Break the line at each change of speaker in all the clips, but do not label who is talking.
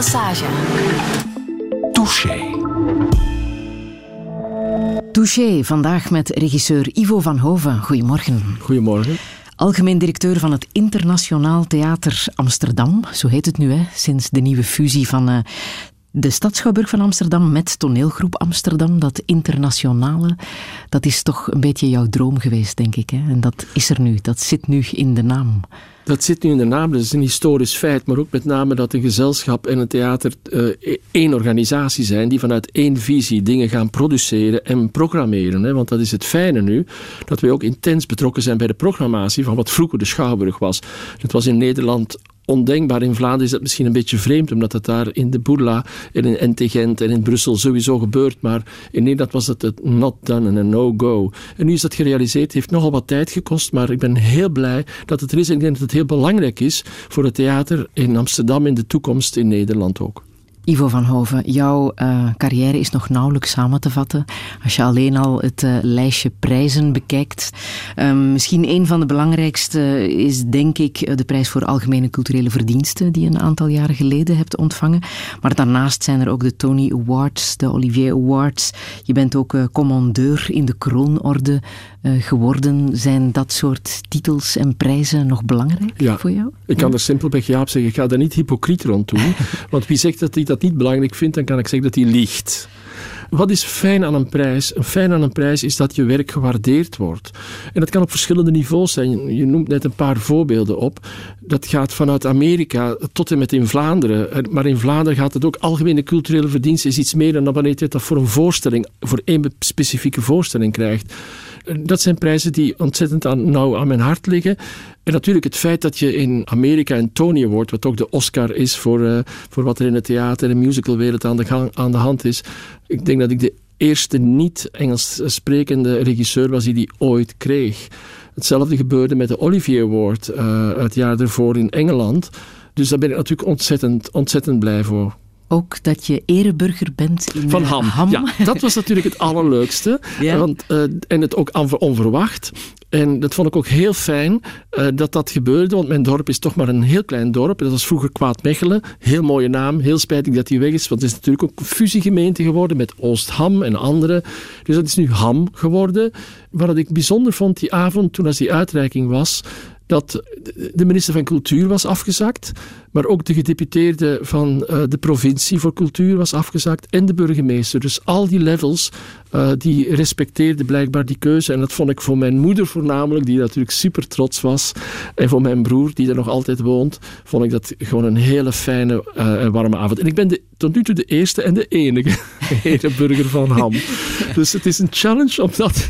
Lesage.
Touché.
Touché, vandaag met regisseur Ivo van Hoven. Goedemorgen.
Goedemorgen.
Algemeen directeur van het Internationaal Theater Amsterdam, zo heet het nu, hè, sinds de nieuwe fusie van uh, de Stadschouwburg van Amsterdam met toneelgroep Amsterdam. Dat internationale, dat is toch een beetje jouw droom geweest, denk ik. Hè? En dat is er nu, dat zit nu in de naam.
Dat zit nu in de naam, dat is een historisch feit, maar ook met name dat een gezelschap en een theater uh, één organisatie zijn die vanuit één visie dingen gaan produceren en programmeren. Hè? Want dat is het fijne nu, dat wij ook intens betrokken zijn bij de programmatie van wat vroeger de Schouwburg was. Het was in Nederland ondenkbaar. In Vlaanderen is dat misschien een beetje vreemd, omdat het daar in de Bourla en in Entegent en in Brussel sowieso gebeurt. Maar in Nederland was het het not done en een no-go. En nu is dat gerealiseerd. Het heeft nogal wat tijd gekost, maar ik ben heel blij dat het er is. Ik denk dat het heel belangrijk is voor het theater in Amsterdam in de toekomst in Nederland ook.
Ivo van Hoven, jouw uh, carrière is nog nauwelijks samen te vatten. Als je alleen al het uh, lijstje prijzen bekijkt. Um, misschien een van de belangrijkste is denk ik de prijs voor algemene culturele verdiensten die je een aantal jaren geleden hebt ontvangen. Maar daarnaast zijn er ook de Tony Awards, de Olivier Awards. Je bent ook commandeur in de kroonorde geworden. Zijn dat soort titels en prijzen nog belangrijk
ja,
voor jou?
Ik kan er simpelweg Jaap zeggen, ik ga daar niet hypocriet rond doen. want wie zegt dat hij dat niet belangrijk vindt, dan kan ik zeggen dat hij liegt. Wat is fijn aan een prijs? Fijn aan een prijs is dat je werk gewaardeerd wordt. En dat kan op verschillende niveaus zijn. Je noemt net een paar voorbeelden op. Dat gaat vanuit Amerika tot en met in Vlaanderen. Maar in Vlaanderen gaat het ook algemene culturele verdiensten is iets meer dan wanneer je dat voor een voorstelling, voor één specifieke voorstelling krijgt. Dat zijn prijzen die ontzettend aan, nauw aan mijn hart liggen. En natuurlijk het feit dat je in Amerika een Tony Award, wat ook de Oscar is voor, uh, voor wat er in het theater en musicalwereld aan de, aan de hand is. Ik denk dat ik de eerste niet-Engels sprekende regisseur was die die ooit kreeg. Hetzelfde gebeurde met de Olivier Award uh, het jaar ervoor in Engeland. Dus daar ben ik natuurlijk ontzettend, ontzettend blij voor
ook dat je ereburger bent in
Van Ham.
Ham.
Ja, dat was natuurlijk het allerleukste. Ja. Want, uh, en het ook onverwacht. En dat vond ik ook heel fijn uh, dat dat gebeurde, want mijn dorp is toch maar een heel klein dorp. Dat was vroeger Kwaadmechelen. Heel mooie naam, heel spijtig dat die weg is, want het is natuurlijk ook een fusiegemeente geworden met Oostham en andere. Dus dat is nu Ham geworden. Wat ik bijzonder vond die avond, toen als die uitreiking was, dat de minister van Cultuur was afgezakt, maar ook de gedeputeerde van uh, de provincie voor cultuur was afgezakt en de burgemeester. Dus al die levels, uh, die respecteerden blijkbaar die keuze. En dat vond ik voor mijn moeder voornamelijk, die natuurlijk super trots was, en voor mijn broer, die er nog altijd woont, vond ik dat gewoon een hele fijne uh, en warme avond. En ik ben de, tot nu toe de eerste en de enige burger van Ham. dus het is een challenge om dat...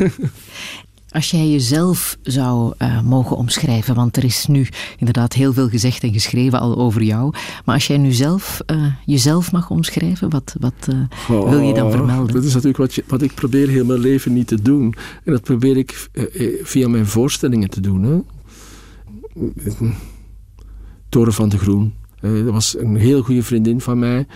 Als jij jezelf zou uh, mogen omschrijven, want er is nu inderdaad heel veel gezegd en geschreven al over jou, maar als jij nu zelf uh, jezelf mag omschrijven, wat, wat uh, oh, wil je dan vermelden?
Dat is natuurlijk wat, je, wat ik probeer heel mijn leven niet te doen. En dat probeer ik via mijn voorstellingen te doen. Hè. Toren van de Groen. dat was een heel goede vriendin van mij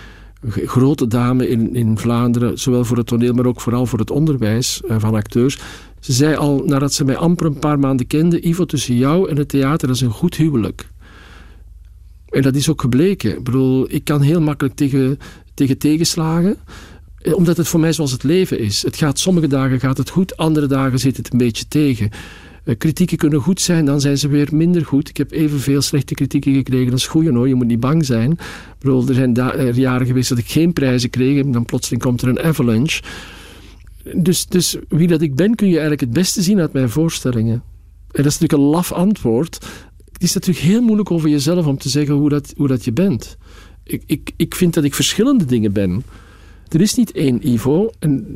grote dame in, in Vlaanderen, zowel voor het toneel, maar ook vooral voor het onderwijs van acteurs. Ze zei al, nadat ze mij amper een paar maanden kende, Ivo, tussen jou en het theater, is een goed huwelijk. En dat is ook gebleken. Ik bedoel, ik kan heel makkelijk tegen, tegen tegenslagen omdat het voor mij zoals het leven is. Het gaat, sommige dagen gaat het goed, andere dagen zit het een beetje tegen. Uh, kritieken kunnen goed zijn, dan zijn ze weer minder goed. Ik heb evenveel slechte kritieken gekregen als goede hoor. Je moet niet bang zijn. Ik bedoel, er zijn er jaren geweest dat ik geen prijzen kreeg en dan plotseling komt er een avalanche. Dus, dus wie dat ik ben kun je eigenlijk het beste zien uit mijn voorstellingen. En dat is natuurlijk een laf antwoord. Het is natuurlijk heel moeilijk over jezelf om te zeggen hoe dat, hoe dat je bent. Ik, ik, ik vind dat ik verschillende dingen ben. Er is niet één Ivo. En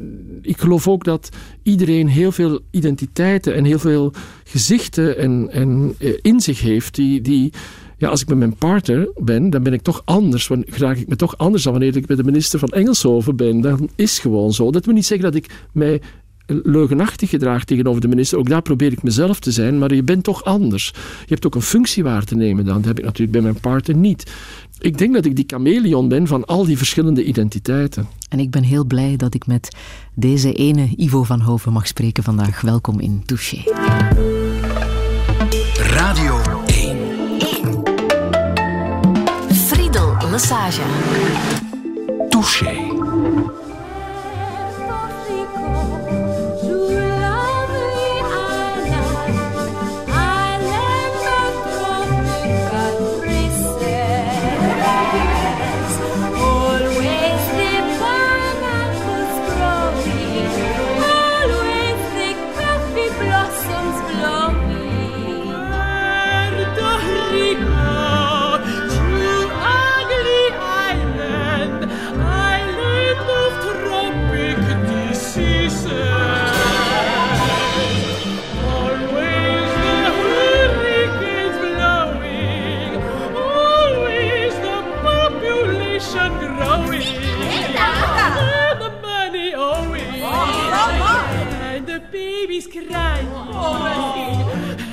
ik geloof ook dat iedereen heel veel identiteiten en heel veel gezichten en, en eh, in zich heeft die, die ja, als ik met mijn partner ben, dan ben ik toch anders. Raak ik me toch anders dan wanneer ik met de minister van Engelshoven ben. Dan is gewoon zo. Dat wil niet zeggen dat ik mij leugenachtig gedraag tegenover de minister. Ook daar probeer ik mezelf te zijn, maar je bent toch anders. Je hebt ook een functie waar te nemen dan. Dat heb ik natuurlijk bij mijn partner niet. Ik denk dat ik die chameleon ben van al die verschillende identiteiten.
En ik ben heel blij dat ik met deze ene Ivo van Hoven mag spreken vandaag. Welkom in Touché.
massagem.
Tušej.
the
babies
cry. Oh,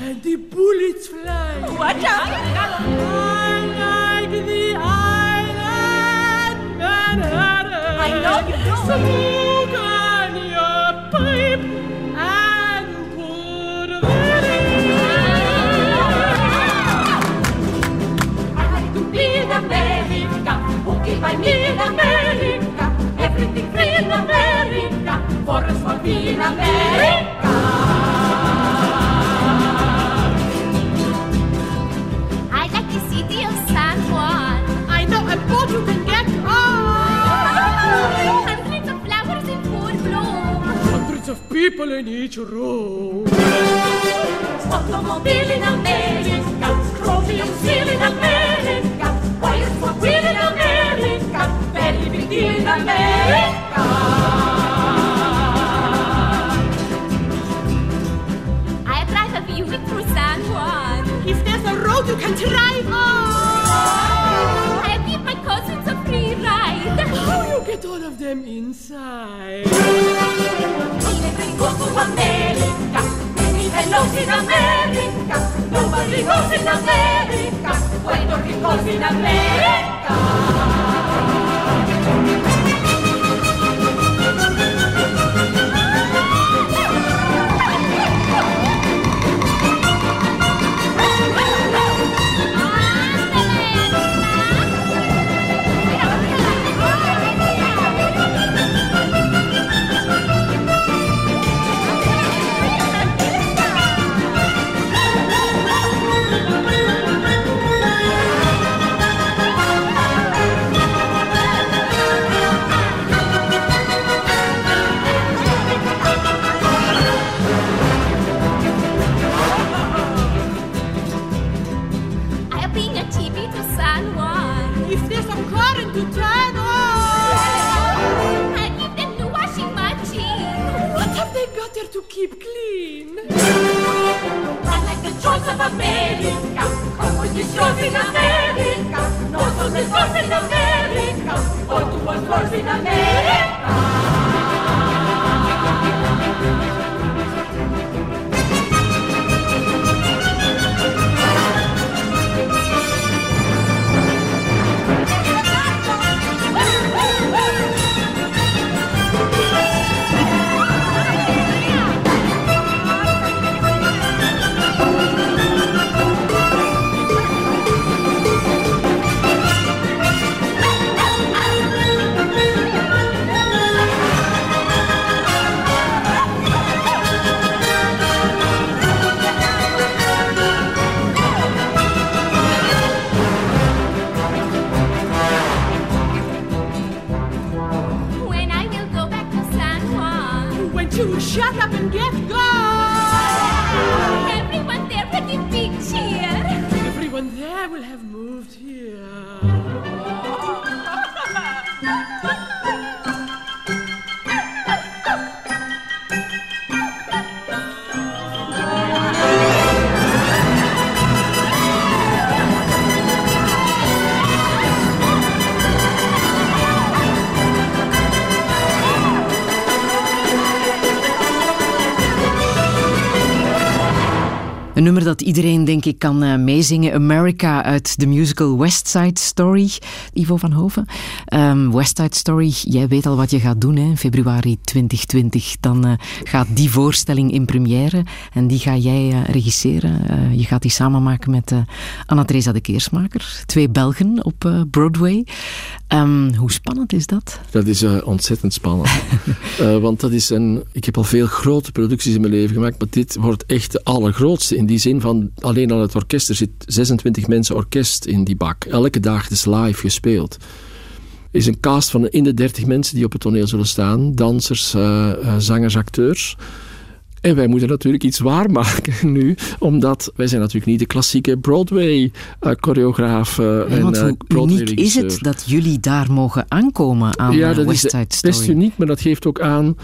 And the bullets fly. Watch out. I like the island Manhattan. I know you do. Smoke on your pipe and put.
I
like be in America. Okay, by me in America. Everything free in America. Forrest will be America.
I like the city of San Juan.
I know a boat you can get on.
Hundreds of flowers in full bloom.
Hundreds of people in each room. Automobile in America. Chromium steel in America. Wires for wheel in America. Very big deal in America. How you can drive more.
I give my cousins a free ride.
How you get all of them inside? Nobody goes to America. Even knows in America. Nobody goes in America. Puerto Rico's in America. keep clean. Like the of America. Come in America. North was in America. North in America. up and get
nummer dat iedereen denk ik kan uh, meezingen. America uit de musical West Side Story. Ivo van Hoven. Um, West Side Story, jij weet al wat je gaat doen hè? in februari 2020. Dan uh, gaat die voorstelling in première. En die ga jij uh, regisseren. je gaat die samen maken met Anna-Theresa de Keersmaker. Twee Belgen op Broadway. Um, hoe spannend is dat?
Dat is ontzettend spannend. want dat is een... Ik heb al veel grote producties in mijn leven gemaakt. Maar dit wordt echt de allergrootste in die zin van alleen al het orkest. Er zit 26 mensen orkest in die bak. Elke dag is live gespeeld. Is een cast van in de 30 mensen die op het toneel zullen staan. Dansers, uh, zangers, acteurs. En wij moeten natuurlijk iets waarmaken nu, omdat wij zijn natuurlijk niet de klassieke Broadway-choreograaf uh,
en Broadway uniek is het dat jullie daar mogen aankomen aan ja, dat West Side Story?
best uniek, maar dat geeft ook aan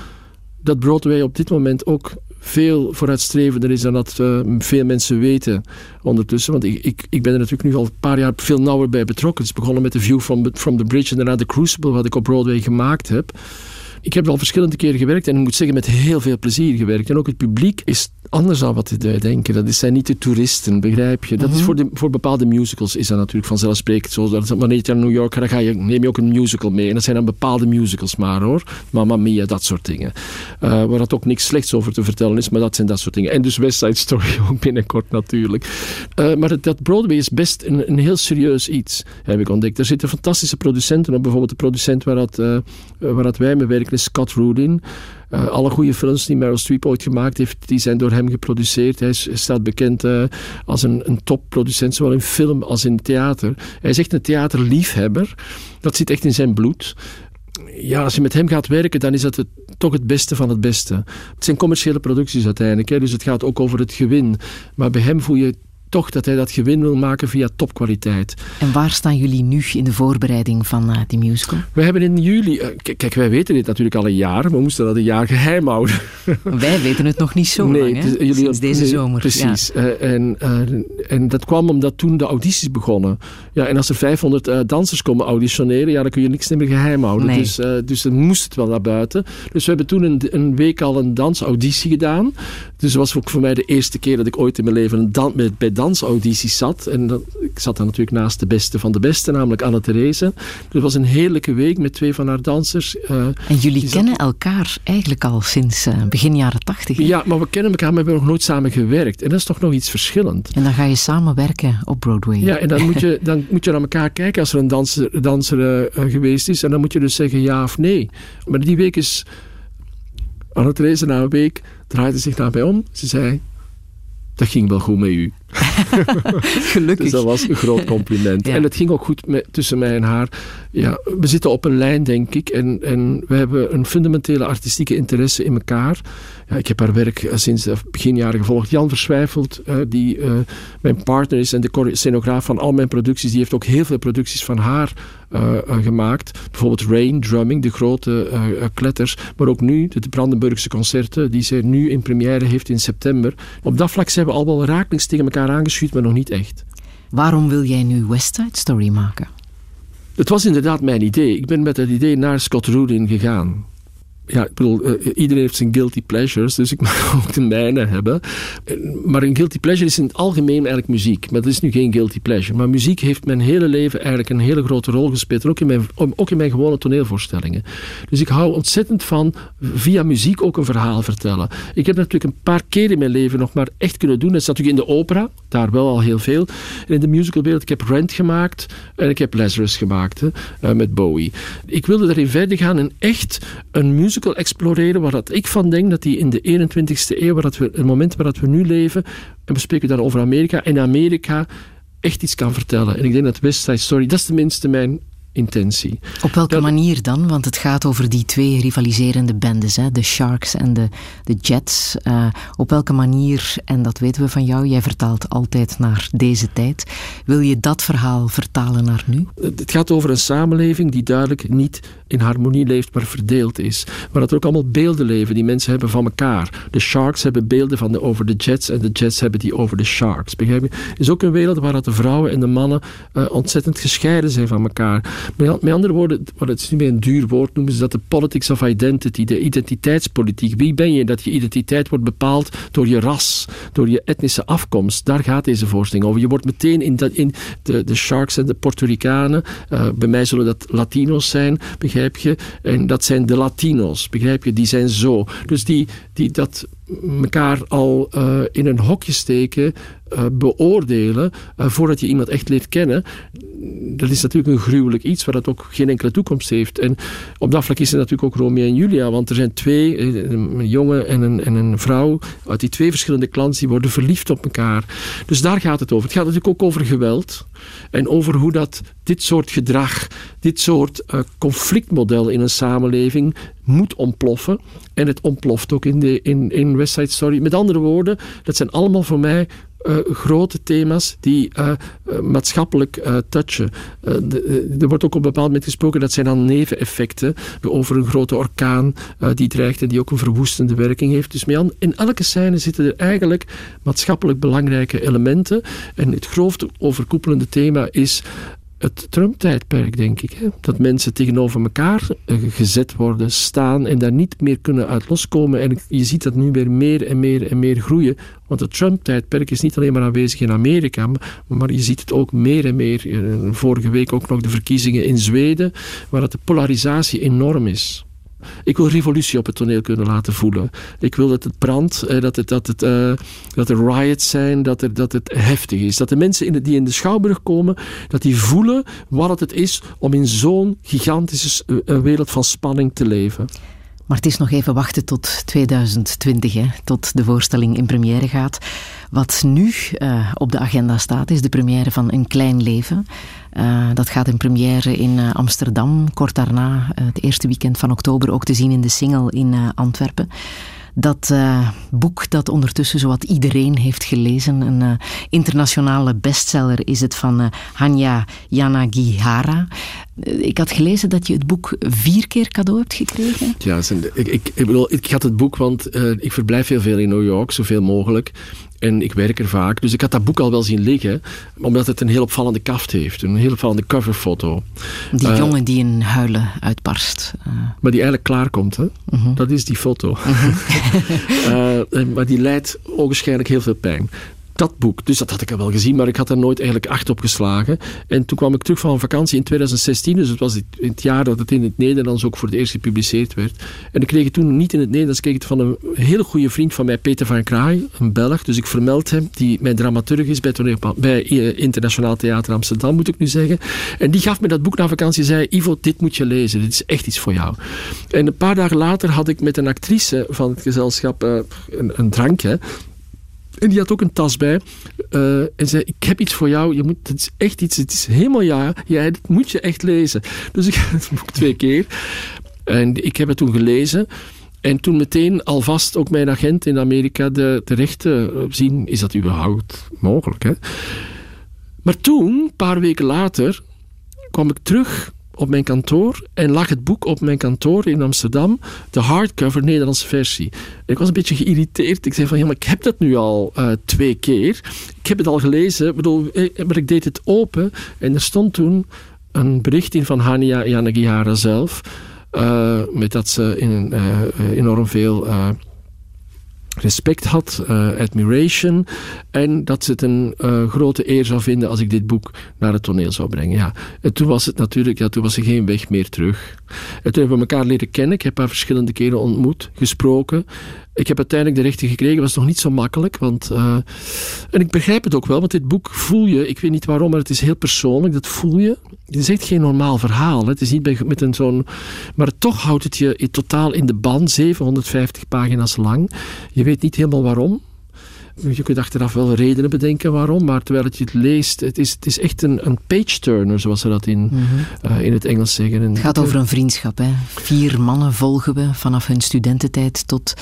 dat Broadway op dit moment ook veel vooruitstrevender is dan dat uh, veel mensen weten ondertussen. Want ik, ik, ik ben er natuurlijk nu al een paar jaar veel nauwer bij betrokken. Het is begonnen met de View from, from the Bridge en daarna de Crucible, wat ik op Broadway gemaakt heb. Ik heb al verschillende keren gewerkt en ik moet zeggen met heel veel plezier gewerkt. En ook het publiek is anders dan wat wij denken. Dat zijn niet de toeristen, begrijp je? Dat is mhm. voor, de, voor bepaalde musicals is dat natuurlijk vanzelfsprekend zo. Dat, wanneer je naar New York gaat, dan ga je, neem je ook een musical mee. En dat zijn dan bepaalde musicals maar hoor. Mamma Mia, dat soort dingen. Uh, waar dat ook niks slechts over te vertellen is, maar dat zijn dat soort dingen. En dus West Side Story ook binnenkort natuurlijk. Uh, maar dat Broadway is best een, een, heel serieus iets, heb ik ontdekt. Er zitten fantastische producenten op. Bijvoorbeeld de producent waar, dat, uh, waar dat wij mee werken is Scott Rudin. Uh, alle goede films die Meryl Streep ooit gemaakt heeft, die zijn door hem geproduceerd. Hij, is, staat bekend uh, als een, een topproducent, zowel in film als in theater. Hij is echt een theaterliefhebber. Dat zit echt in zijn bloed ja, als je met hem gaat werken, dan is dat toch het beste van het beste. Het zijn commerciële producties uiteindelijk, hè, dus het gaat ook over het gewin. Maar bij hem voel je toch dat hij dat gewin wil maken via topkwaliteit.
En waar staan jullie nu in de voorbereiding van uh, die musical?
We hebben in juli... Uh, kijk, wij weten dit natuurlijk al een jaar. We moesten dat een jaar geheim houden.
wij weten het nog niet zo nee, lang, hè? Jullie, Sinds deze zomer.
Precies. Ja. Uh, en, en dat kwam omdat toen de audities begonnen. Ja, en als er 500 dansers komen auditioneren, ja, dan kun je niks meer geheim houden. Nee. Dus, dus dan moest het wel naar buiten. Dus we hebben toen een, een week al een dansauditie gedaan. Dus dat was ook voor mij de eerste keer dat ik ooit in mijn leven een dans, met, bij dansaudities zat. En dat, ik zat dan natuurlijk naast de beste van de beste, namelijk Anne-Therese. Het was een heerlijke week met twee van haar dansers. Uh,
en jullie kennen elkaar eigenlijk al sinds uh, begin jaren tachtig?
Ja, maar we kennen elkaar, maar we hebben nog nooit samen gewerkt. En dat is toch nog iets verschillend.
En dan ga je samen werken op Broadway.
Ja, en dan moet je, dan moet je naar elkaar kijken als er een danser, danser uh, geweest is. En dan moet je dus zeggen ja of nee. Maar die week is... Anne-Therese na een week draaide zich naar mij om. Ze zei, dat ging wel goed met u.
Gelukkig.
Dus dat was een groot compliment. En het ging ook goed met, tussen mij en haar. Ja, we zitten op een lijn, denk ik. En, en we hebben een fundamentele artistieke interesse in elkaar. Ja, ik heb haar werk uh, sinds begin jaren gevolgd. Jan Verswijfeld, uh, die uh, mijn partner is en de scenograaf van al mijn producties, die heeft ook heel veel producties van haar gemaakt. Bijvoorbeeld Rain, Drumming, de grote kletters. Maar ook nu de Brandenburgse concerten, die ze nu in première heeft in september. Op dat vlak zijn we al wel rakelings tegen elkaar aangeschuurd, maar nog niet echt.
Waarom wil jij nu West Side Story maken?
Het was inderdaad mijn idee. Ik ben met dat idee naar Scott Rudin gegaan ja, ik bedoel, uh, iedereen heeft zijn guilty pleasures, dus ik mag ook de mijne hebben. Maar een guilty pleasure is in het algemeen eigenlijk muziek. Maar dat is nu geen guilty pleasure. Maar muziek heeft mijn hele leven eigenlijk een hele grote rol gespeeld. Ook in mijn, ook in mijn gewone toneelvoorstellingen. Dus ik hou ontzettend van via muziek ook een verhaal vertellen. Ik heb natuurlijk een paar keer in mijn leven nog maar echt kunnen doen. Dat is natuurlijk in de opera, daar wel al heel veel. En in de musicalwereld, ik heb Rent gemaakt en ik heb Lazarus gemaakt hè, met Bowie. Ik wilde daarin verder gaan en echt een musical exploreren waar dat ik van denk dat die in de 21ste eeuw, waar dat we, het moment waar dat we nu leven, en we spreken dan over Amerika, in Amerika echt iets kan vertellen. En ik denk dat West Side Story, dat is tenminste mijn intentie.
Op welke manier dan? Want het gaat over die twee rivaliserende bendes, hè? de Sharks en de, de Jets. Uh, op welke manier, en dat weten we van jou, jij vertaalt altijd naar deze tijd. Wil je dat verhaal vertalen naar nu?
Het gaat over een samenleving die duidelijk niet in harmonie leeft, maar verdeeld is. Maar dat er ook allemaal beelden leven die mensen hebben van elkaar. De Sharks hebben beelden van de, over de Jets en de Jets hebben die over de Sharks. Begrijp je? Is ook een wereld waar dat de vrouwen en de mannen uh, ontzettend gescheiden zijn van elkaar. Met, met andere woorden, wat het is niet meer een duur woord, noemen ze dat de politics of identity, de identiteitspolitiek. Wie ben je? Dat je identiteit wordt bepaald door je ras, door je etnische afkomst. Daar gaat deze voorstelling over. Je wordt meteen in, in de, de Sharks en de Puerto Ricanen, uh, bij mij zullen dat Latino's zijn, begrijp je? En dat zijn de Latino's, begrijp je? Die zijn zo. Dus die, die dat elkaar al uh, in een hokje steken, uh, beoordelen, uh, voordat je iemand echt leert kennen, dat is natuurlijk een gruwelijk iets waar dat ook geen enkele toekomst heeft. En op dat vlak is er natuurlijk ook Romeo en Julia, want er zijn twee, een jongen en een, en een vrouw, uit die twee verschillende clans, die worden verliefd op elkaar. Dus daar gaat het over. Het gaat natuurlijk ook over geweld en over hoe dat dit soort gedrag, dit soort uh, conflictmodel in een samenleving moet ontploffen. En het ontploft ook in, de, in, in West Side Story. Met andere woorden, dat zijn allemaal voor mij uh, grote thema's die uh, uh, maatschappelijk touchen. De, er wordt ook op een bepaald moment gesproken dat zijn dan neveneffecten over een grote orkaan die dreigt en die ook een verwoestende werking heeft. Dus in elke scène zitten er eigenlijk maatschappelijk belangrijke elementen. En het grootste overkoepelende thema is het Trump-tijdperk, denk ik. Hè? Dat mensen tegenover elkaar uh, gezet worden, staan en daar niet meer kunnen uit loskomen. En je ziet dat nu weer meer en meer en meer groeien. Want het Trump-tijdperk is niet alleen maar aanwezig in Amerika, maar je ziet het ook meer en meer. Uh, vorige week ook nog de verkiezingen in Zweden, waar het de polarisatie enorm is. Ik wil revolutie op het toneel kunnen laten voelen. Ik wil dat het brandt, eh, dat, het, dat, het, uh, dat er riots zijn, dat, er, dat het heftig is. Dat de mensen die in de Schouwburg komen, dat die voelen wat het is om in zo'n gigantische uh, wereld van spanning te leven.
Maar het is nog even wachten tot 2020, hè, tot de voorstelling in première gaat. Wat nu op de agenda staat, is de première van Een Klein Leven. Uh, dat gaat in première in uh, Amsterdam. Kort daarna, het eerste weekend van oktober, ook te zien in de Single in Antwerpen. Dat boek dat ondertussen zowat iedereen heeft gelezen, een internationale bestseller is het van Hanya Yanagihara. Ik had gelezen dat je het boek vier keer cadeau hebt gekregen.
Ja, ik, ik, ik, bedoel, ik had het boek, want ik verblijf heel veel in New York, zoveel mogelijk. En ik werk er vaak. Dus ik had dat boek al wel zien liggen. Omdat het een heel opvallende kaft heeft. Een heel opvallende coverfoto.
Die uh, jongen die in huilen uitbarst.
Uh. Maar die eigenlijk klaarkomt. Hè? Uh mhm. -huh. Dat is die foto. -huh. uh, maar die leidt ogenschijnlijk heel veel pijn dat boek. Dus dat had ik al wel gezien, maar ik had er nooit eigenlijk acht op geslagen. En toen kwam ik terug van vakantie in 2016, dus het was het jaar dat het in het Nederlands ook voor het eerst gepubliceerd werd. En ik kreeg het toen niet in het Nederlands, kreeg het van een hele goede vriend van mij, Peter van Kraai, een Belg. Dus ik vermeld hem, die mijn dramaturg is bij, bij eh, Internationaal Theater Amsterdam, moet ik nu zeggen. En die gaf me dat boek na vakantie en zei, Ivo, dit moet je lezen, dit is echt iets voor jou. En een paar dagen later had ik met een actrice van het gezelschap uh, een, een drankje. En die had ook een tas bij. Uh, en zei, ik heb iets voor jou. Je moet, het is echt iets, het is helemaal ja. Ja, dit moet je echt lezen. Dus ik heb het boek twee keer. En ik heb het toen gelezen. En toen meteen alvast ook mijn agent in Amerika de, de rechten zien. Is dat überhaupt mogelijk? Hè? Maar toen, een paar weken later, kwam ik terug op mijn kantoor en lag het boek op mijn kantoor in Amsterdam, de hardcover Nederlandse versie. ik was een beetje geïrriteerd. Ik zei van, ja, maar ik heb dat nu al uh, twee keer. Ik heb het al gelezen, ik bedoel, eh, maar ik deed het open en er stond toen een bericht in van Hania Yanagihara zelf, met dat ze in, enorm veel respect had, uh, admiration. En dat ze het een uh, grote eer zou vinden als ik dit boek naar het toneel zou brengen. Ja. En toen was het natuurlijk, ja, toen was er geen weg meer terug. En toen hebben we elkaar leren kennen. Ik heb haar verschillende keren ontmoet, gesproken. Ik heb uiteindelijk de rechten gekregen. Was nog niet zo makkelijk. Want, uh, en ik begrijp het ook wel, want dit boek voel je. Ik weet niet waarom, maar het is heel persoonlijk. Dat voel je. Het is echt geen normaal verhaal. Het is niet met een zo'n. Maar toch houdt het je in totaal in de band. 750 pagina's lang. Je weet niet helemaal waarom. Je kunt achteraf wel redenen bedenken waarom, maar terwijl je het leest, het is, het is echt een, een page-turner, zoals ze dat in, mm -hmm. uh, in het Engels zeggen.
het gaat over een vriendschap. Hè? Vier mannen volgen we vanaf hun studententijd tot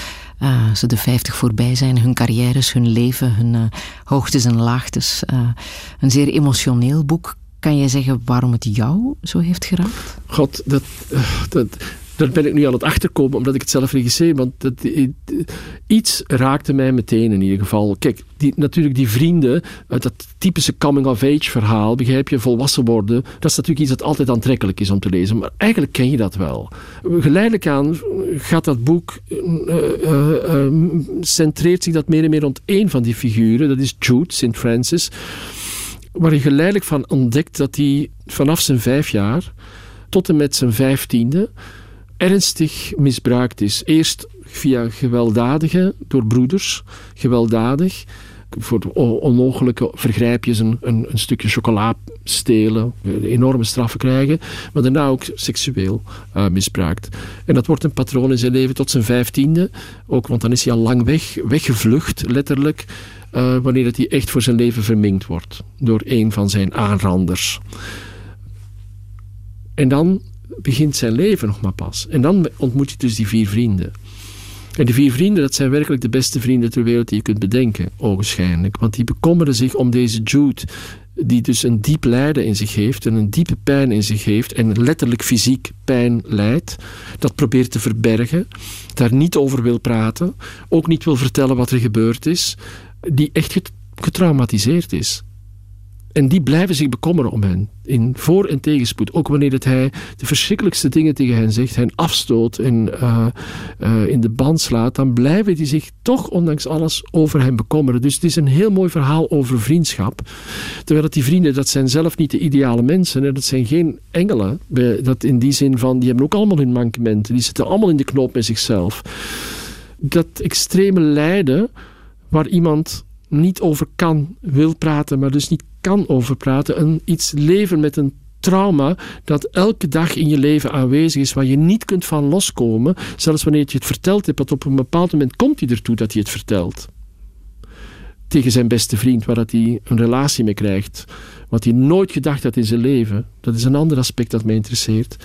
uh, ze de vijftig voorbij zijn. Hun carrières, hun leven, hun uh, hoogtes en laagtes. een zeer emotioneel boek. Kan jij zeggen waarom het jou zo heeft geraakt?
God, dat, dat, Daar ben ik nu aan het achterkomen, omdat ik het zelf regisseer. Want dat, iets raakte mij meteen in ieder geval. Kijk, die, natuurlijk die vrienden, uit dat typische coming-of-age verhaal, begrijp je, volwassen worden, dat is natuurlijk iets dat altijd aantrekkelijk is om te lezen. Maar eigenlijk ken je dat wel. Geleidelijk aan gaat dat boek, uh, centreert zich dat meer en meer rond één van die figuren, dat is Jude, St. Francis, waar je geleidelijk van ontdekt dat hij vanaf zijn vijf jaar tot en met zijn vijftiende ernstig misbruikt is. Eerst via gewelddadige, door broeders, gewelddadig. Voor onmogelijke vergrijpjes een, een, stukje chocola stelen, enorme straffen krijgen, maar daarna ook seksueel uh, misbruikt. En dat wordt een patroon in zijn leven tot zijn vijftiende, ook, want dan is hij al lang weg, weggevlucht, letterlijk, uh, wanneer het hij echt voor zijn leven verminkt wordt door een van zijn aanranders. En dan begint zijn leven nog maar pas. En dan ontmoet je dus die vier vrienden. En die vier vrienden, dat zijn werkelijk de beste vrienden ter wereld die je kunt bedenken, ogenschijnlijk. Want die bekommeren zich om deze Jude, die dus een diep lijden in zich heeft en een diepe pijn in zich heeft en letterlijk fysiek pijn lijdt. Dat probeert te verbergen, daar niet over wil praten, ook niet wil vertellen wat er gebeurd is, die echt getraumatiseerd is. En die blijven zich bekommeren om hen. In voor- en tegenspoed. Ook wanneer het hij de verschrikkelijkste dingen tegen hen zegt. Hen afstoot en uh, uh, in de band slaat. Dan blijven die zich toch ondanks alles over hem bekommeren. Dus het is een heel mooi verhaal over vriendschap. Terwijl het die vrienden, dat zijn zelf niet de ideale mensen. Hè. Dat zijn geen engelen. Dat in die zin van, die hebben ook allemaal hun mankementen. Die zitten allemaal in de knoop met zichzelf. Dat extreme lijden waar iemand niet over kan, wil praten, maar dus niet kan over praten. Een, iets leven met een trauma dat elke dag in je leven aanwezig is, waar je niet kunt van loskomen, zelfs wanneer je het verteld hebt, want op een bepaald moment komt hij ertoe dat hij het vertelt. Tegen zijn beste vriend, waar dat hij een relatie mee krijgt. Wat hij nooit gedacht had in zijn leven. Dat is een ander aspect dat mij interesseert.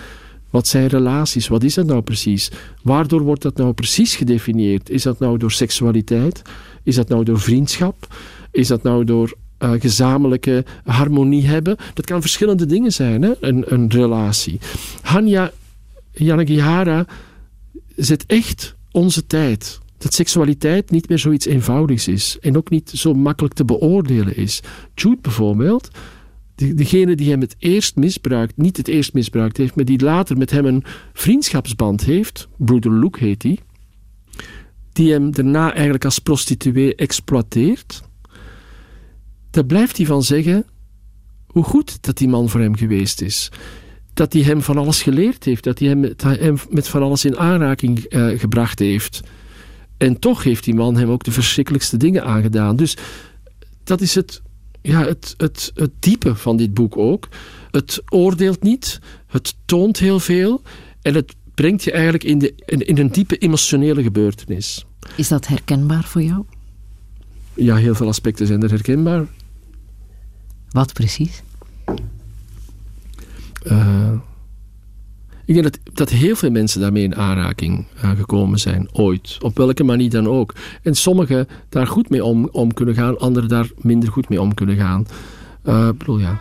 Wat zijn relaties? Wat is dat nou precies? Waardoor wordt dat nou precies gedefinieerd? Is dat nou door seksualiteit? Is dat nou door vriendschap? Is dat nou door uh, gezamenlijke harmonie hebben? Dat kan verschillende dingen zijn, hè? Een, een relatie. Hanya Yanagihara zet echt onze tijd. Dat seksualiteit niet meer zoiets eenvoudigs is. En ook niet zo makkelijk te beoordelen is. Jude bijvoorbeeld degene die hem het eerst misbruikt, niet het eerst misbruikt heeft, maar die later met hem een vriendschapsband heeft, broeder Luke heet hij, die hem daarna eigenlijk als prostituee exploiteert, daar blijft hij van zeggen hoe goed dat die man voor hem geweest is. Dat hij hem van alles geleerd heeft, dat hij hem met, van alles in aanraking uh, gebracht heeft. En toch heeft die man hem ook de verschrikkelijkste dingen aangedaan. Dus dat is het ja, het, het, het diepe van dit boek ook. Het oordeelt niet, het toont heel veel en het brengt je eigenlijk in, de, in, in een diepe emotionele gebeurtenis.
Is dat herkenbaar voor jou?
Ja, heel veel aspecten zijn er herkenbaar.
Wat precies?
Uh, ik denk dat, dat heel veel mensen daarmee in aanraking uh, gekomen zijn, ooit. Op welke manier dan ook. En sommigen daar goed mee om, om kunnen gaan, anderen daar minder goed mee om kunnen gaan. Uh, bedoel, ja.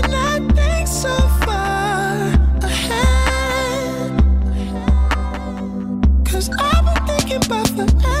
forever.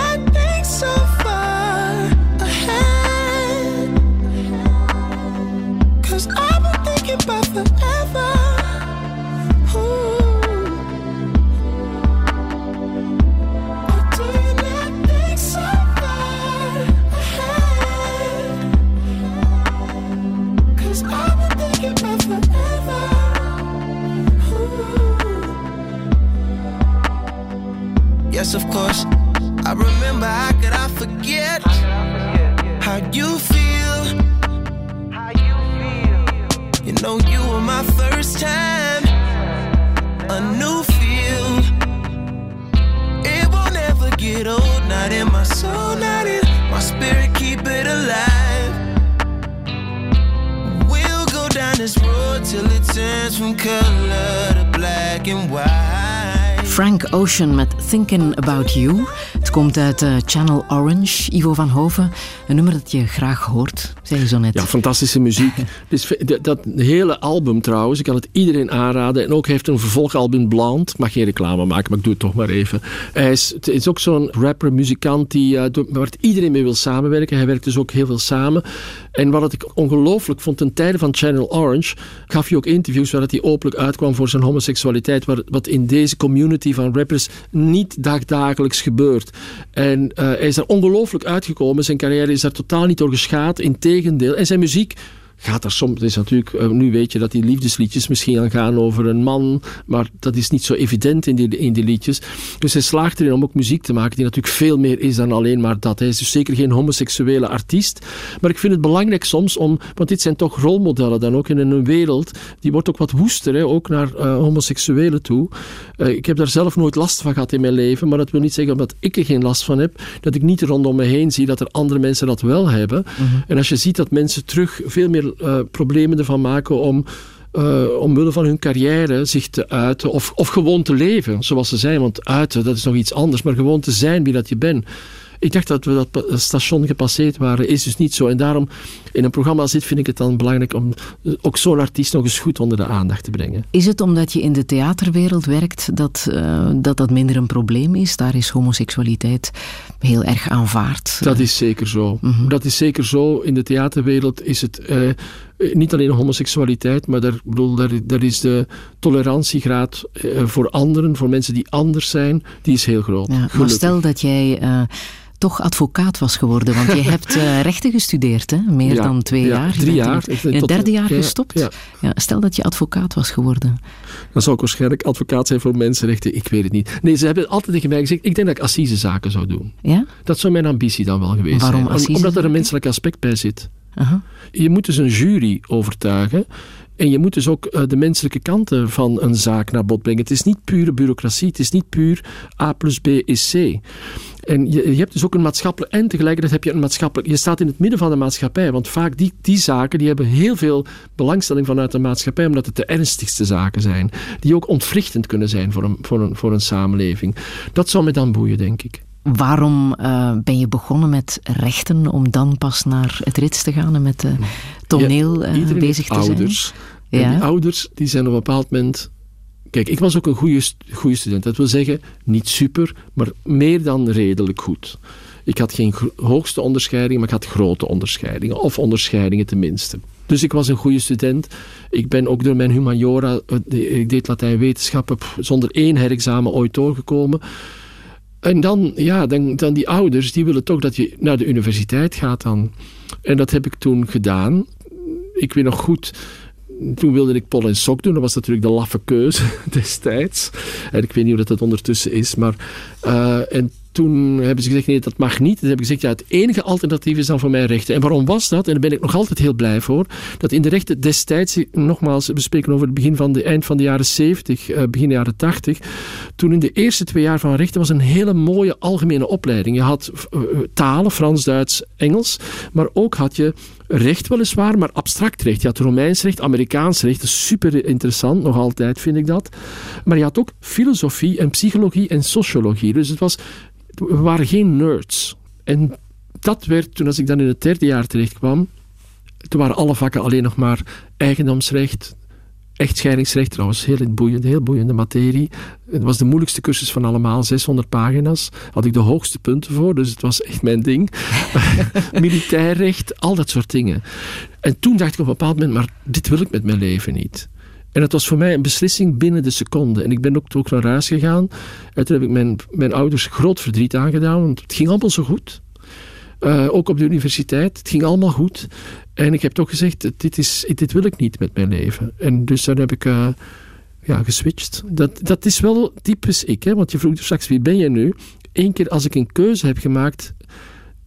Of course. I remember how could I forget how you feel. You know you were my first time, a new feel. It will never get old, not in my soul, not in my spirit. Keep it alive. We'll go down this road till it turns from color to black and white.
Frank Ocean met Thinking About You. Het komt uit uh, Channel Orange, Ivo van Hoven. Een nummer dat je graag hoort, zei je zo net.
Ja, fantastische muziek. dus, dat hele album trouwens, ik kan het iedereen aanraden. En ook heeft een vervolgalbum Blond. Ik mag geen reclame maken, maar ik doe het toch maar even. Hij is, het is ook zo'n rapper, muzikant die, uh, waar iedereen mee wil samenwerken. Hij werkt dus ook heel veel samen. En wat ik ongelooflijk vond ten tijde van Channel Orange, gaf hij ook interviews waar hij openlijk uitkwam voor zijn homoseksualiteit, wat in deze community van rappers niet dagdagelijks gebeurt. En uh, hij is er ongelooflijk uitgekomen. Zijn carrière is daar totaal niet door geschaad. Integendeel. En zijn muziek gaat er soms, is natuurlijk, uh, nu weet je dat die liefdesliedjes misschien gaan gaan over een man, maar dat is niet zo evident in die, in die liedjes. Dus hij slaagt erin om ook muziek te maken die natuurlijk veel meer is dan alleen maar dat. Hij is dus zeker geen homoseksuele artiest, maar ik vind het belangrijk soms om, want dit zijn toch rolmodellen dan ook in een wereld, die wordt ook wat woester, hè, ook naar uh, homoseksuelen toe. Uh, ik heb daar zelf nooit last van gehad in mijn leven, maar dat wil niet zeggen omdat ik er geen last van heb, dat ik niet rondom me heen zie dat er andere mensen dat wel hebben. Mm -hmm. En als je ziet dat mensen terug veel meer uh, problemen ervan maken om, uh, omwille van hun carrière zich te uiten of, of gewoon te leven zoals ze zijn. Want uiten, dat is nog iets anders, maar gewoon te zijn wie dat je bent. Ik dacht dat we dat station gepasseerd waren, is dus niet zo. En daarom, in een programma als dit, vind ik het dan belangrijk om ook zo'n artiest nog eens goed onder de aandacht te brengen.
Is het omdat je in de theaterwereld werkt dat uh, dat, dat minder een probleem is? Daar is homoseksualiteit heel erg aanvaard.
Dat is zeker zo. Mm -hmm. Dat is zeker zo. In de theaterwereld is het uh, niet alleen homoseksualiteit, maar daar, bedoel, daar, daar is de tolerantiegraad voor anderen, voor mensen die anders zijn, die is heel groot.
Ja, maar stel dat jij uh, toch advocaat was geworden, want je hebt uh, rechten gestudeerd, hè? meer
ja,
dan twee
ja,
jaar.
Drie jaar.
In het derde jaar gestopt. Ja. stel dat je advocaat was geworden.
Dan zou ik waarschijnlijk advocaat zijn voor mensenrechten. Ik weet het niet. Nee, ze hebben altijd tegen mij gezegd, ik denk dat ik assisezaken zou doen.
Ja?
Dat zou mijn ambitie dan wel geweest
Waarom
zijn.
Assise
Omdat er een menselijk aspect bij zit.
Uh -huh.
Je moet dus een jury overtuigen. En je moet dus ook uh, de menselijke kanten van een zaak naar bod brengen. Het is niet pure bureaucratie. Het is niet puur A plus B is C. En je, je hebt dus ook een maatschappelijk... En tegelijkertijd heb je een maatschappelijk... Je staat in het midden van de maatschappij. Want vaak die, die zaken die hebben heel veel belangstelling vanuit de maatschappij. Omdat het de ernstigste zaken zijn. Die ook ontwrichtend kunnen zijn voor een, voor een, voor een samenleving. Dat zou me dan boeien, denk ik.
Waarom uh, ben je begonnen met rechten om dan pas naar het rits te gaan en met uh, toneel
ja,
uh, bezig te
ouders.
zijn?
Ja. En die ouders die zijn op een bepaald moment. Kijk, ik was ook een goede, goede student. Dat wil zeggen, niet super, maar meer dan redelijk goed. Ik had geen hoogste onderscheidingen, maar ik had grote onderscheidingen. Of onderscheidingen tenminste. Dus ik was een goede student. Ik ben ook door mijn humaniora, ik deed Latijn wetenschappen, zonder één herexamen ooit doorgekomen. En dan, ja, dan, dan die ouders, die willen toch dat je naar de universiteit gaat dan. En dat heb ik toen gedaan. Ik weet nog goed, toen wilde ik pol en sok doen. Dat was natuurlijk de laffe keuze destijds. En ik weet niet hoe dat, dat ondertussen is. Maar, uh, en toen hebben ze gezegd, nee, dat mag niet. Toen heb ik gezegd, ja, het enige alternatief is dan voor mij rechten. En waarom was dat? En daar ben ik nog altijd heel blij voor. Dat in de rechten destijds, nogmaals, we spreken over het begin van de, eind van de jaren 70, uh, begin jaren 80. Toen in de eerste twee jaar van rechten was een hele mooie algemene opleiding. Je had uh, talen, Frans, Duits, Engels. Maar ook had je recht weliswaar, maar abstract recht. Je had Romeins recht, Amerikaans recht. Super interessant, nog altijd vind ik dat. Maar je had ook filosofie en psychologie en sociologie. Dus het was we waren geen nerds. En dat werd, toen als ik dan in het derde jaar terecht kwam, toen waren alle vakken alleen nog maar eigendomsrecht, echtscheidingsrecht, trouwens heel boeiende, heel boeiende materie. Het was de moeilijkste cursus van allemaal, 600 pagina's. Had ik de hoogste punten voor, dus het was echt mijn ding. Militairrecht, al dat soort dingen. En toen dacht ik op een bepaald moment, maar dit wil ik met mijn leven niet. En het was voor mij een beslissing binnen de seconde. En ik ben ook, ook naar huis gegaan. En toen heb ik mijn, mijn ouders groot verdriet aangedaan, want het ging allemaal zo goed. Uh, ook op de universiteit, het ging allemaal goed. En ik heb toch gezegd, dit, is, dit wil ik niet met mijn leven. En dus dan heb ik uh, ja, geswitcht. Dat, dat is wel typisch ik, hè? want je vroeg straks, wie ben je nu? Eén keer als ik een keuze heb gemaakt,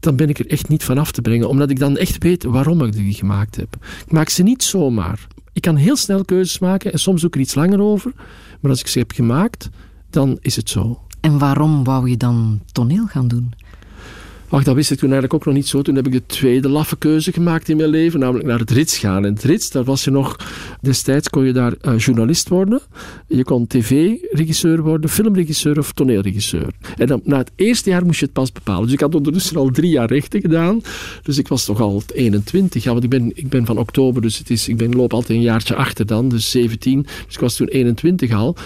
dan ben ik er echt niet van af te brengen. Omdat ik dan echt weet waarom ik die gemaakt heb. Ik maak ze niet zomaar. Ik kan heel snel keuzes maken en soms ook er iets langer over. Maar als ik ze heb gemaakt, dan is het zo.
En waarom wou je dan toneel gaan doen?
Ach, dat wist ik toen eigenlijk ook nog niet zo. Toen heb ik de tweede laffe keuze gemaakt in mijn leven, namelijk naar het Rits gaan. En het Rits, daar was je nog... Destijds kon je daar uh, journalist worden. Je kon tv-regisseur worden, filmregisseur of toneelregisseur. En dan, na het eerste jaar moest je het pas bepalen. Dus ik had ondertussen al drie jaar rechten gedaan. Dus ik was toch al 21. Ja, want ik ben, ik ben van oktober, dus het is, ik ben, loop altijd een jaartje achter dan. Dus 17. Dus ik was toen 21 al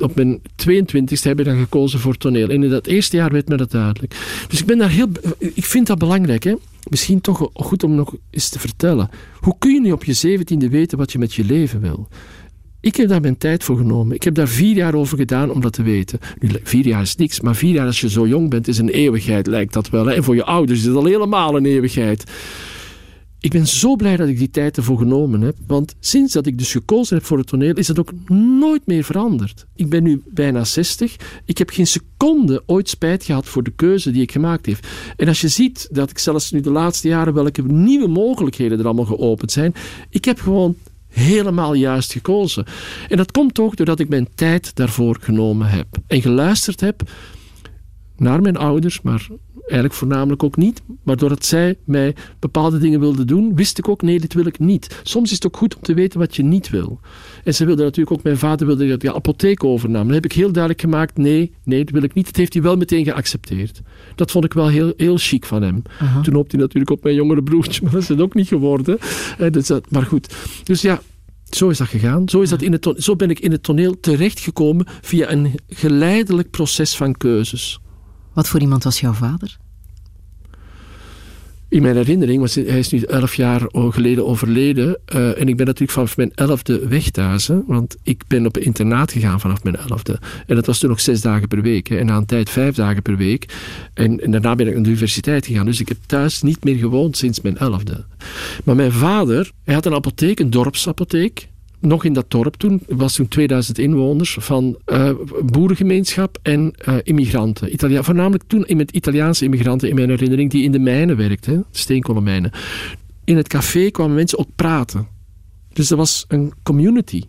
op mijn 22e heb ik dan gekozen voor toneel. En in dat eerste jaar werd me dat duidelijk. Dus ik ben daar heel. Ik vind dat belangrijk, hè? Misschien toch goed om nog eens te vertellen. Hoe kun je nu op je 17e weten wat je met je leven wil? Ik heb daar mijn tijd voor genomen. Ik heb daar vier jaar over gedaan om dat te weten. Nu, vier jaar is niks, maar vier jaar als je zo jong bent is een eeuwigheid, lijkt dat wel. Hè? En voor je ouders is het al helemaal een eeuwigheid. Ik ben zo blij dat ik die tijd ervoor genomen heb. Want sinds dat ik dus gekozen heb voor het toneel, is dat ook nooit meer veranderd. Ik ben nu bijna 60. Ik heb geen seconde ooit spijt gehad voor de keuze die ik gemaakt heb. En als je ziet dat ik zelfs nu de laatste jaren welke nieuwe mogelijkheden er allemaal geopend zijn. Ik heb gewoon helemaal juist gekozen. En dat komt ook doordat ik mijn tijd daarvoor genomen heb. En geluisterd heb naar mijn ouders, maar eigenlijk voornamelijk ook niet. Maar doordat zij mij bepaalde dingen wilden doen, wist ik ook, nee, dit wil ik niet. Soms is het ook goed om te weten wat je niet wil. En ze wilde natuurlijk ook, mijn vader wilde dat ik de apotheek overnam. Dan heb ik heel duidelijk gemaakt, nee, nee, dat wil ik niet. Dat heeft hij wel meteen geaccepteerd. Dat vond ik wel heel, heel chic van hem. Toen hoopte hij natuurlijk op mijn jongere broertje, maar dat is het ook niet geworden. Dus dat, maar goed. Dus ja, zo is dat gegaan. Zo, is dat in het zo ben ik in het toneel terechtgekomen via een geleidelijk proces van keuzes.
Wat voor iemand was jouw vader?
In mijn herinnering, want hij is nu elf jaar geleden overleden. Uh, en ik ben natuurlijk vanaf mijn elfde weg thuis. Want ik ben op internaat gegaan vanaf mijn elfde. En dat was toen nog zes dagen per week. En na een tijd vijf dagen per week. En, en, daarna ben ik naar de universiteit gegaan. Dus ik heb thuis niet meer gewoond sinds mijn elfde. Maar mijn vader, hij had een apotheek, een dorpsapotheek nog in dat dorp toen, was toen 2000 inwoners van uh, boerengemeenschap en uh, immigranten. Italia voornamelijk toen met Italiaanse immigranten in mijn herinnering die in de mijnen werkten, steenkolenmijnen. In het café kwamen mensen ook praten. Dus er was een community.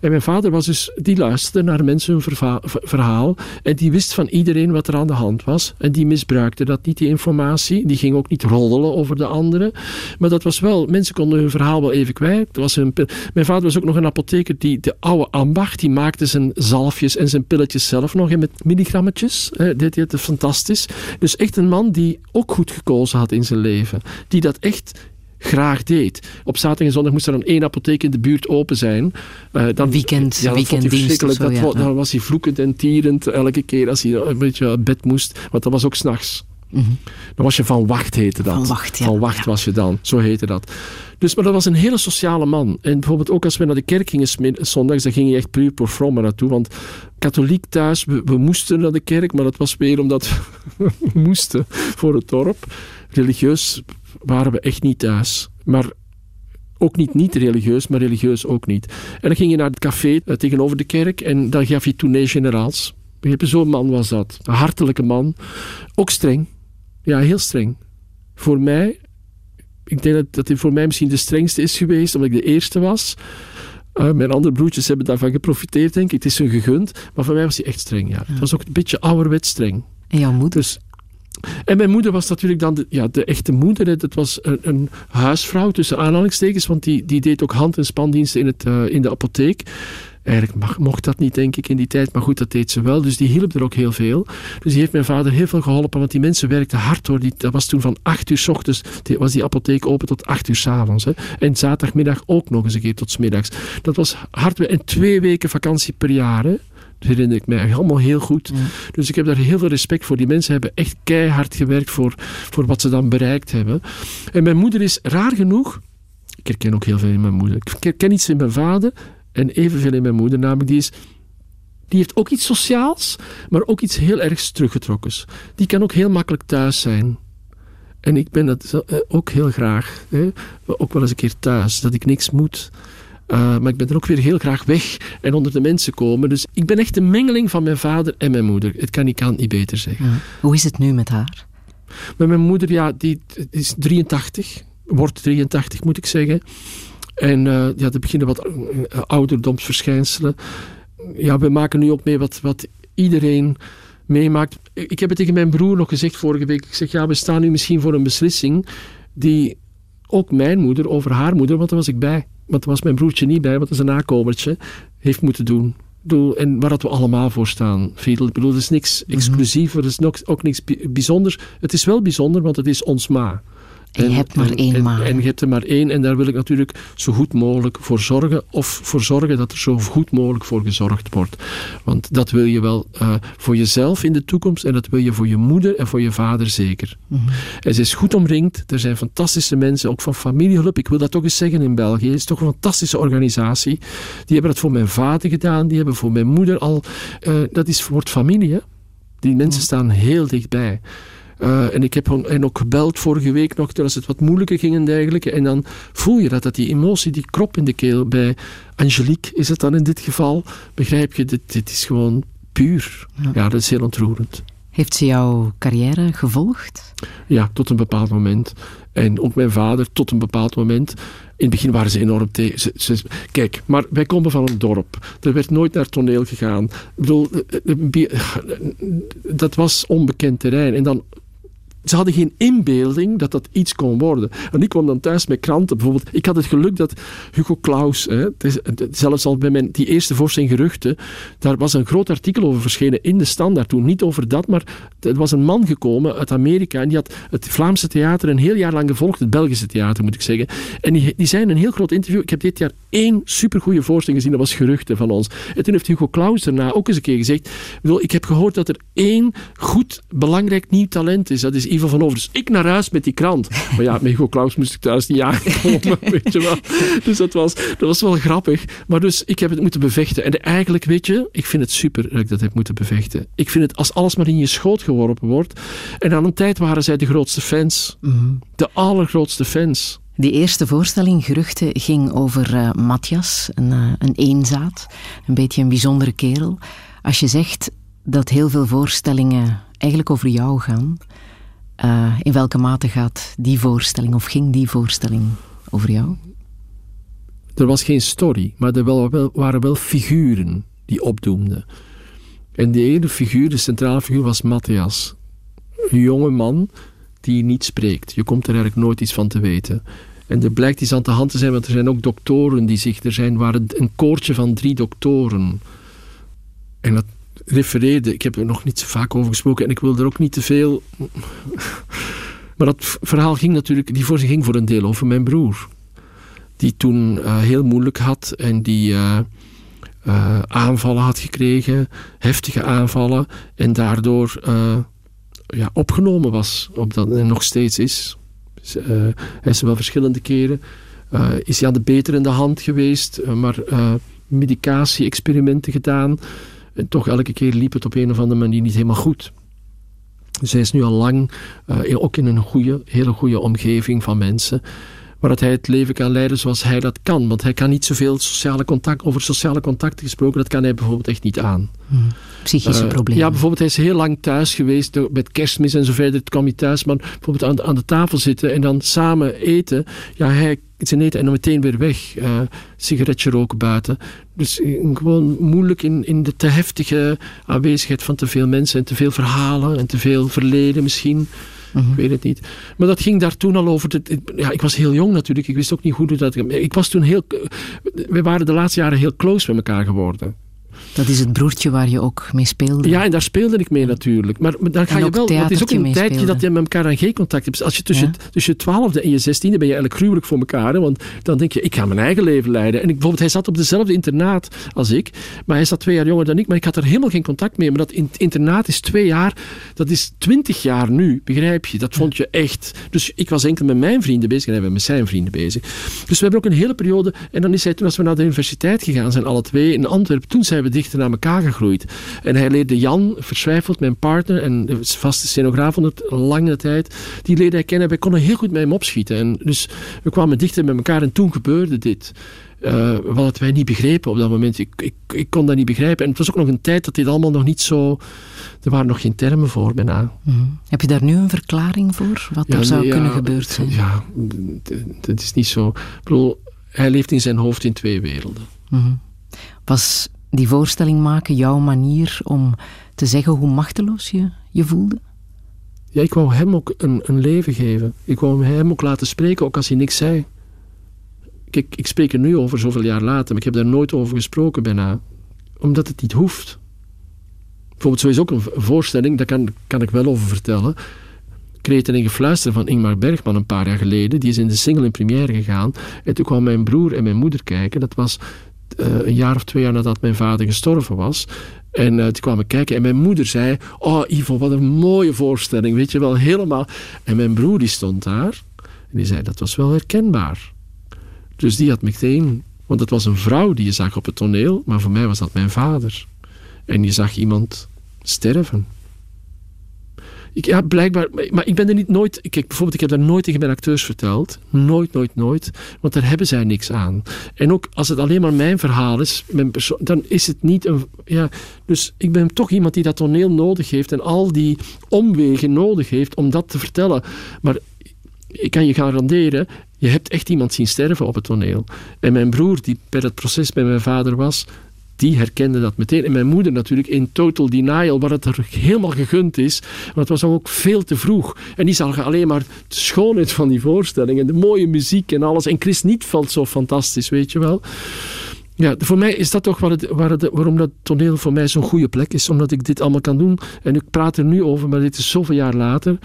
En mijn vader was dus, die luisterde naar mensen hun verhaal en die wist van iedereen wat er aan de hand was. En die misbruikte dat niet, die informatie. Die ging ook niet roddelen over de anderen. Maar dat was wel, mensen konden hun verhaal wel even kwijt. Was een, mijn vader was ook nog een apotheker die de oude ambacht, die maakte zijn zalfjes en zijn pilletjes zelf nog met milligrammetjes. Dit is fantastisch. Dus echt een man die ook goed gekozen had in zijn leven. Die dat echt graag deed. Op zaterdag en zondag moest er dan één apotheek in de buurt open zijn.
Uh, dan, weekend, ja, zo,
dat, ja. Dan was hij vloekend en tierend elke keer als hij een beetje uit bed moest. Want dat was ook s'nachts. Mm -hmm. Dan was je van wacht, heette dat.
Van wacht, ja.
Van wacht was je dan, zo heette dat. Dus, maar dat was een hele sociale man. En bijvoorbeeld ook als we naar de kerk gingen zondags, dan ging je echt puur voor naartoe. Want katholiek thuis, we, we, moesten naar de kerk, maar dat was weer omdat we moesten voor het dorp. Religieus waren we echt niet thuis. Maar ook niet niet religieus, maar religieus ook niet. En dan ging je naar het café eh, tegenover de kerk en dan gaf je tournee generaals. Zo'n man was dat. Een hartelijke man. Ook streng. Ja, heel streng. Voor mij, ik denk dat, dat hij voor mij misschien de strengste is geweest, omdat ik de eerste was. Uh, mijn andere broertjes hebben daarvan geprofiteerd, denk ik. Het is hun gegund. Maar voor mij was hij echt streng, ja. Het was ook een beetje ouderwets streng.
En jouw moeder? Dus,
en mijn moeder was natuurlijk dan de, ja, de echte moeder. Dat was een, een, huisvrouw tussen aanhalingstekens, want die, die deed ook hand- en spandiensten in, het, uh, in de apotheek. Eigenlijk mocht dat niet, denk ik, in die tijd. Maar goed, dat deed ze wel. Dus die hielp er ook heel veel. Dus die heeft mijn vader heel veel geholpen. Want die mensen werkten hard hoor. Die, dat was toen van 8 uur s ochtends. Was die apotheek open tot 8 uur s avonds. Hè. En zaterdagmiddag ook nog eens een keer tot s middags. Dat was hard. En twee weken vakantie per jaar. Hè. Herinner ik mij allemaal heel goed. Dus ik heb daar heel veel respect voor. Die mensen hebben echt keihard gewerkt voor, voor wat ze dan bereikt hebben. En mijn moeder is raar genoeg. Ik herken ook heel veel in mijn moeder. Ik herken iets in mijn vader en evenveel in mijn moeder, namelijk die is. Die heeft ook iets sociaals, maar ook iets heel erg teruggetrokkens. Die kan ook heel makkelijk thuis zijn. En ik ben dat eh, ook heel graag. Hè? Ook wel eens een keer thuis, dat ik niks moet. Uh, maar ik ben er ook weer heel graag weg en onder de mensen komen. Dus ik ben echt een mengeling van mijn vader en mijn moeder. Het kan, ik kan het niet beter zeggen.
Hoe is het nu met haar?
Met mijn moeder, ja, die is 83. Wordt 83, moet ik zeggen. En uh, ja, er beginnen wat uh, ouderdomsverschijnselen. Ja, we maken nu ook mee wat, wat iedereen meemaakt. Ik heb het tegen mijn broer nog gezegd vorige week. Ik zeg, ja, we staan nu misschien voor een beslissing die ook mijn moeder over haar moeder, want daar was ik bij. Want daar was mijn broertje niet bij, want dat is een nakomertje, heeft moeten doen. En waar dat we allemaal voor staan, Fiedel. Ik bedoel, het is niks mhm. exclusief, het is ook niks bijzonders. Het is wel bijzonder, want het is ons ma.
En, je hebt maar één
en, je hebt er maar één en daar wil ik natuurlijk zo goed mogelijk voor zorgen. Of voor zorgen dat er zo goed mogelijk voor gezorgd wordt. Want dat wil je wel uh, voor jezelf in de toekomst en dat wil je voor je moeder en voor je vader zeker. Mm -hmm. En ze is goed omringd. Er zijn fantastische mensen, ook van familiehulp. Ik wil dat toch eens zeggen in België. Het is toch een fantastische organisatie. Die hebben dat voor mijn vader gedaan. Die hebben voor mijn moeder al... Uh, dat is het familie, hè? Die mensen staan heel dichtbij. Uh, en ik heb hen ook gebeld vorige week nog, terwijl het wat moeilijker ging en dergelijke. En dan voel je dat, dat die emotie, die krop in de keel, bij Angelique is het dan in dit geval, begrijp je, dit, dit is gewoon puur. Ja. ja, dat is heel ontroerend.
Heeft ze jouw carrière gevolgd?
Ja, tot een bepaald moment. En ook mijn vader tot een bepaald moment. In het begin waren ze enorm tegen. Kijk, maar wij komen van een dorp. Er werd nooit naar toneel gegaan. Ik bedoel, eh, eh, dat was onbekend terrein. En dan ze hadden geen inbeelding dat dat iets kon worden. En ik kwam dan thuis met kranten. Bijvoorbeeld, ik had het geluk dat Hugo Claus, hè, zelfs al bij mijn, die eerste voorstelling Geruchten, daar was een groot artikel over verschenen in de Standaard toen. Niet over dat, maar er was een man gekomen uit Amerika en die had het Vlaamse theater een heel jaar lang gevolgd, het Belgische theater moet ik zeggen. En die, die zei in een heel groot interview, ik heb dit jaar één supergoeie voorstelling gezien, dat was Geruchten van ons. En toen heeft Hugo Claus daarna ook eens een keer gezegd, ik heb gehoord dat er één goed, belangrijk nieuw talent is. Dat is Ivo van Over. Dus ik naar huis met die krant. Maar ja, met Hugo Claus moest ik thuis niet aankomen, weet je wel. Dus dat was, dat was wel grappig. Maar dus, ik heb het moeten bevechten. En eigenlijk, weet je, ik vind het super dat ik dat heb moeten bevechten. Ik vind het, als alles maar in je schoot geworpen wordt. En aan een tijd waren zij de grootste fans. Mm. De allergrootste fans.
Die eerste voorstelling, Geruchten, ging over uh, Matthias, een, uh, een eenzaad. Een beetje een bijzondere kerel. Als je zegt dat heel veel voorstellingen eigenlijk over jou gaan, uh, in welke mate gaat die voorstelling of ging die voorstelling over jou?
Er was geen story, maar er wel, waren wel figuren die opdoemden. En de ene figuur, de centrale figuur, was Matthias. Een jonge man die niet spreekt. Je komt er eigenlijk nooit iets van te weten. En er blijkt iets aan de hand te zijn, want er zijn ook doktoren die zich... Er zijn, waren een koortje van drie doktoren. En dat refereerde, ik heb er nog niet zo vaak over gesproken en ik wil er ook niet te veel. Maar dat verhaal ging natuurlijk, die voor ging voor een deel over mijn broer. Die toen uh, heel moeilijk had en die uh, uh, aanvallen had gekregen, heftige aanvallen, en daardoor ja, opgenomen was, op dat, en nog steeds is. Dus, hij is wel verschillende keren. is hij aan de beterende hand geweest, maar medicatie-experimenten gedaan. En toch elke keer liep het op een of andere manier niet helemaal goed. Zij is nu al lang, uh, ook in een goede, hele goede omgeving van mensen. waar hij het leven kan leiden zoals hij dat kan. Want hij kan niet zoveel sociale contact, over sociale contacten gesproken, dat kan hij bijvoorbeeld echt niet aan.
Hmm. Psychische uh, problemen.
Ja, bijvoorbeeld hij is heel lang thuis geweest met kerstmis en zo verder. Het kwam hij thuis, maar bijvoorbeeld aan de, aan de tafel zitten en dan samen eten. Ja, hij zijn eten en dan meteen weer weg. Uh, sigaretje roken buiten. Dus gewoon moeilijk in, in de te heftige aanwezigheid van te veel mensen en te veel verhalen en te veel verleden misschien. Mhm. Ik weet het niet. Maar dat ging daar toen al over. ja, ik was heel jong natuurlijk. Ik wist ook niet hoe dat. Ik was toen heel. We waren de laatste jaren heel close met elkaar geworden.
Dat is het broertje waar je ook mee speelde.
Ja, en daar speelde ik mee natuurlijk. Maar, maar dan ga je wel. Het is ook een tijdje dat je met elkaar aan geen contact hebt. Als je tussen, ja. tussen je twaalfde en je zestiende ben je eigenlijk gruwelijk voor elkaar. Hè? Want dan denk je, ik ga mijn eigen leven leiden. En ik, bijvoorbeeld, hij zat op dezelfde internaat als ik. Maar hij zat twee jaar jonger dan ik. Maar ik had er helemaal geen contact mee. Maar dat internaat is twee jaar. Dat is twintig jaar nu. Begrijp je? Dat vond je echt. Dus ik was enkel met mijn vrienden bezig en hij was met zijn vrienden bezig. Dus we hebben ook een hele periode. En dan is hij toen, als we naar de universiteit gegaan zijn, alle twee in Antwerpen. Toen zijn we naar elkaar gegroeid. En hij leerde Jan, verzwijfeld, mijn partner en vaste scenograaf van het lange tijd, die leerde hij kennen. Wij konden heel goed met hem opschieten. En dus we kwamen dichter met elkaar en toen gebeurde dit. Uh, wat wij niet begrepen op dat moment. Ik, ik, ik kon dat niet begrijpen. En het was ook nog een tijd dat dit allemaal nog niet zo... Er waren nog geen termen voor bijna.
Mm Heb je daar nu een verklaring voor? Wat er zou kunnen gebeuren zijn?
Ja, het is niet zo... Ik bedoel, hij leeft in zijn hoofd in twee werelden.
Mm Was die voorstelling maken jouw manier om te zeggen hoe machteloos je je voelde?
Ja, ik wou hem ook een, een leven geven. Ik wou hem ook laten spreken, ook als hij niks zei. Kijk, ik spreek er nu over zoveel jaar later, maar ik heb daar nooit over gesproken bijna. Omdat het niet hoeft. Bijvoorbeeld, zo is ook een voorstelling, daar kan, kan ik wel over vertellen. Kreten en Gefluister van Ingmar Bergman een paar jaar geleden. Die is in de single in première gegaan. En toen kwam mijn broer en mijn moeder kijken. Dat was een jaar of twee jaar nadat mijn vader gestorven was. En uh, toen kwamen kijken en mijn moeder zei... Oh Ivo, wat een mooie voorstelling, weet je wel, helemaal... En mijn broer die stond daar en die zei, dat was wel herkenbaar. Dus die had meteen... Want het was een vrouw die je zag op het toneel, maar voor mij was dat mijn vader. En je zag iemand sterven. Ik, ja, blijkbaar. Maar ik ben er niet nooit. Kijk, bijvoorbeeld, ik heb dat nooit tegen mijn acteurs verteld. Nooit, nooit, nooit. Want daar hebben zij niks aan. En ook als het alleen maar mijn verhaal is, mijn dan is het niet een. Ja, dus ik ben toch iemand die dat toneel nodig heeft en al die omwegen nodig heeft om dat te vertellen. Maar ik kan je garanderen, je hebt echt iemand zien sterven op het toneel. En mijn broer, die bij het proces bij mijn vader was, die herkende dat meteen. En mijn moeder natuurlijk in total denial, wat het er helemaal gegund is. Want het was ook veel te vroeg. En die zag alleen maar de schoonheid van die voorstelling en de mooie muziek en alles. En Chris niet valt zo fantastisch, weet je wel. Ja, voor mij is dat toch waar het, waar het, waarom dat toneel voor mij zo'n goede plek is. Omdat ik dit allemaal kan doen. En ik praat er nu over, maar dit is zoveel jaar later.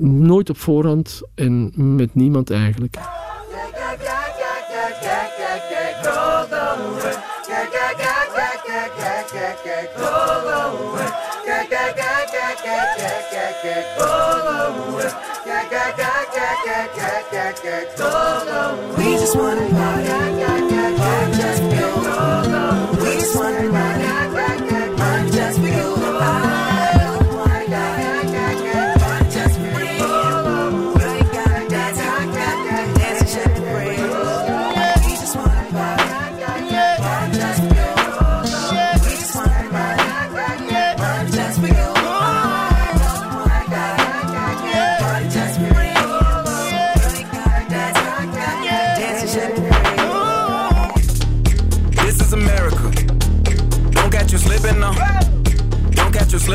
Nooit op voorhand en met niemand eigenlijk. Just wanna party.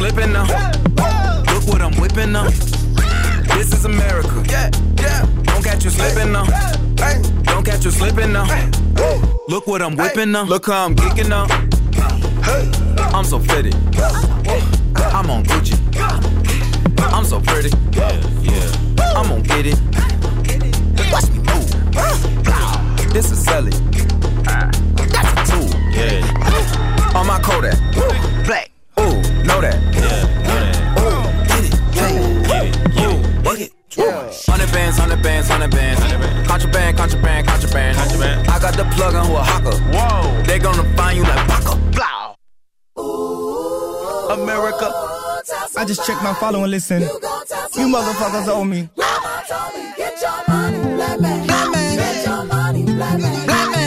Slipping now. Look what I'm whipping now. This is America. Yeah, yeah. Don't catch you slipping now. Don't catch you slipping now. Look what I'm whipping now. Look how I'm kicking now. I'm so pretty. I'm on Gucci. I'm so pretty. Yeah, yeah. I'm gonna get it. Watch me move. This is Sally. That's a tool. Yeah. On my Kodak. Hundred bands. Contraband, contraband, contraband. Contraband. I got the plug on who a hawker. Whoa. They gonna find you like Baka. Blah. America.
I just checked my follow and listen. You motherfuckers owe me.
Get your money, black man.
Black man.
Get your money, black man.
Black man.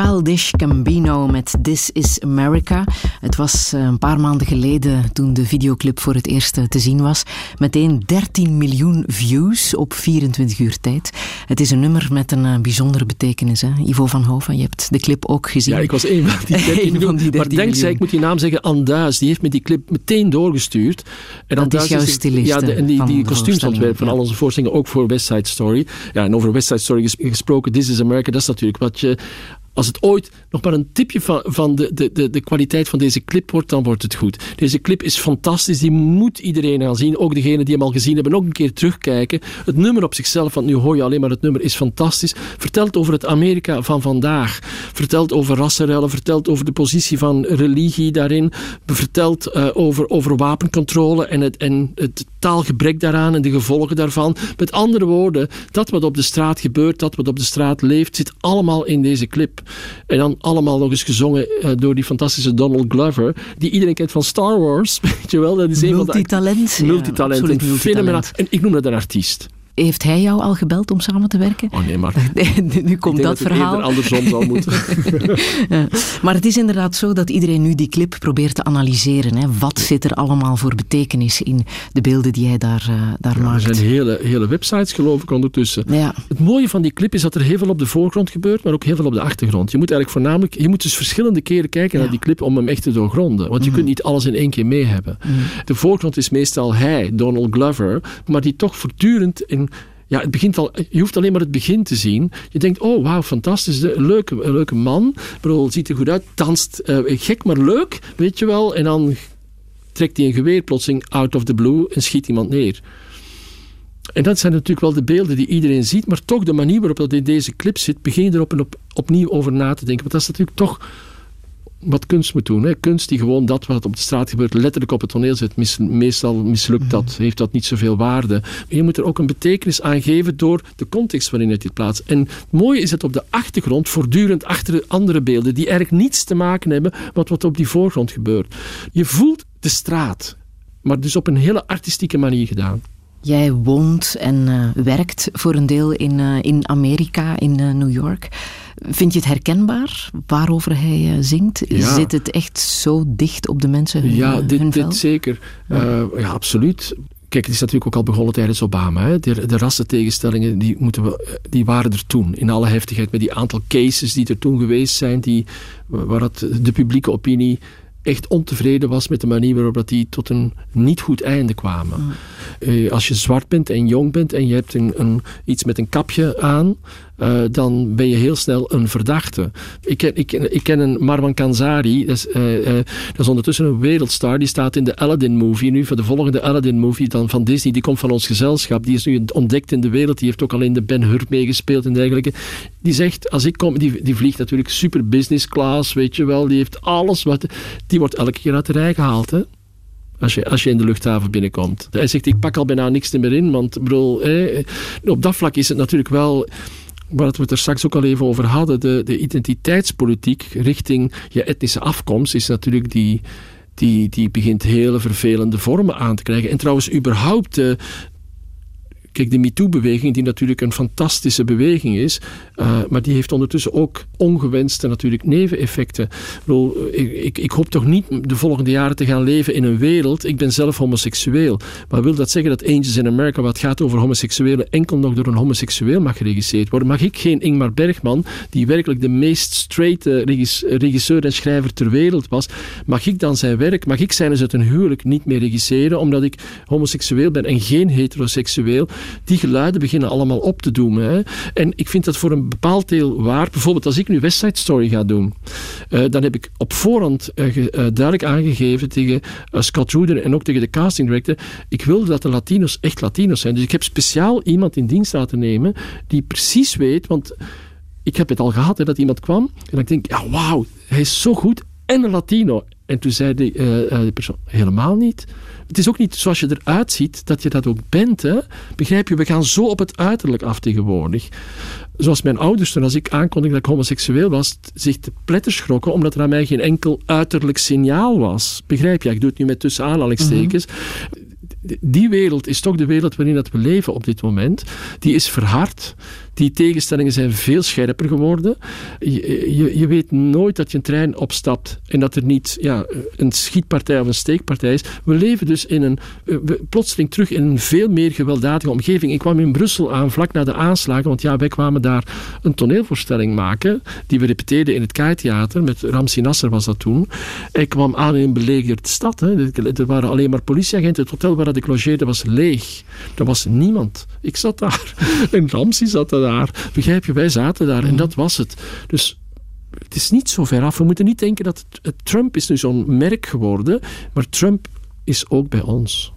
Childish Gambino met This is America. Het was eh, een paar maanden geleden toen de videoclip voor het eerst eh, te zien was. Meteen 13 miljoen views op 24 uur tijd. Het is een nummer met een eh, bijzondere betekenis. Hè? Ivo van Hoven, je hebt de clip ook gezien.
Ja, ik was een van die 13
Een van
miljoen.
die 13
Maar dankzij,
miljoen.
ik moet die naam zeggen, Anduis, die heeft me die clip meteen doorgestuurd. En
Dat is jouw
Ja, de- en die, kostuumsontwerp van al onze voorstellingen, ook voor West Side Story. Ja, en over West Side Story ges- gesproken, This is America, dat is natuurlijk wat je... Als het ooit nog maar een tipje van, van de, de, de, de kwaliteit van deze clip wordt, dan wordt het goed. Deze clip is fantastisch, die moet iedereen gaan zien. Ook degenen die hem al gezien hebben, ook een keer terugkijken. Het nummer op zichzelf, want nu hoor je alleen maar het nummer, is fantastisch. Vertelt over het Amerika van vandaag. Vertelt over rassenrellen, vertelt over de positie van religie daarin. Vertelt eh, over, over wapencontrole en het, en het taalgebrek daaraan en de gevolgen daarvan. Met andere woorden, dat wat op de straat gebeurt, dat wat op de straat leeft, zit allemaal in deze clip. En dan allemaal nog eens gezongen eh, door die fantastische Donald Glover, die iedereen kent van Star Wars. Weet je wel, dat is een van de
Multitalent. ja,
multitalent. een
multitalent.
En ik noem dat een artiest.
Heeft hij jou al gebeld om samen te werken?
Oh nee, maar
nu komt
ik denk
dat
dat
verhaal.
andersom zal moeten.
Ja. Maar het is inderdaad zo dat iedereen nu die clip probeert te analyseren. Hè. Wat zit er allemaal voor betekenis in de beelden die hij daar, eh, daar
er
maakt?
zijn hele, hele websites geloof ik ondertussen.
Ja.
Het mooie van die clip is dat er heel veel op de voorgrond gebeurt, maar ook heel veel op de achtergrond. Je moet eigenlijk voornamelijk, je moet dus verschillende keren kijken.
Mhm.
naar die clip om hem echt te doorgronden. Want je kunt niet alles in één keer mee hebben. De voorgrond is meestal hij, Donald Glover, maar die toch voortdurend in. Ja, het begint al, je hoeft alleen maar het begin te zien. Je denkt, oh wauw, fantastisch, een leuke, een leuke man. Ik ziet er goed uit, danst eh, gek maar leuk, weet je wel. En dan trekt hij een geweer plotseling out of the blue en schiet iemand neer. En dat zijn natuurlijk wel de beelden die iedereen ziet, maar toch de manier waarop dat in deze clip zit, begin je erop en op, opnieuw over na te denken. Want dat is natuurlijk toch wat kunst moet doen. Hè? Kunst die gewoon dat wat op de straat gebeurt, letterlijk op het toneel zet. Mis- meestal mislukt dat, heeft dat niet zoveel waarde. Je moet er ook een betekenis aan geven door de context waarin het dit plaatst. En het mooie is dat op de achtergrond, voortdurend achter andere beelden, die eigenlijk niets te maken hebben met wat op die voorgrond gebeurt. Je voelt de straat, maar dus op een hele artistieke manier gedaan.
Jij woont en eh, werkt voor een deel in, eh, in Amerika, in eh, New York. Vind je het herkenbaar waarover hij zingt?
Ja.
Zit het echt zo dicht op de mensen hun,
Ja, dit,
hun
dit zeker. Eh, ja, absoluut. Kijk, het is natuurlijk ook al begonnen tijdens Obama. Hè. De, de rassentegenstellingen die, moeten we, die waren er toen. In alle heftigheid met die aantal cases die er toen geweest zijn. Die, waar het, de publieke opinie echt ontevreden was met de manier waarop dat die tot een niet goed einde kwamen. Eh, als je zwart bent en jong bent en je hebt een, een, iets met een kapje aan, eh, dan ben je heel snel een verdachte. Ik ken, ik, ik ken een Marwan Kanzari, dat is, eh, eh, dat is ondertussen een wereldstar, die staat in de Aladdin-movie, nu voor de volgende Aladdin-movie dan van Disney, die komt van ons gezelschap, die is nu ontdekt in de wereld, die heeft ook al in de Ben Hur meegespeeld en dergelijke. Die zegt, als ik kom, die, die vliegt natuurlijk super business class, weet je wel, die heeft alles wat, die wordt elke keer uit de rij gehaald, hè. Als je, als je in de luchthaven binnenkomt. Hij zegt, ik pak al bijna niks meer in. Want bedoel, op dat vlak is het natuurlijk wel... Waar we er straks ook al even over hadden. De, de identiteitspolitiek richting je etnische afkomst is natuurlijk die... Die, die begint hele vervelende vormen aan te krijgen. En trouwens, überhaupt... eh, Kijk, de MeToo-beweging, die natuurlijk een fantastische beweging is, uh, maar die heeft ondertussen ook ongewenste natuurlijk neveneffecten. Ik, ik, ik, hoop toch niet de volgende jaren te gaan leven in een wereld. Ik ben zelf homoseksueel. Maar wil dat zeggen dat Angels in America, wat gaat over homoseksuelen, enkel nog door een homoseksueel mag geregisseerd worden? Mag ik geen Ingmar Bergman, die werkelijk de meest straight regisseur en schrijver ter wereld was, mag ik dan zijn werk, mag ik zijn eens uit een huwelijk niet meer regisseren, omdat ik homoseksueel ben en geen heteroseksueel? Die geluiden beginnen allemaal op te doemen. Hè? En ik vind dat voor een bepaald deel waar. Bijvoorbeeld als ik nu West Side Story ga doen, uh, dan heb ik op voorhand uh, uh, duidelijk aangegeven tegen Scott Rudin en ook tegen de casting director, ik wil dat de Latino's echt Latino's zijn. Dus ik heb speciaal iemand in dienst laten nemen die precies weet, want ik heb het al gehad, hè, dat iemand kwam en ik denk, ja wauw, hij is zo goed en een Latino. En toen zei die, die persoon, helemaal niet. Het is ook niet zoals je eruit ziet dat je dat ook bent. Hè? Begrijp je, we gaan zo op het uiterlijk af tegenwoordig. Zoals mijn ouders toen, als ik aankondigde dat ik homoseksueel was, zich te pletter schrokken, omdat er aan mij geen enkel uiterlijk signaal was. Begrijp je? Ik doe het nu met tussen aanhalingstekens. Mhm die wereld is toch de wereld waarin dat we leven op dit moment. Die is verhard. Die tegenstellingen zijn veel scherper geworden. Je, je, weet nooit dat je een trein opstapt en dat er niet ja, een schietpartij of een steekpartij is. We leven dus in een, plotseling terug in een veel meer gewelddadige omgeving. Ik kwam in Brussel aan vlak na de aanslagen, want ja, wij kwamen daar een toneelvoorstelling maken die we repeteerden in het Kai-theater. Met Ramsi Nasser was dat toen. Ik kwam aan in een belegerde stad. Hè. Er waren alleen maar politieagenten. Het hotel waar ik logeerde was leeg. Er was niemand. Ik zat daar. En Ramsey zat daar. Begrijp je, wij zaten daar. En mhm. dat was het. Dus het is niet zo ver af. We moeten niet denken dat het, Trump is nu zo'n merk geworden. Maar Trump is ook bij ons.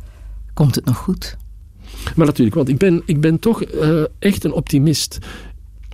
Komt het nog goed?
Maar natuurlijk, want ik ben, ik ben toch uh, echt een optimist.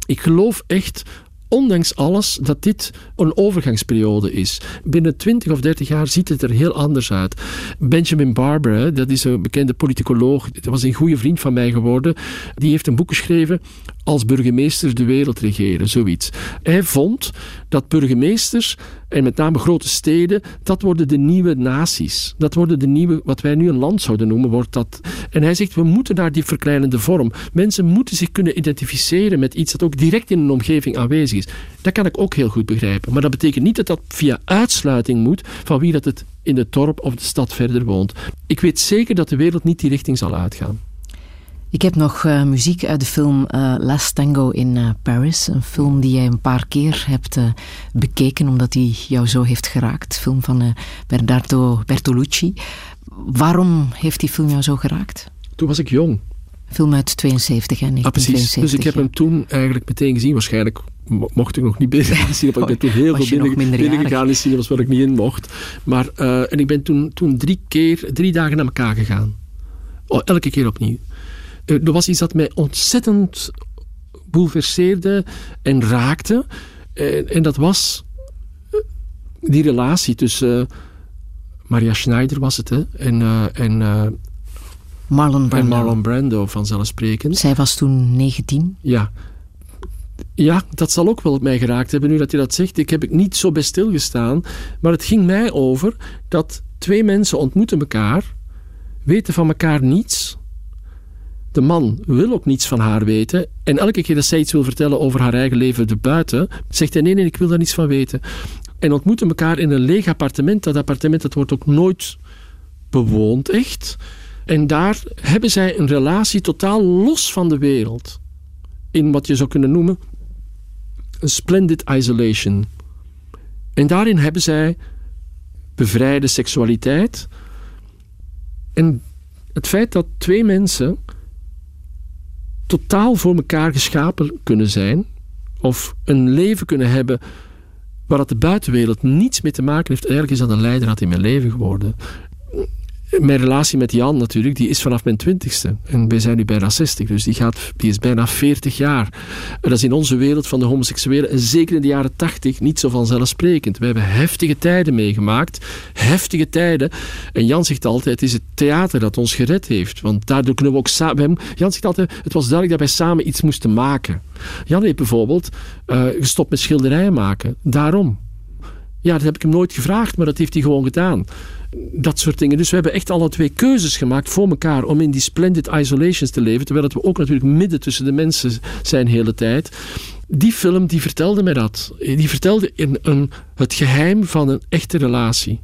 Ik geloof echt ondanks alles dat dit een overgangsperiode is. Binnen 20 of 30 jaar ziet het er heel anders uit. Benjamin Barber, dat is een bekende politicoloog, dat was een goede vriend van mij geworden, die heeft een boek geschreven als burgemeesters de wereld regeren, zoiets. Hij vond dat burgemeesters, en met name grote steden, dat worden de nieuwe naties. Dat worden de nieuwe, wat wij nu een land zouden noemen, wordt dat. En hij zegt, we moeten naar die verkleinende vorm. Mensen moeten zich kunnen identificeren met iets dat ook direct in een omgeving aanwezig is. Dat kan ik ook heel goed begrijpen. Maar dat betekent niet dat dat via uitsluiting moet van wie dat het in het dorp of de stad verder woont. Ik weet zeker dat de wereld niet die richting zal uitgaan.
Ik heb nog uh, muziek uit de film uh, Last Tango in uh, Paris. Een film die jij een paar keer hebt bekeken omdat die jou zo heeft geraakt. Film van Bernardo Bertolucci. Waarom heeft die film jou zo geraakt?
Toen was ik jong.
Film uit 72 en 1972.
Ah, dus ik heb hem toen eigenlijk meteen gezien. Waarschijnlijk mocht ik nog niet binnen gaan zien. Ik ben toen heel veel binnen, binnengegaan in cinemas waar ik niet in mocht. Maar, en ik ben toen, toen drie keer, drie dagen naar elkaar gegaan. Oh, elke keer opnieuw. Eh, er was iets dat mij ontzettend bouleverseerde en raakte. En, en dat was eh, die relatie tussen Maria Schneider was het, hè, en, en
Marlon Brando.
Marlon Brando, vanzelfsprekend.
Zij was toen 19?
Ja. Ja, dat zal ook wel op mij geraakt hebben, nu dat je dat zegt. Ik heb ik niet zo bij stilgestaan. Maar het ging mij over dat twee mensen ontmoeten elkaar, weten van elkaar niets de man wil ook niets van haar weten. En elke keer dat zij iets wil vertellen over haar eigen leven erbuiten, zegt hij: Nee, nee, ik wil daar niets van weten. En ontmoeten elkaar in een leeg appartement. Dat appartement dat wordt ook nooit bewoond, echt. En daar hebben zij een relatie totaal los van de wereld. In wat je zou kunnen noemen een splendid isolation. En daarin hebben zij bevrijde seksualiteit. En het feit dat twee mensen totaal voor elkaar geschapen kunnen zijn, of een leven kunnen hebben waar het de buitenwereld niets mee te maken heeft, eigenlijk is dat een leidraad in mijn leven geworden mijn relatie met Jan natuurlijk, die is vanaf mijn twintigste. En wij zijn nu bijna 60, dus die, gaat, die is bijna 40 jaar. En dat is in onze wereld van de homoseksuelen, en zeker in de jaren 80, niet zo vanzelfsprekend. We hebben heftige tijden meegemaakt. Heftige tijden. En Jan zegt altijd, het is het theater dat ons gered heeft. Want daardoor kunnen we ook samen... Jan zegt altijd, het was duidelijk dat wij samen iets moesten maken. Jan heeft bijvoorbeeld uh, gestopt met schilderijen maken. Daarom. Ja, dat heb ik hem nooit gevraagd, maar dat heeft hij gewoon gedaan. Dat soort dingen. Dus we hebben echt alle twee keuzes gemaakt voor elkaar om in die splendid isolations te leven. Terwijl we ook natuurlijk midden tussen de mensen zijn de hele tijd. Die film die vertelde mij dat. Die vertelde in een, het geheim van een echte relatie.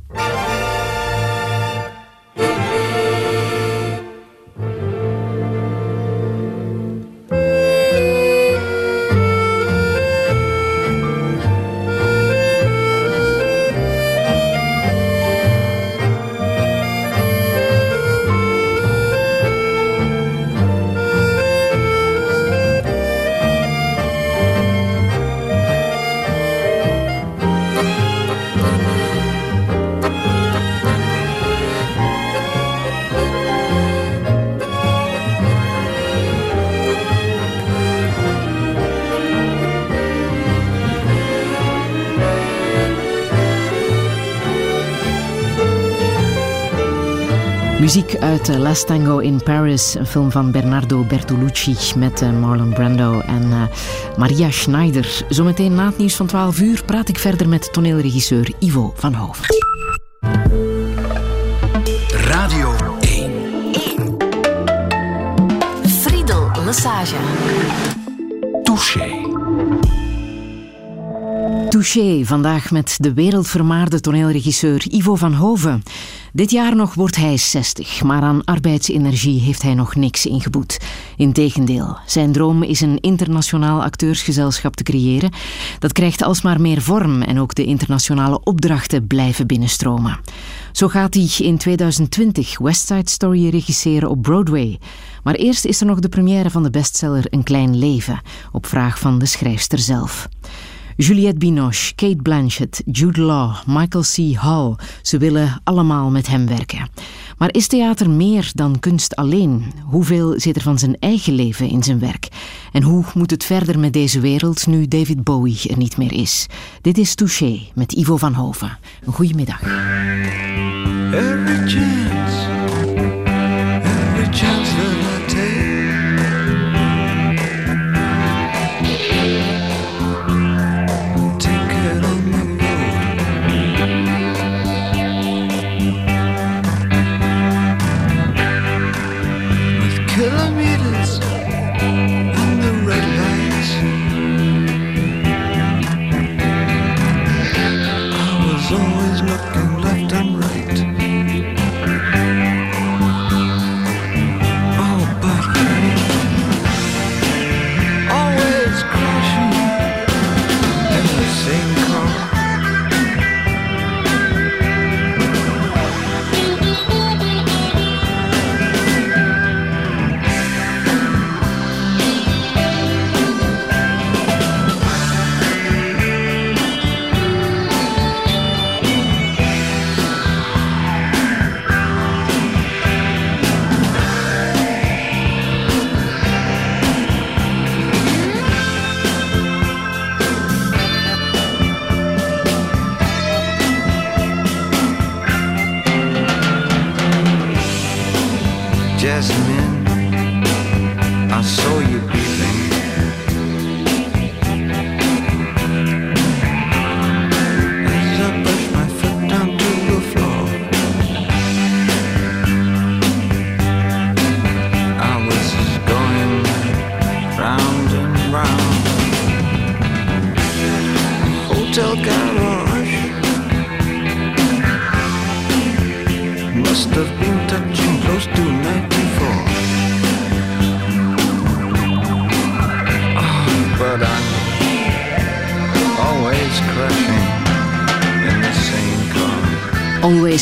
Muziek uit uh, Last Tango in Paris, een film van Bernardo Bertolucci met uh, Marlon Brando en uh, Maria Schneider. Zometeen na het nieuws van 12 uur praat ik verder met toneelregisseur Ivo van Hoven.
Radio 1.
1. Friedel Lassage.
Touché.
Touché, vandaag met de wereldvermaarde toneelregisseur Ivo van Hoven. Dit jaar nog wordt hij 60, maar aan arbeidsenergie heeft hij nog niks ingeboet. Integendeel, zijn droom is een internationaal acteursgezelschap te creëren. Dat krijgt alsmaar meer vorm en ook de internationale opdrachten blijven binnenstromen. Zo gaat hij in 2020 West Side Story regisseren op Broadway. Maar eerst is er nog de première van de bestseller Een Klein Leven, op vraag van de schrijfster zelf. Juliette Binoche, Kate Blanchett, Jude Law, Michael C. Hall. Ze willen allemaal met hem werken. Maar is theater meer dan kunst alleen? Hoeveel zit er van zijn eigen leven in zijn werk? En hoe moet het verder met deze wereld nu David Bowie er niet meer is? Dit is Touché met Ivo van Hoven. Een goede middag.
Every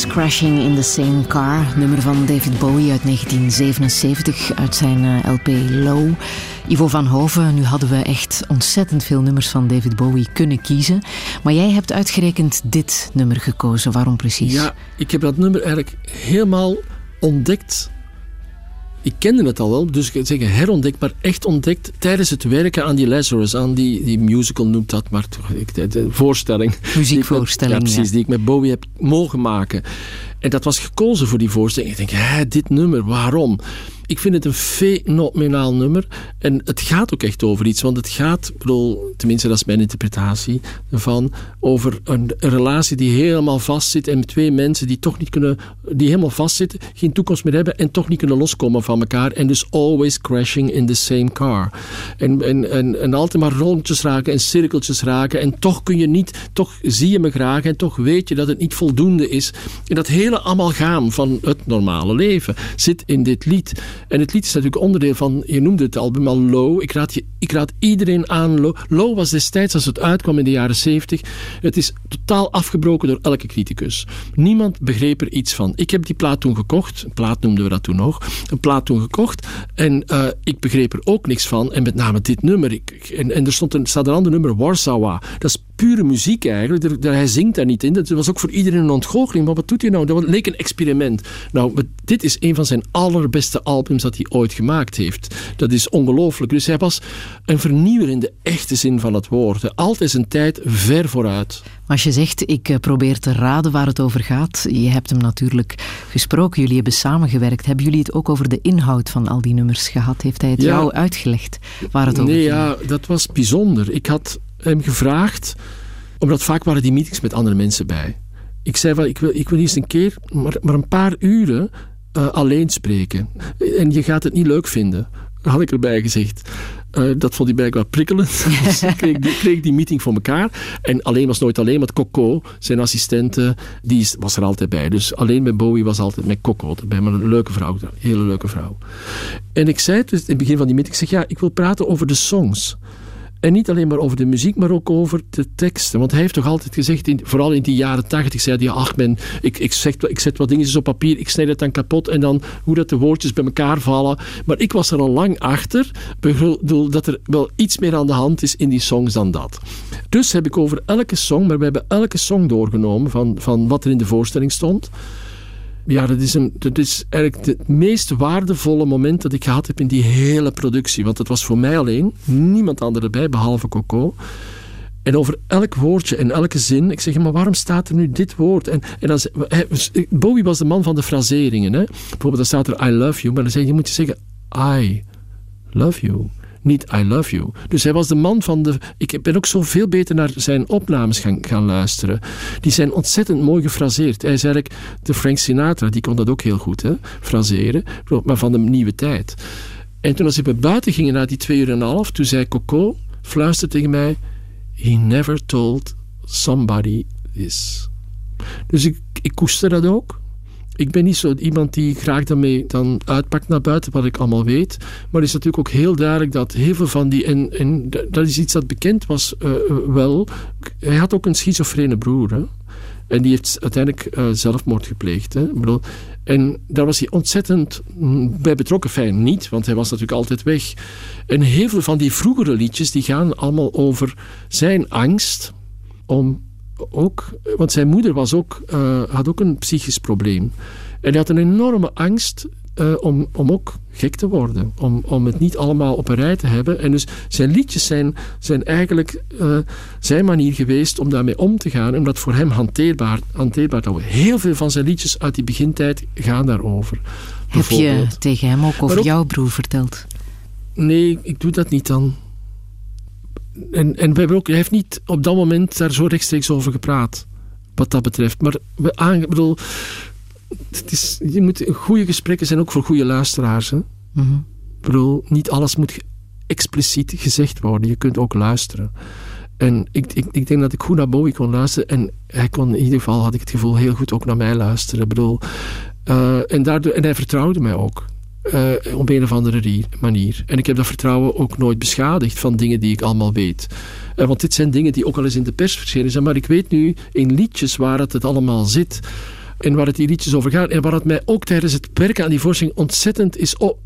Crashing in the Same Car,
nummer van David Bowie uit 1977 uit zijn eh, LP Low. Ivo van Hoven, nu hadden we echt ontzettend veel nummers van David Bowie kunnen kiezen. Maar jij hebt uitgerekend dit nummer gekozen. Waarom precies?
Ja, ik heb dat nummer eigenlijk helemaal ontdekt. Ik kende het al wel, dus ik kan zeggen herontdekt, maar echt ontdekt tijdens het werken aan die Lazarus, aan die, die musical noemt dat, maar toch, ik, de, voorstelling.
Muziekvoorstelling,
Die ik met- Ja, precies,
ja.
die ik met Bowie heb mogen maken. En dat was gekozen voor die voorstelling. Ik denk, hè, dit nummer, waarom? Ik vind het een fenomenaal nummer. En het gaat ook echt over iets. Want het gaat, bedoel, tenminste dat is mijn interpretatie ervan, over een, relatie die helemaal vastzit. En twee mensen die toch niet kunnen, die helemaal vastzitten, geen toekomst meer hebben en toch niet kunnen loskomen van elkaar. En dus always crashing in the same car. En, en, en, en altijd maar rondjes raken en cirkeltjes raken. En toch kun je niet, toch zie je me graag en toch weet je dat het niet voldoende is. En dat hele amalgaam van het normale leven zit in dit lied. En het lied is natuurlijk onderdeel van, je noemde het album al Low. Ik raad, je, ik raad iedereen aan. Low. Low was destijds, als het uitkwam in de jaren 70, het is totaal afgebroken door elke criticus. Niemand begreep er iets van. Ik heb die plaat toen gekocht. Een plaat noemden we dat toen nog. Een plaat toen gekocht. En uh, ik begreep er ook niks van. En met name dit nummer. Ik, en, er stond een, staat een ander nummer, Warsaw. Dat is pure muziek eigenlijk. Hij zingt daar niet in. Dat was ook voor iedereen een ontgoocheling. Maar wat doet hij nou? Dat leek een experiment. Nou, dit is een van zijn allerbeste albums dat hij ooit gemaakt heeft. Dat is ongelooflijk. Dus hij was een vernieuwer in de echte zin van het woord. Altijd zijn tijd ver vooruit.
Als je zegt, ik probeer te raden waar het over gaat. Je hebt hem natuurlijk gesproken. Jullie hebben samengewerkt. Hebben jullie het ook over de inhoud van al die nummers gehad? Heeft hij het ja, jou uitgelegd waar het over
nee,
ging?
Nee, ja, dat was bijzonder. Ik had hem gevraagd, omdat vaak waren die meetings met andere mensen bij. Ik zei van, ik wil, ik wil eerst een keer, maar, maar een paar uren uh, alleen spreken. En je gaat het niet leuk vinden, had ik erbij gezegd. Uh, dat vond hij blijkbaar prikkelend. dus ik kreeg, die, kreeg die meeting voor elkaar. En alleen was nooit alleen, want Coco, zijn assistente, die was er altijd bij. Dus alleen met Bowie was altijd met Coco erbij. Maar een leuke vrouw, een hele leuke vrouw. En ik zei dus in het begin van die meeting, ik zeg ja, ik wil praten over de songs. En niet alleen maar over de muziek, maar ook over de teksten. Want hij heeft toch altijd gezegd, in, vooral in die jaren tachtig, zei hij, ach men, ik, ik, zeg, ik zet wat dingetjes op papier, ik snijd het dan kapot en dan hoe dat de woordjes bij elkaar vallen. Maar ik was er al lang achter, bedoel dat er wel iets meer aan de hand is in die songs dan dat. Dus heb ik over elke song, maar we hebben elke song doorgenomen van, van wat er in de voorstelling stond. Ja, dat is, een, dat is eigenlijk het meest waardevolle moment dat ik gehad heb in die hele productie. Want het was voor mij alleen, niemand anders erbij, behalve Coco. En over elk woordje en elke zin, ik zeg, maar waarom staat er nu dit woord? En, en dan, hij, Bowie was de man van de fraseringen. Hè? Bijvoorbeeld, dan staat er I love you, maar dan zeg je moet je zeggen I love you niet I Love You. Dus hij was de man van de... Ik ben ook zo veel beter naar zijn opnames gaan, gaan luisteren. Die zijn ontzettend mooi gefraseerd. Hij is eigenlijk de Frank Sinatra, die kon dat ook heel goed, hè, fraseren. Maar van de nieuwe tijd. En toen als we buiten gingen na die twee uur en een half, toen zei Coco, fluisterde tegen mij... He never told somebody this. Dus ik, ik koester dat ook ik ben niet zo iemand die graag daarmee dan uitpakt naar buiten wat ik allemaal weet. Maar het is natuurlijk ook heel duidelijk dat heel veel van die. En, en dat is iets dat bekend was uh, wel. Hij had ook een schizofrene broer. Hè? En die heeft uiteindelijk uh, zelfmoord gepleegd. Hè? Ik bedoel, en daar was hij ontzettend bij betrokken. Fijn niet, want hij was natuurlijk altijd weg. En heel veel van die vroegere liedjes die gaan allemaal over zijn angst om ook, want zijn moeder was ook, uh, had ook een psychisch probleem. En hij had een enorme angst uh, om, om ook gek te worden. Om, om het niet allemaal op een rij te hebben. En dus zijn liedjes zijn, zijn eigenlijk uh, zijn manier geweest om daarmee om te gaan. Om dat voor hem hanteerbaar, hanteerbaar te houden. Heel veel van zijn liedjes uit die begintijd gaan daarover.
Heb je tegen hem ook over ook, jouw broer verteld?
Nee, ik doe dat niet dan en, en we hebben ook, hij heeft niet op dat moment daar zo rechtstreeks over gepraat. Wat dat betreft. Maar we aan, bedoel, het is, je moet, goede gesprekken zijn ook voor goede luisteraars. Hè?
Mm -hmm.
Ik bedoel, niet alles moet expliciet gezegd worden. Je kunt ook luisteren. En ik, ik, ik denk dat ik goed naar Bowie kon luisteren. En hij kon in ieder geval, had ik het gevoel, heel goed ook naar mij luisteren. Ik bedoel, uh, en, daardoor, en hij vertrouwde mij ook. Uh, op een of andere manier. En ik heb dat vertrouwen ook nooit beschadigd van dingen die ik allemaal weet. Uh, want dit zijn dingen die ook al eens in de pers verschenen zijn. Maar ik weet nu in liedjes waar het, het allemaal zit. En waar het die liedjes over gaat. En waar het mij ook tijdens het werken aan die voorstelling ontzettend is... Oh,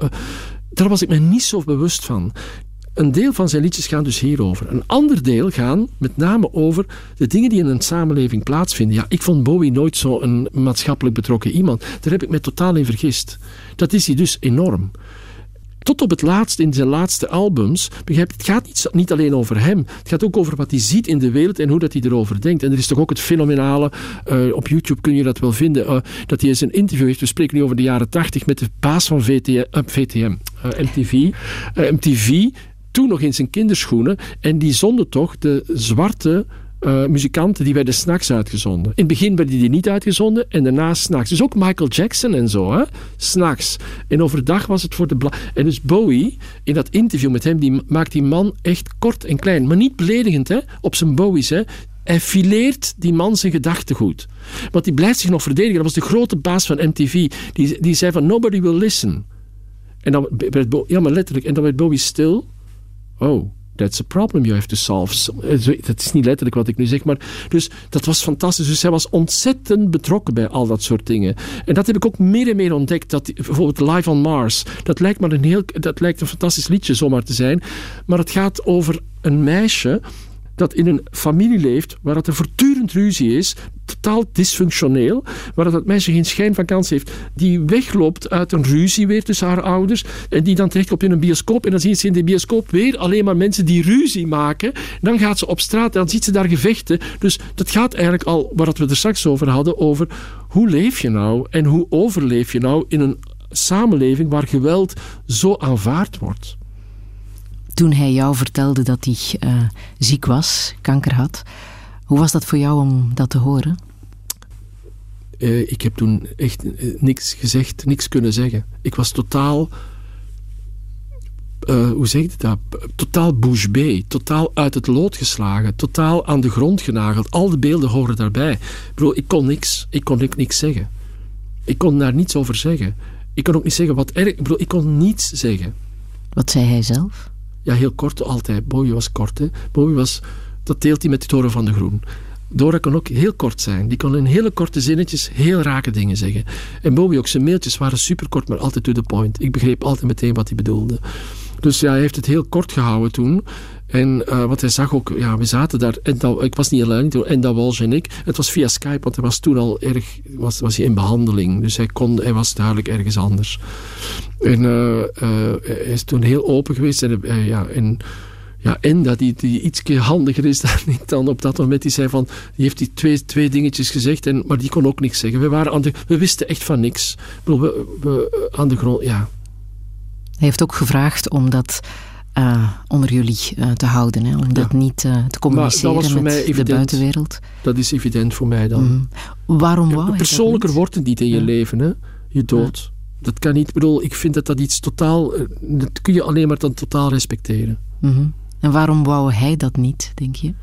daar was ik me niet zo bewust van. Een deel van zijn liedjes gaan dus hierover. Een ander deel gaan met name over de dingen die in een samenleving plaatsvinden. Ja, ik vond Bowie nooit zo een maatschappelijk betrokken iemand. Daar heb ik me totaal in vergist. Dat is hij dus enorm. tot op het laatst, in zijn laatste albums, het gaat niet, niet alleen over hem. Het gaat ook over wat hij ziet in de wereld en hoe dat hij erover denkt. En er is toch ook het fenomenale, uh, op YouTube kun je dat wel vinden, uh, dat hij eens een interview heeft. We spreken nu over de jaren tachtig met de baas van VTM, VTM MTV. MTV, toen nog in zijn kinderschoenen. En die zonden toch de zwarte uh, muzikanten die werden s'nachts uitgezonden. In het begin werden die niet uitgezonden en daarna s'nachts. Dus ook Michael Jackson en zo, hè? S'nachts. En overdag was het voor de... En dus Bowie, in dat interview met hem, die maakt die man echt kort en klein. Maar niet beledigend, hè? Op zijn Bowie's, hè? Hij fileert die man zijn gedachtegoed. Want die blijft zich nog verdedigen. Dat was de grote baas van MTV. Die, die zei van, nobody will listen. En dan werd Bowie... Ja, maar letterlijk. En dan werd Bowie stil. Oh... That's a problem you have to solve. Dat is niet letterlijk wat ik nu zeg, maar dus dat was fantastisch. Dus hij was ontzettend betrokken bij al dat soort dingen. En dat heb ik ook meer en meer ontdekt. Dat bijvoorbeeld Live on Mars, dat lijkt maar een heel, dat lijkt een fantastisch liedje zomaar te zijn, maar het gaat over een meisje dat in een familie leeft waar het er voortdurend ruzie is, totaal dysfunctioneel, waar dat meisje geen schijn van kans heeft, die wegloopt uit een ruzie weer tussen haar ouders en die dan terechtkomt in een bioscoop en dan ziet ze in de bioscoop weer alleen maar mensen die ruzie maken. Dan gaat ze op straat en dan ziet ze daar gevechten. Dus dat gaat eigenlijk al, waar we er straks over hadden, over hoe leef je nou en hoe overleef je nou in een samenleving waar geweld zo aanvaard wordt
toen hij jou vertelde dat hij uh, ziek was, kanker had. Hoe was dat voor jou om dat te horen?
Uh, ik heb toen echt uh, niks gezegd, niks kunnen zeggen. Ik was totaal, hoe zeg je dat? Totaal bouche bée, totaal uit het lood geslagen, totaal aan de grond genageld. Al de beelden horen daarbij. Ik, bedoel, ik kon niks, ik kon niks zeggen. Ik kon daar niets over zeggen. Ik kon ook niet zeggen wat erg. Ik bedoel, ik kon niets zeggen.
Wat zei hij zelf?
Ja, heel kort altijd. Bowie was kort. Hè. Was, dat deelt hij met de toren van de Groen. Dora kon ook heel kort zijn. Die kon in hele korte zinnetjes heel rake dingen zeggen. En Bowie ook, zijn mailtjes waren superkort, maar altijd to the point. Ik begreep altijd meteen wat hij bedoelde. Dus ja, hij heeft het heel kort gehouden toen. En uh, wat hij zag ook, ja, we zaten daar, en dat, ik was niet alleen, en dat Walsh en ik. Het was via Skype, want hij was toen al erg, was, was hij in behandeling. Dus hij, kon, hij was duidelijk ergens anders. En uh, uh, hij is toen heel open geweest. En, ja, en, ja, en dat hij, die iets handiger is dan dan op dat moment. Die zei van, die heeft die twee, twee dingetjes gezegd, en, maar die kon ook niks zeggen. We, waren aan de, we wisten echt van niks. We, we aan de grond, ja.
Hij heeft ook gevraagd om dat uh, onder jullie uh, te houden. Hè? Om dat niet uh, te communiceren met
evident.
de buitenwereld.
Dat is evident voor mij dan.
Mm. Waarom wou ja,
Persoonlijker wordt het niet in je leven. Hè? Je dood. Dat kan niet. Ik bedoel, ik vind dat dat iets totaal... Dat kun je alleen maar dan totaal respecteren.
Mm -hmm. En waarom wou hij dat niet, denk je?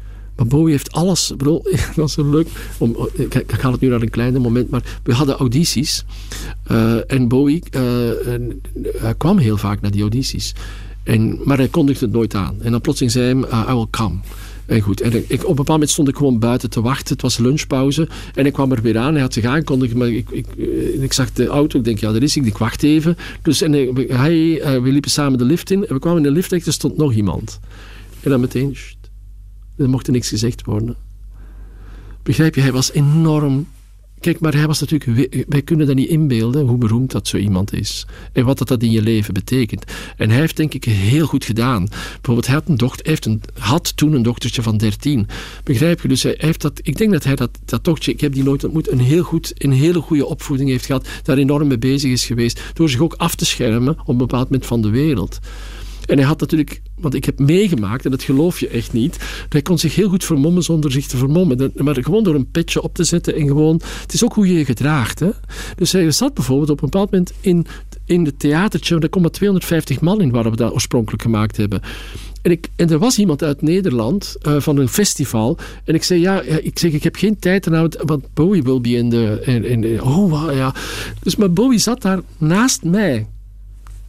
Maar Bowie heeft alles. Bedoel, dat is zo leuk. Om, ik, ik ga het nu naar een kleiner moment. Maar we hadden audities. Uh, en Bowie uh, en, kwam heel vaak naar die audities. En, maar hij kondigde het nooit aan. En dan plotseling zei hij: uh, I will come. En goed, en ik, op een bepaald moment stond ik gewoon buiten te wachten. Het was lunchpauze. En ik kwam er weer aan. Hij had zich aangekondigd. Maar ik, ik, ik zag de auto. Ik denk, ja, daar is hij. Ik wacht even. Dus en hij, uh, we liepen samen de lift in. En we kwamen in de lift en er stond nog iemand. En dan meteen... Er mocht niks gezegd worden. Begrijp je, hij was enorm Kijk, maar hij was natuurlijk, wij kunnen dat niet inbeelden hoe beroemd dat zo iemand is. En wat dat, dat in je leven betekent. En hij heeft denk ik heel goed gedaan. Bijvoorbeeld, hij had, een dochter, heeft een, had toen een dochtertje van 13. Begrijp je? Dus hij heeft dat, ik denk dat hij dat, dat dochtertje, ik heb die nooit ontmoet, een, heel goed, een hele goede opvoeding heeft gehad. Daar enorm mee bezig is geweest. Door zich ook af te schermen op een bepaald moment van de wereld. En hij had natuurlijk, want ik heb meegemaakt, en dat geloof je echt niet, hij kon zich heel goed vermommen zonder zich te vermommen. Maar gewoon door een petje op te zetten en gewoon, het is ook hoe je je gedraagt. Hè? Dus hij zat bijvoorbeeld op een bepaald moment in, in het theatertje, daar komen 250 man in waar we dat oorspronkelijk gemaakt hebben. En, ik, en er was iemand uit Nederland uh, van een festival. En ik zei, ja, ik zeg, ik heb geen tijd ernaar, want Bowie wil be in de... In, in, oh, ja. Dus maar Bowie zat daar naast mij.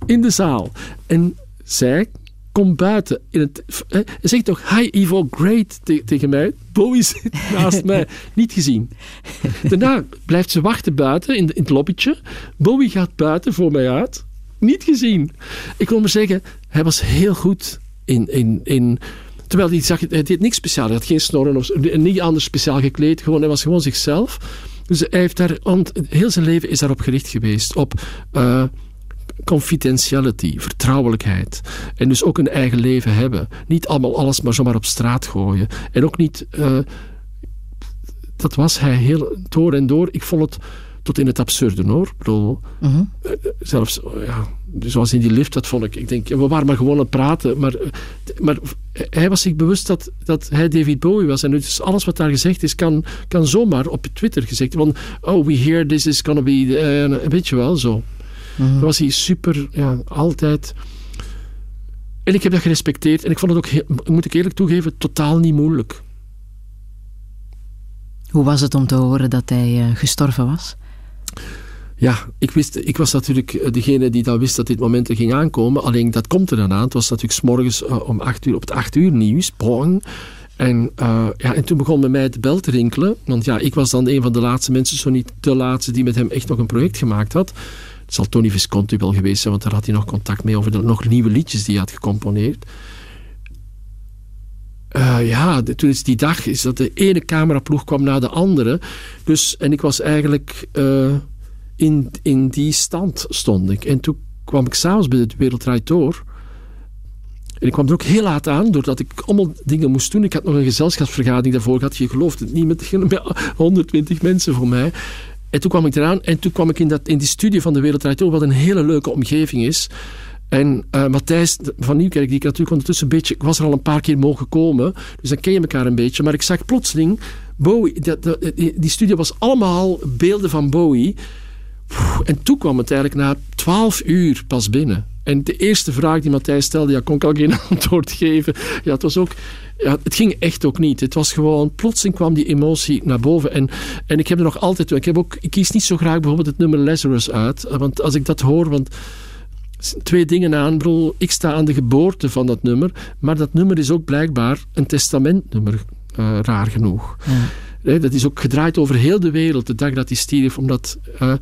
In de zaal. En zij komt buiten. In het, hij zegt toch, hi Ivo, great te, tegen mij. Bowie zit naast mij. Niet gezien. Daarna blijft ze wachten buiten in, de, in het lobbytje. Bowie gaat buiten voor mij uit. Niet gezien. Ik wil maar zeggen, hij was heel goed in... in, in terwijl hij, zag, hij deed niks speciaals. Hij had geen snorren of niet anders speciaal gekleed. Gewoon, hij was gewoon zichzelf. Dus hij heeft daar, heel zijn leven is daarop gericht geweest. Op... Uh, confidentiality, vertrouwelijkheid. En dus ook een eigen leven hebben. Niet allemaal alles maar zomaar op straat gooien. En ook niet... eh, dat was hij heel door en door. Ik vond het tot in het absurde hoor. Ik bedoel,
Mhm.
eh, zelfs, ja, zoals in die lift, dat vond ik. Ik denk, we waren maar gewoon aan het praten. Maar, eh, maar hij was zich bewust dat, dat hij David Bowie was. En dus alles wat daar gezegd is, kan, kan zomaar op Twitter gezegd worden. Oh, we hear this is gonna be. eh, weet je wel, zo. Dan was hij super, ja, altijd. En ik heb dat gerespecteerd. En ik vond het ook, heel- moet ik eerlijk toegeven, totaal niet moeilijk.
Hoe was het om te horen dat hij eh, gestorven was?
Ja, ik, wist, ik was natuurlijk eh, degene die dan wist dat dit moment er ging aankomen. Alleen dat komt er dan aan. Het was natuurlijk 's morgens eh, om acht uur op het acht uur nieuws. Bong. En, ja, en toen begon bij mij de bel te rinkelen. Want ja, ik was dan een van de laatste mensen, zo niet de laatste, die met hem echt nog een project gemaakt had. Het zal Tony Visconti wel geweest zijn, want daar had hij nog contact mee over de nog nieuwe liedjes die hij had gecomponeerd. Eh, ja, toen is die dag is dat de ene cameraploeg kwam na de andere. Dus, en ik was eigenlijk eh, in, in die stand stond ik. En toen kwam ik s'avonds bij het Wereldrijd Door. En ik kwam er ook heel laat aan, doordat ik allemaal dingen moest doen. Ik had nog een gezelschapsvergadering daarvoor gehad. Je gelooft het niet, met 120 mensen voor mij. En toen kwam ik eraan en toen kwam ik in, dat, in die studie van de Wereldrijd Door, wat een hele leuke omgeving is. En eh, Matthijs van Nieuwkerk, die ik natuurlijk ondertussen een beetje... Ik was er al een paar keer mogen komen, dus dan ken je elkaar een beetje. Maar ik zag plotseling Bowie... Dat- die, die studie was allemaal beelden van Bowie. En toen kwam het eigenlijk na twaalf uur pas binnen. En de eerste vraag die Matthijs stelde, ja, kon ik al geen antwoord geven. Ja, het was ook... Ja, het ging echt ook niet. Het was gewoon... Plotseling kwam die emotie naar boven. En, en ik heb er nog altijd... Ik, heb ook, ik kies niet zo graag bijvoorbeeld het nummer Lazarus uit. Want als ik dat hoor... Want twee dingen aan. Bedoel, ik sta aan de geboorte van dat nummer, maar dat nummer is ook blijkbaar een testamentnummer, eh, raar genoeg. Hè, dat is ook gedraaid over heel de wereld, de dag dat hij stierf, omdat eh,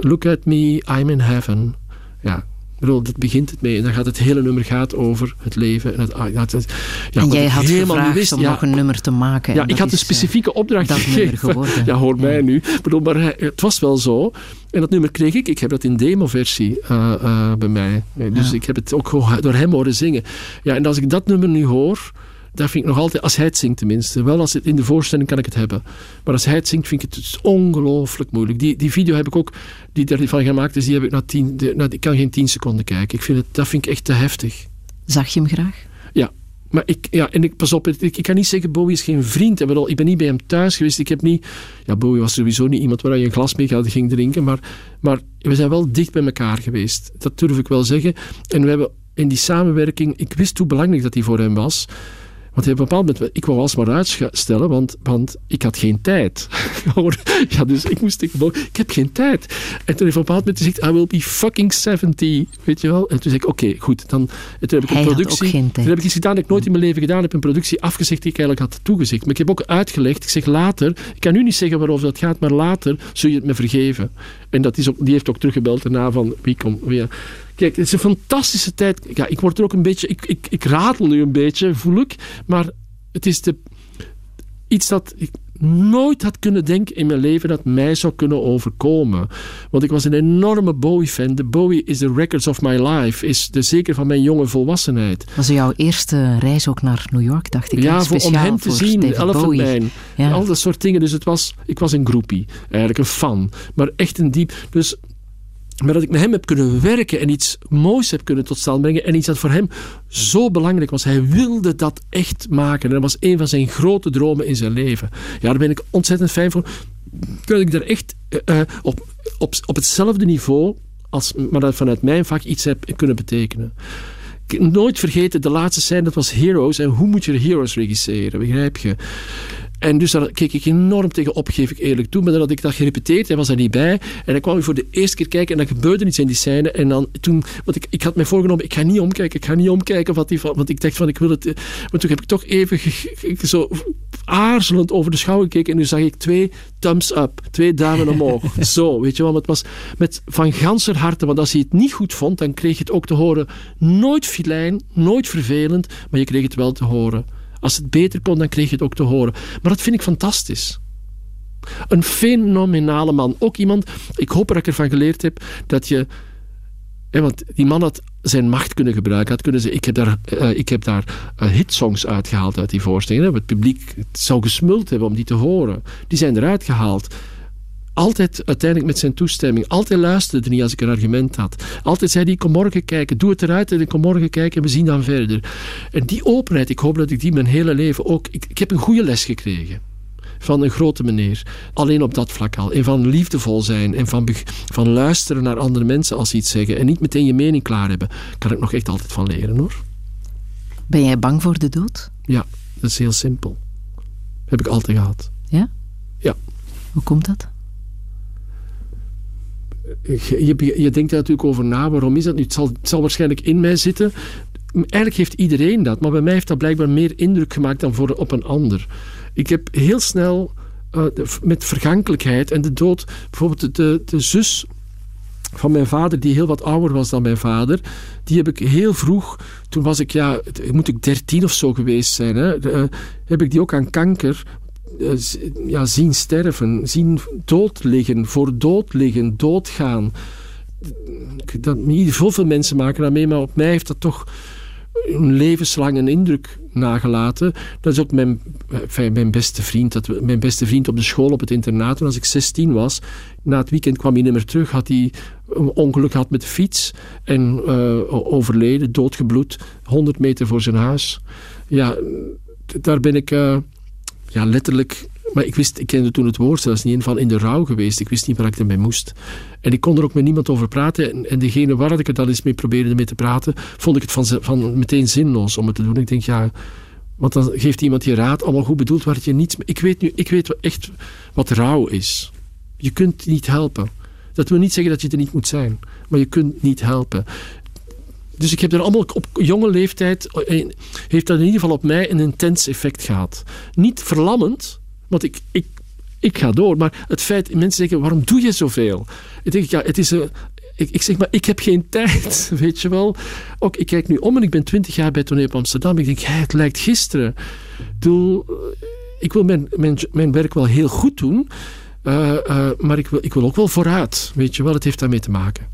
Look at me, I'm in heaven. Ja, ik bedoel, dat begint het mee. En dan gaat het hele nummer gaat over het leven. En, het, ah, ja, het- ja,
en
wat
jij had
helemaal wist,
om
ja,
nog een nummer te maken.
ja, ik had een
eh,
specifieke opdracht
dat nummer
gegeven.
geworden.
Ja, hoor mij nu. Bedoel, maar hij- het was wel zo. En dat nummer kreeg ik. Ik heb dat in demo-versie eh, eh, bij mij. Eh, Dus ik heb het ook door hem horen zingen. Ja, en als ik dat nummer nu hoor, dat vind ik nog altijd, als hij het zingt tenminste. Wel als het in de voorstelling kan ik het hebben. Maar als hij het zingt, vind ik het dus ongelooflijk moeilijk. Die, die video heb ik ook, die ervan gemaakt is, die heb ik na tien, de, na, ik kan geen tien seconden kijken. Ik vind het, dat vind ik echt te heftig.
Zag je hem graag?
Ja, maar ik, ja, en ik, pas op, ik, ik kan niet zeggen, Bowie is geen vriend. Ik, bedoel, ik ben niet bij hem thuis geweest. Ik heb niet, ja, Bowie was sowieso niet iemand waar je een glas mee gaat- ging drinken. Maar, maar we zijn wel dicht bij elkaar geweest. Dat durf ik wel zeggen. En we hebben in die samenwerking, ik wist hoe belangrijk dat die voor hem was. Want op een bepaald moment, ik wou alles maar uitstellen, want, want ik had geen tijd. Ja, dus ik moest Bowie, ik heb geen tijd. En toen heeft op een bepaald moment gezegd, I will be fucking 70. Weet je wel? En toen zei ik, oké, goed. Dan, en toen heb ik
Hij
een
had
productie... Toen heb ik iets gedaan dat ik nooit in mijn leven gedaan heb. Een productie afgezegd die ik eigenlijk had toegezegd. Maar ik heb ook uitgelegd. Ik zeg later. Ik kan nu niet zeggen waarover dat gaat. Maar later zul je het me vergeven. En dat is ook, die heeft ook teruggebeld daarna van wie komt. Wie, Kijk, het is een fantastische tijd. Ja, ik word er ook een beetje. Ik, ik, ik ratel nu een beetje, voel ik. Maar het is de, iets dat ik nooit had kunnen denken in mijn leven dat mij zou kunnen overkomen. Want ik was een enorme Bowie-fan. De Bowie is the records of my life. Is de zeker van mijn jonge volwassenheid.
Was jouw eerste reis ook naar New York, dacht ik?
Ja, voor, om hem te zien, Elephant.
Ja.
Al dat soort dingen. Dus het was, ik was een groepie. Eigenlijk een fan. Maar echt een diep... Dus, maar dat ik met hem heb kunnen werken en iets moois heb kunnen tot stand brengen. En iets dat voor hem zo belangrijk was. Hij wilde dat echt maken. En dat was een van zijn grote dromen in zijn leven. Ja, daar ben ik ontzettend fijn voor. Dat ik daar echt eh, eh, op, op, op hetzelfde niveau, als, maar dat vanuit mijn vak iets heb kunnen betekenen. Nooit vergeten, de laatste scène, dat was Heroes. En hoe moet je Heroes regisseren, begrijp je? En dus daar keek ik enorm tegen op, geef ik eerlijk toe. Maar dan had ik dat gerepeteerd, hij was er niet bij. En dan kwam ik voor de eerste keer kijken en dan gebeurde iets in die scène. En dan toen, want ik, ik had mij voorgenomen, ik ga niet omkijken, ik ga niet omkijken. Wat die, want ik dacht van, ik wil het... eh, Maar toen heb ik toch even zo aarzelend over de schouder gekeken. En nu zag ik twee thumbs up, twee duimen omhoog. zo, weet je wel. Maar het was met van ganser harte, want als hij het niet goed vond, dan kreeg je het ook te horen. Nooit filijn, nooit vervelend, maar je kreeg het wel te horen. Als het beter kon, dan kreeg je het ook te horen. Maar dat vind ik fantastisch. Een fenomenale man. Ook iemand, ik hoop dat ik ervan geleerd heb, dat je Hè, want die man had zijn macht kunnen gebruiken. Had kunnen zeggen, ik heb daar, eh, ik heb daar eh, hitsongs uitgehaald uit die voorstellingen. Het publiek zou gesmuld hebben om die te horen. Die zijn eruit gehaald. Altijd uiteindelijk met zijn toestemming. Altijd luisterde niet als ik een argument had. Altijd zei hij, kom morgen kijken. Doe het eruit en ik kom morgen kijken en we zien dan verder. En die openheid, ik hoop dat ik die mijn hele leven ook... Ik, ik heb een goede les gekregen van een grote meneer. Alleen op dat vlak al. En van liefdevol zijn en van, van luisteren naar andere mensen als ze iets zeggen. En niet meteen je mening klaar hebben. Kan ik nog echt altijd van leren hoor.
Ben jij bang voor de dood?
Ja, dat is heel simpel. Heb ik altijd gehad.
Ja?
Ja.
Hoe komt dat?
Je, je, je denkt er natuurlijk over na. Waarom is dat nu? Het zal, zal waarschijnlijk in mij zitten. Eigenlijk heeft iedereen dat. Maar bij mij heeft dat blijkbaar meer indruk gemaakt dan voor, op een ander. Ik heb heel snel eh, met vergankelijkheid en de dood... Bijvoorbeeld de, de zus van mijn vader, die heel wat ouder was dan mijn vader, die heb ik heel vroeg, toen was ik, ja, moet ik dertien of zo geweest zijn, hè, eh, heb ik die ook aan kanker ja, zien sterven, zien dood liggen, voor dood liggen, doodgaan. Dat, zoveel mensen maken dat mee, maar op mij heeft dat toch een levenslang een indruk nagelaten. Dat is ook mijn, mijn beste vriend. Dat, mijn beste vriend op de school, op het internaat, toen als ik 16 was. Na het weekend kwam hij niet meer terug. Had hij een ongeluk gehad met de fiets. En eh, overleden, doodgebloed. 100 meter voor zijn huis. Ja, daar ben ik eh, ja, letterlijk... Maar ik wist, ik kende toen het woord zelfs niet in van in de rouw geweest. Ik wist niet waar ik ermee moest. En ik kon er ook met niemand over praten. En, en degene waar ik er dan eens mee probeerde mee te praten, vond ik het van, van meteen zinloos om het te doen. Ik denk, ja, want dan geeft iemand je raad, allemaal goed bedoeld, waar je niets... Ik weet nu, ik weet echt wat rouw is. Je kunt niet helpen. Dat wil niet zeggen dat je er niet moet zijn. Maar je kunt niet helpen. Dus ik heb er allemaal op jonge leeftijd... eh, heeft dat in ieder geval op mij een intens effect gehad. Niet verlammend, want ik, ik, ik ga door. Maar het feit, mensen zeggen, waarom doe je zoveel? Ik denk, ja, het is een... Ik, ik zeg maar, ik heb geen tijd, weet je wel. Ook, ik kijk nu om en ik ben twintig jaar bij Toneel op Amsterdam. Ik denk, ja, het lijkt gisteren. Ik eh, wil mijn, mijn, mijn werk wel heel goed doen... eh, eh, maar ik wil, ik wil ook wel vooruit, weet je wel. Het heeft daarmee te maken.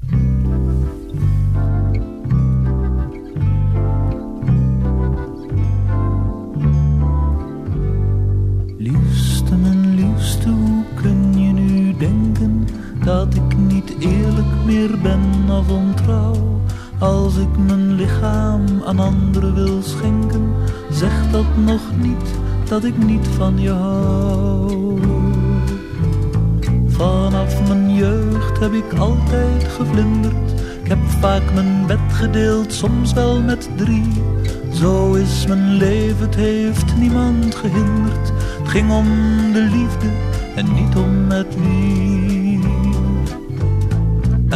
Dat ik niet eerlijk meer ben of ontrouw? Als ik mijn lichaam aan anderen wil schenken, zeg dat nog niet dat ik niet van je hou. Vanaf mijn jeugd heb ik altijd gevlinderd. Ik heb vaak mijn bed gedeeld, soms wel met drie. Zo is mijn leven, het heeft niemand gehinderd. Het ging om de liefde en niet om met wie.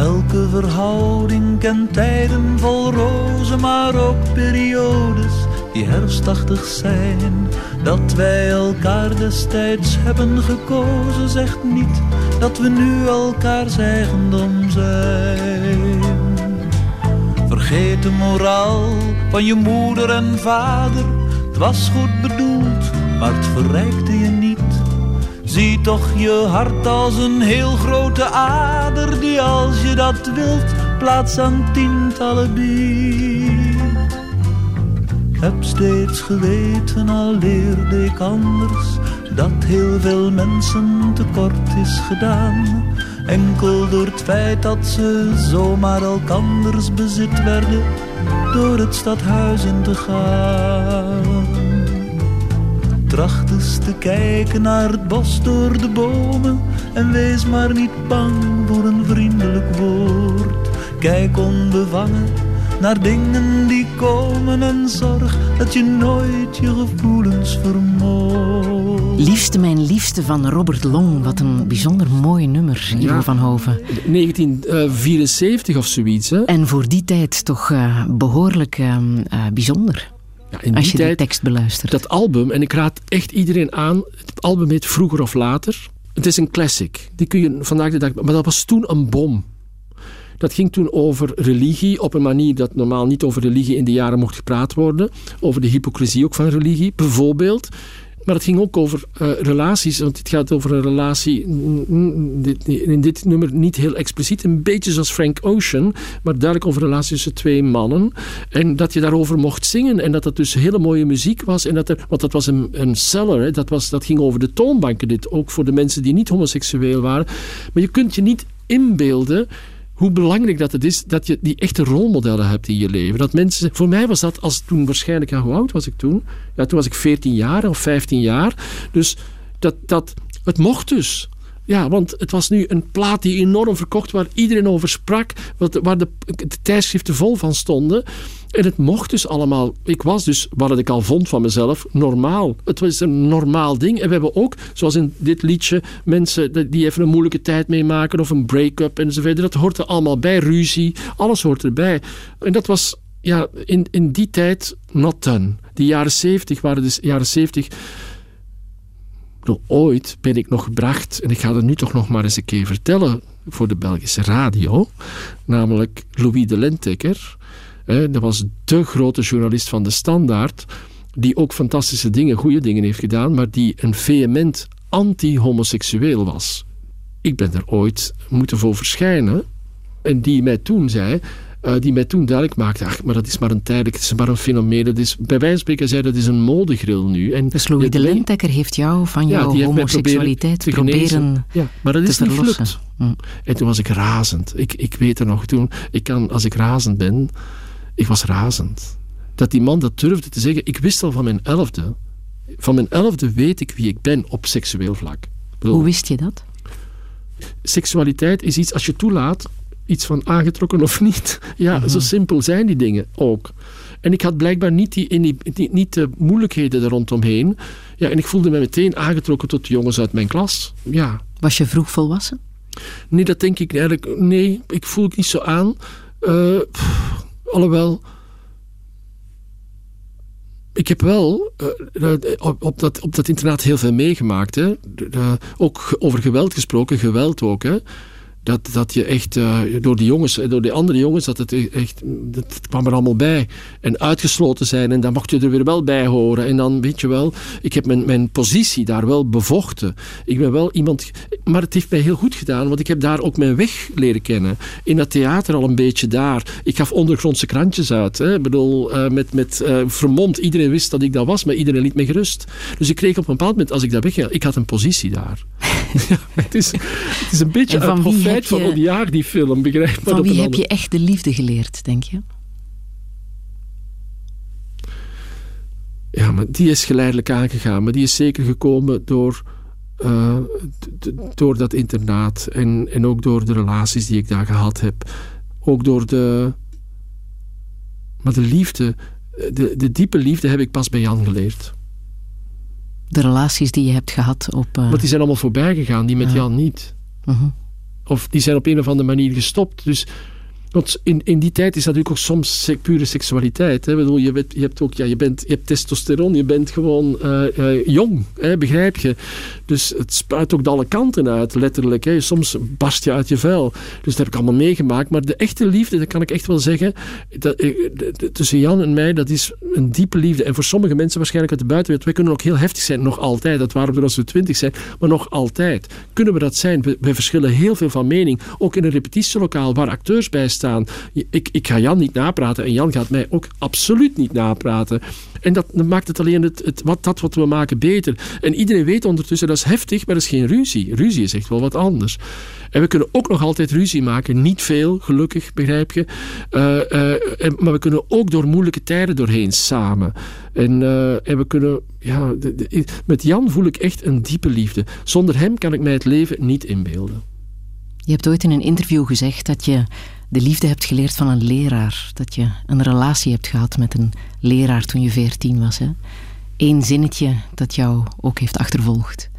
Elke verhouding kent tijden vol rozen, maar ook periodes die herfstachtig zijn. Dat wij elkaar destijds hebben gekozen, zegt niet dat we nu elkaars eigendom zijn. Vergeet de moraal van je moeder en vader. Het was goed bedoeld, maar het verrijkte je niet. Zie toch je hart als een heel grote ader die als je dat wilt plaats aan tientallen biedt. Heb steeds geweten, al leerde ik anders, dat heel veel mensen tekort is gedaan. Enkel door het feit dat ze zomaar elkanders bezit werden, door het stadhuis in te gaan. Tracht eens te kijken naar het bos door de bomen en wees maar niet bang voor een vriendelijk woord. Kijk onbevangen naar dingen die komen en zorg dat je nooit je gevoelens vermoord.
Liefste mijn liefste van Robert Long. Wat een bijzonder mooi nummer, Ivo
Ja.
van Hoven.
1974 of zoiets. Hè?
En voor die tijd toch eh, behoorlijk ehm, eh, bijzonder.
Ja, in
Als
die
je de tekst beluistert.
dat album, en ik raad echt iedereen aan, het album heet Vroeger of Later. Het is een classic. Die kun je vandaag de dag... Maar dat was toen een bom. Dat ging toen over religie op een manier dat normaal niet over religie in de jaren mocht gepraat worden. Over de hypocrisie ook van religie. Bijvoorbeeld, Maar het ging ook over uh, relaties, want het gaat over een relatie, in dit nummer niet heel expliciet, een beetje zoals Frank Ocean, maar duidelijk over relaties tussen twee mannen. En dat je daarover mocht zingen en dat dat dus hele mooie muziek was. En dat er, want dat was een, een seller, hè, dat, was, dat ging over de toonbanken, dit ook voor de mensen die niet homoseksueel waren. Maar je kunt je niet inbeelden hoe belangrijk dat het is dat je die echte rolmodellen hebt in je leven. Dat mensen, voor mij was dat, als toen waarschijnlijk, hoe oud was ik toen? Ja, toen was ik 14 jaar of 15 jaar. Dus dat, dat, het mocht dus. Ja, want het was nu een plaat die enorm verkocht, waar iedereen over sprak, waar de, de tijdschriften vol van stonden. En het mocht dus allemaal. Ik was dus, wat ik al vond van mezelf, normaal. Het was een normaal ding. En we hebben ook, zoals in dit liedje, mensen die even een moeilijke tijd meemaken of een break-up enzovoort. Dat hoort er allemaal bij. Ruzie, alles hoort erbij. En dat was ja, in, in die tijd not done. Die jaren zeventig waren dus jaren zeventig. Ooit ben ik nog gebracht, en ik ga dat nu toch nog maar eens een keer vertellen voor de Belgische radio, namelijk Louis de Lentekker dat was de grote journalist van de Standaard, die ook fantastische dingen, goede dingen heeft gedaan, maar die een vehement anti-homoseksueel was. Ik ben er ooit moeten voor verschijnen en die mij toen zei, uh, die mij toen duidelijk maakte, ach, maar dat is maar een tijdelijk, het is maar een fenomeen. Dat is, bij wijze van spreken zei dat is een modegril nu. En
dus Louis de Lentekker heeft jou van jouw homoseksualiteit proberen, proberen
Ja, maar dat is niet gelukt. Hm. En toen was ik razend. Ik, ik weet er nog toen, ik kan, als ik razend ben, ik was razend. Dat die man dat durfde te zeggen. Ik wist al van mijn elfde. Van mijn elfde weet ik wie ik ben op seksueel vlak.
Hoe wist je dat?
Seksualiteit is iets als je toelaat, iets van aangetrokken of niet. Ja, mhm. zo simpel zijn die dingen ook. En ik had blijkbaar niet, die, die, niet de moeilijkheden er rondomheen. Ja, en ik voelde me meteen aangetrokken tot de jongens uit mijn klas. Ja.
Was je vroeg volwassen?
Nee, dat denk ik eigenlijk. Nee, ik voel het niet zo aan. Uh, Alhoewel, ik heb wel uh, op, op, dat, op dat internaat heel veel meegemaakt. Hè. ook over geweld gesproken, geweld ook. Hè dat, dat je echt uh, door die jongens, door die andere jongens, dat het e-, echt, dat kwam er allemaal bij. En uitgesloten zijn en dan mocht je er weer wel bij horen. En dan weet je wel, ik heb mijn, mijn positie daar wel bevochten. Ik ben wel iemand, maar het heeft mij heel goed gedaan, want ik heb daar ook mijn weg leren kennen. In dat theater al een beetje daar. Ik gaf ondergrondse krantjes uit. Hè. Ik bedoel, uh, met, met uh, vermomd. Iedereen wist dat ik dat was, maar iedereen liet me gerust. Dus ik kreeg op een bepaald moment, als ik daar wegging, ik had een positie daar. ja, het, is, het is een beetje uit van je, jaar, die film, begrijp
Van wie heb je echt de liefde geleerd, denk je?
Ja, maar die is geleidelijk aangegaan. Maar die is zeker gekomen door, uh, door dat internaat. En, en ook door de relaties die ik daar gehad heb. Ook door de... Maar de liefde, de, de diepe liefde heb ik pas bij Jan geleerd.
De relaties die je hebt gehad op... Uh...
Want die zijn allemaal voorbij gegaan, die met Jan niet. Uh -huh. Of die zijn op een of andere manier gestopt. Dus want in, in die tijd is natuurlijk ook soms pure seksualiteit. Hè? Bedoel, je, je, hebt ook, ja, je, bent, je hebt testosteron, je bent gewoon uh, uh, jong, hè? begrijp je? Dus het spuit ook de alle kanten uit, letterlijk. Hè? Soms barst je uit je vuil. Dus dat heb ik allemaal meegemaakt. Maar de echte liefde, dat kan ik echt wel zeggen, dat, eh, tussen Jan en mij, dat is een diepe liefde. En voor sommige mensen waarschijnlijk uit de buitenwereld, wij kunnen ook heel heftig zijn, nog altijd. Dat waren we als we twintig zijn, maar nog altijd. Kunnen we dat zijn? We, we verschillen heel veel van mening. Ook in een repetitielokaal waar acteurs bij staan ik, ik ga Jan niet napraten en Jan gaat mij ook absoluut niet napraten. En dat, maakt het alleen het, wat, dat wat we maken beter. En iedereen weet ondertussen, dat is heftig, maar dat is geen ruzie. Ruzie is echt wel wat anders. En we kunnen ook nog altijd ruzie maken. Niet veel, gelukkig, begrijp je. Uh, uh, maar we kunnen ook door moeilijke tijden doorheen samen. En, uh, en we kunnen... Ja, met Jan voel ik echt een diepe liefde. Zonder hem kan ik mij het leven niet inbeelden.
Je hebt ooit in een interview gezegd dat je de liefde hebt geleerd van een leraar. Dat je een relatie hebt gehad met een leraar toen je veertien was. Hè? Eén zinnetje dat jou ook heeft achtervolgd,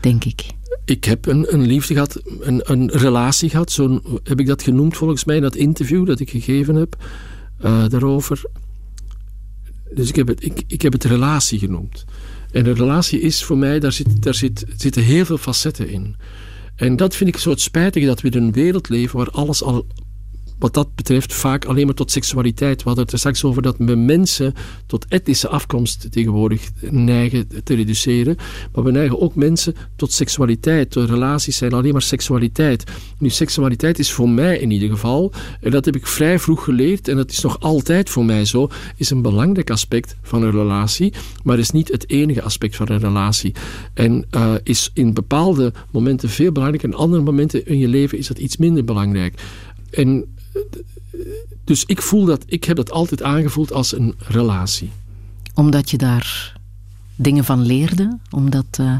denk ik.
Ik heb een, een liefde gehad, een, een relatie gehad. Zo heb ik dat genoemd volgens mij in dat interview dat ik gegeven heb uh, daarover. Dus ik heb, het, ik, ik heb het relatie genoemd. En een relatie is voor mij, daar, zit, daar zit, zitten heel veel facetten in. En dat vind ik zo het spijtige, dat we in een wereld leven waar alles al wat dat betreft vaak alleen maar tot seksualiteit. We hadden het er straks over dat we mensen tot etnische afkomst tegenwoordig neigen te reduceren. Maar we neigen ook mensen tot seksualiteit. Relaties zijn alleen maar seksualiteit. Nu, seksualiteit is voor mij in ieder geval, en dat heb ik vrij vroeg geleerd, en dat is nog altijd voor mij zo, is een belangrijk aspect van een relatie, maar is niet het enige aspect van een relatie. En uh, is in bepaalde momenten veel belangrijker, in andere momenten in je leven is dat iets minder belangrijk. En dus ik voel dat, ik heb dat altijd aangevoeld als een relatie.
Omdat je daar dingen van leerde? Omdat uh,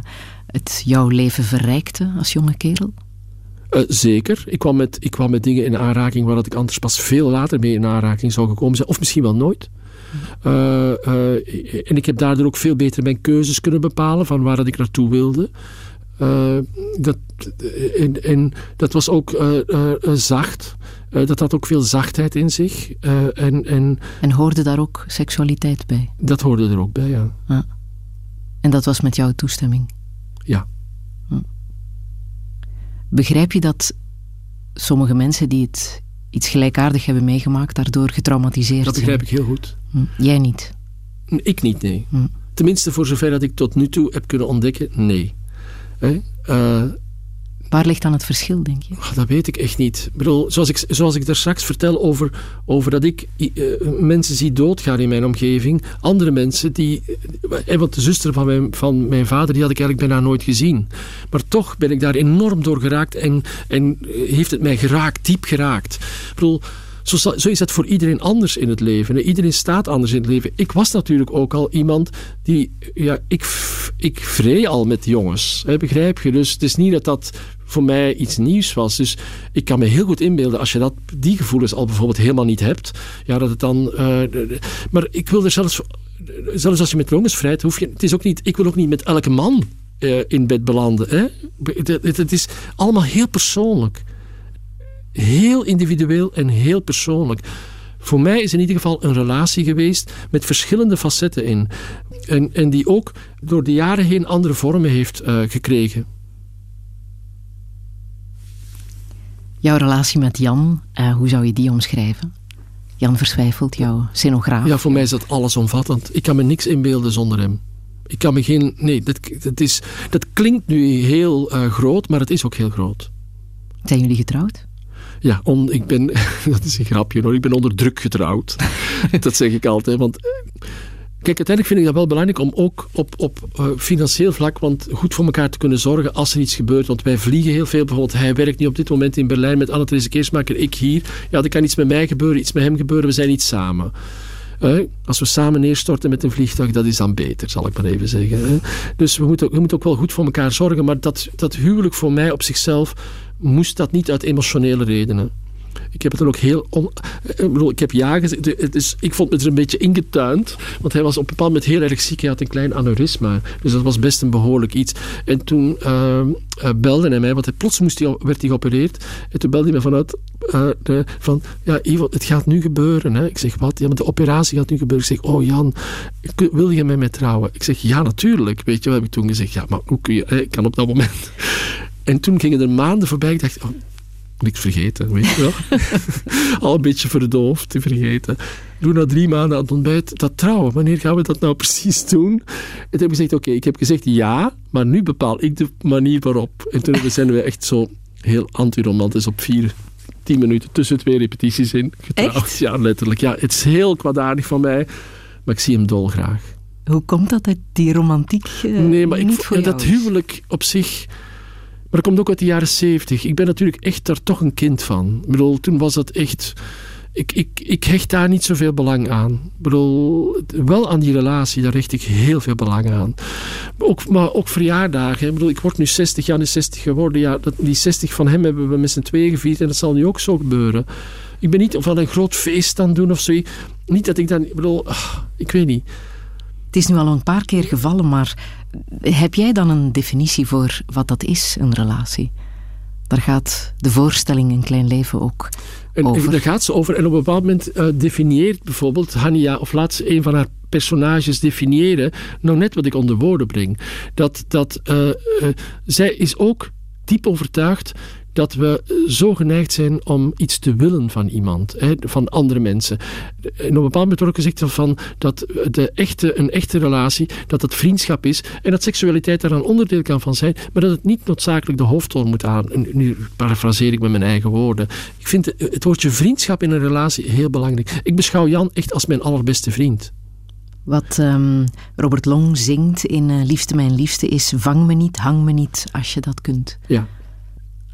het jouw leven verrijkte als jonge kerel?
Uh, zeker. Ik kwam, met, ik kwam met dingen in aanraking waar ik anders pas veel later mee in aanraking zou gekomen zijn. Of misschien wel nooit. Uh, en ik heb daardoor ook veel beter mijn keuzes kunnen bepalen van waar dat ik naartoe wilde. dat, en, en, dat was ook zacht. Dat had ook veel zachtheid in zich. en, en,
en hoorde daar ook seksualiteit bij?
Dat hoorde er ook bij, ja.
Ah. En dat was met jouw toestemming?
Ja.
Hm. Begrijp je dat sommige mensen die het iets gelijkaardig hebben meegemaakt, daardoor getraumatiseerd
Dat begrijp ik heel goed.
Hm. Jij niet?
Ik niet, nee.
Hm.
Tenminste, voor zover dat ik tot nu toe heb kunnen ontdekken, nee. Uh,
Waar ligt dan het verschil, denk je?
Dat weet ik echt niet. Ik bedoel, zoals, ik, zoals ik daar straks vertel over, over dat ik uh, mensen zie doodgaan in mijn omgeving. Andere mensen die... Uh, want de zuster van mijn, van mijn vader, die had ik eigenlijk bijna nooit gezien. Maar toch ben ik daar enorm door geraakt en, en heeft het mij geraakt, diep geraakt. Ik bedoel... Zo, zo, is het voor iedereen anders in het leven. Iedereen staat anders in het leven. Ik was natuurlijk ook al iemand die... Ja, ik, ik vree al met jongens. Begrijp je? Dus het is niet dat dat voor mij iets nieuws was. Dus ik kan me heel goed inbeelden als je dat, die gevoelens al bijvoorbeeld helemaal niet hebt. Ja, dat het dan... Uh, maar ik wil er zelfs... Zelfs als je met jongens vrijt, hoef je... Het is ook niet... Ik wil ook niet met elke man uh, in bed belanden. Hè? Het, is allemaal heel persoonlijk heel individueel en heel persoonlijk. Voor mij is in ieder geval een relatie geweest met verschillende facetten in. En, en die ook door de jaren heen andere vormen heeft uh, gekregen.
Jouw relatie met Jan, uh, hoe zou je die omschrijven? Jan Verswijfelt, jouw scenograaf.
Ja, voor mij is dat allesomvattend. Ik kan me niks inbeelden zonder hem. Ik kan me geen... Nee, dat, dat, is, dat klinkt nu heel uh, groot, maar het is ook heel groot.
Zijn jullie getrouwd?
Ja, on, ik ben, dat is een grapje hoor, ik ben onder druk getrouwd. dat zeg ik altijd, want... Kijk, uiteindelijk vind ik dat wel belangrijk om ook op, op uh, financieel vlak want goed voor elkaar te kunnen zorgen als er iets gebeurt. Want wij vliegen heel veel. Bijvoorbeeld, hij werkt nu op dit moment in Berlijn met Anne-Therese Keersmaker, ik hier. Ja, er kan iets met mij gebeuren, iets met hem gebeuren, we zijn niet samen. Uh, als we samen neerstorten met een vliegtuig, dat is dan beter, zal ik maar even zeggen. Dus we moeten, we moeten ook wel goed voor elkaar zorgen. Maar dat, dat huwelijk voor mij op zichzelf moest dat niet uit emotionele redenen. Ik heb het dan ook heel. On, ik, bedoel, ik heb ja gezegd. Dus ik vond het er een beetje ingetuind. Want hij was op een bepaald moment heel erg ziek. Hij had een klein aneurysma. Dus dat was best een behoorlijk iets. En toen uh, uh, belde hij mij. Want hij, plots moest hij, werd hij geopereerd. En toen belde hij me vanuit. De, van ja, Ivo, het gaat nu gebeuren. Hè. Ik zeg wat? Ja, maar de operatie gaat nu gebeuren. Ik zeg, oh Jan, wil je met mij trouwen? Ik zeg, ja, natuurlijk. Weet je wat heb ik toen gezegd? Ja, maar hoe kun je. Ik kan op dat moment. En toen gingen er maanden voorbij. Ik dacht, oh, niks vergeten, weet je wel. Al een beetje verdoofd, te vergeten. Toen na drie maanden aan het ontbijt, dat trouwen, wanneer gaan we dat nou precies doen? En toen heb ik gezegd, oké, okay, ik heb gezegd ja, maar nu bepaal ik de manier waarop. En toen zijn we echt zo heel antiromantisch op vier, tien minuten tussen twee repetities in getrouwd.
Echt?
Ja, letterlijk. Ja, het is heel kwaadaardig van mij, maar ik zie hem dolgraag.
Hoe komt dat, uit die romantiek uh,
Nee, maar
niet
ik,
voor
dat huwelijk op zich... Maar komt ook uit de jaren zeventig. Ik ben natuurlijk echt daar toch een kind van. Ik bedoel, toen was dat echt... Ik, ik, ik hecht daar niet zoveel belang aan. Ik bedoel, wel aan die relatie, daar hecht ik heel veel belang aan. Maar ook, maar ook verjaardagen. Ik bedoel, ik word nu 60, Jan is 60 geworden. Ja, die 60 van hem hebben we met z'n tweeën gevierd en dat zal nu ook zo gebeuren. Ik ben niet van een groot feest aan doen of zo. Niet dat ik dan... Ik bedoel, ach, ik weet niet.
Het is nu al een paar keer gevallen, maar heb jij dan een definitie voor wat dat is, een relatie? Daar gaat de voorstelling Een Klein Leven ook
en,
over.
En daar gaat ze over. En op een bepaald moment uh, definieert bijvoorbeeld Hania, of laat ze een van haar personages definiëren, nou net wat ik onder woorden breng. Dat, dat uh, uh, zij is ook diep overtuigd dat we zo geneigd zijn om iets te willen van iemand, hè, van andere mensen. En op een bepaald moment wordt ook gezegd van dat de echte, een echte relatie, dat het vriendschap is en dat seksualiteit daar een onderdeel kan van zijn, maar dat het niet noodzakelijk de hoofdrol moet aan. Nu parafraseer ik met mijn eigen woorden. Ik vind het woordje vriendschap in een relatie heel belangrijk. Ik beschouw Jan echt als mijn allerbeste vriend.
Wat ehm, Robert Long zingt in eh, Liefste mijn liefste is vang me niet, hang me niet als je dat kunt.
Ja.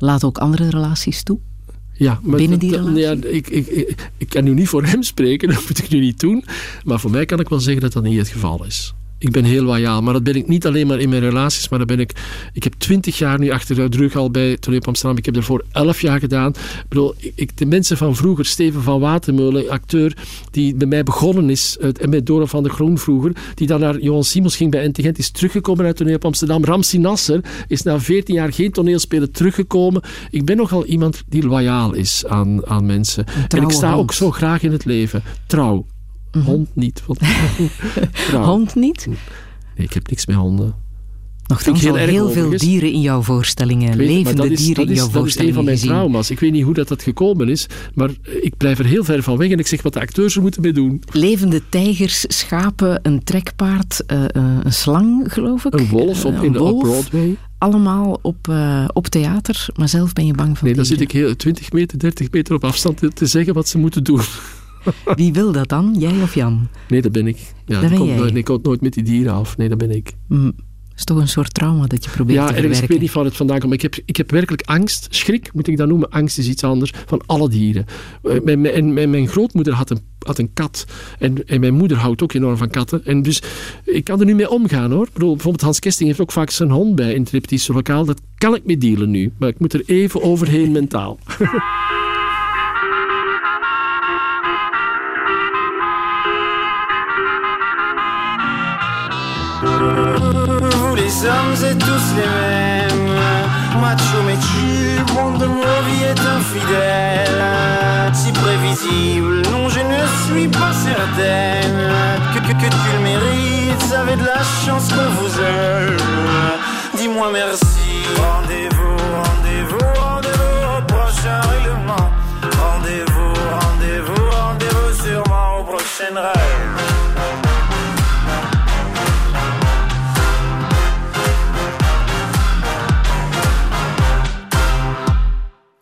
Laat ook andere relaties toe.
Ja, maar
Binnen die relatie?
Ja, ik, ik, ik, ik kan nu niet voor hem spreken, dat moet ik nu niet doen. Maar voor mij kan ik wel zeggen dat dat niet het geval is. Ik ben heel loyaal, maar dat ben ik niet alleen maar in mijn relaties, maar dat ben ik... Ik heb twintig jaar nu achter de rug al bij Toneel Amsterdam. Ik heb ervoor elf jaar gedaan. Ik bedoel, ik, de mensen van vroeger, Steven van Watermeulen, acteur, die bij mij begonnen is, en met Dora van der Groen vroeger, die dan naar Johan Simons ging bij Intelligent, is teruggekomen uit Toneel Amsterdam. Ramsi Nasser is na veertien jaar geen toneelspeler teruggekomen. Ik ben nogal iemand die loyaal is aan, aan mensen. En ik sta ook zo graag in het leven. Trouw. Hond niet.
Hond niet?
Nee, ik heb niks met honden.
Nochtans
heel
heel veel dieren in jouw voorstellingen.
Weet
levende
is,
dieren in jouw
dat is een
voorstellingen
van mijn
gezien.
trauma's. Ik weet niet hoe dat, dat gekomen is, maar ik blijf er heel ver van weg en ik zeg wat de acteurs er moeten mee doen.
Levende tijgers, schapen, een trekpaard, eh, eh, een slang, geloof ik.
Een wolf op,
Eh,
in de, op. Broadway.
Allemaal op, eh, op theater, maar zelf ben je bang van
Nee, dan zit ik heel 20 meter, 30 meter op afstand te, te zeggen wat ze moeten doen.
Wie wil dat dan? Jij of Jan?
Nee, dat ben ik. Ja,
Dat
ik
ben
nooit, ik kom nooit met die dieren af. Nee, dat ben ik.
Hm, is toch een soort trauma dat je probeert
Ja,
te
ergens, ik
verwerken.
weet niet waar het vandaan komt, ik heb, ik heb werkelijk angst, schrik moet ik dat noemen, angst is iets anders, van alle dieren. Eh, Mijn, mijn, mijn, mijn grootmoeder had een, had een kat en, en mijn moeder houdt ook enorm van katten. En dus ik kan er nu mee omgaan hoor. Ik bedoel, bijvoorbeeld Hans Kesting heeft ook vaak zijn hond bij in het lokaal. Dat kan ik mee dealen nu, maar ik moet er even overheen mentaal.
Vous les hommes êtes tous les mêmes. Macho mais de nos vies est infidèle Si prévisible, non je ne suis pas certaine. Que, que, que tu le mérites, avez de la chance qu'on vous aime. Dis-moi merci. Rendez-vous, rendez-vous, rendez-vous au prochain règlement. Rendez-vous, rendez-vous, rendez-vous sûrement au prochain rêve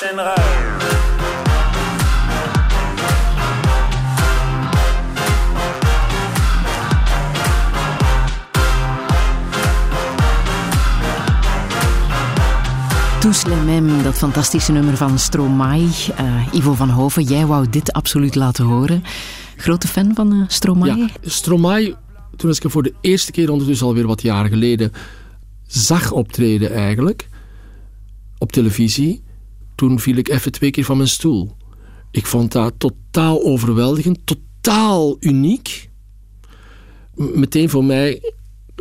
Tous les mêmes, dat fantastische nummer van Stromae. Eh, Ivo van Hoven, jij wou dit absoluut laten horen. Grote fan van eh, Stromae?
Ja, Stromae, toen ik hem voor de eerste keer ondertussen alweer wat jaren geleden zag optreden eigenlijk, op televisie, toen viel ik even twee keer van mijn stoel. Ik vond dat totaal overweldigend, totaal uniek. Meteen voor mij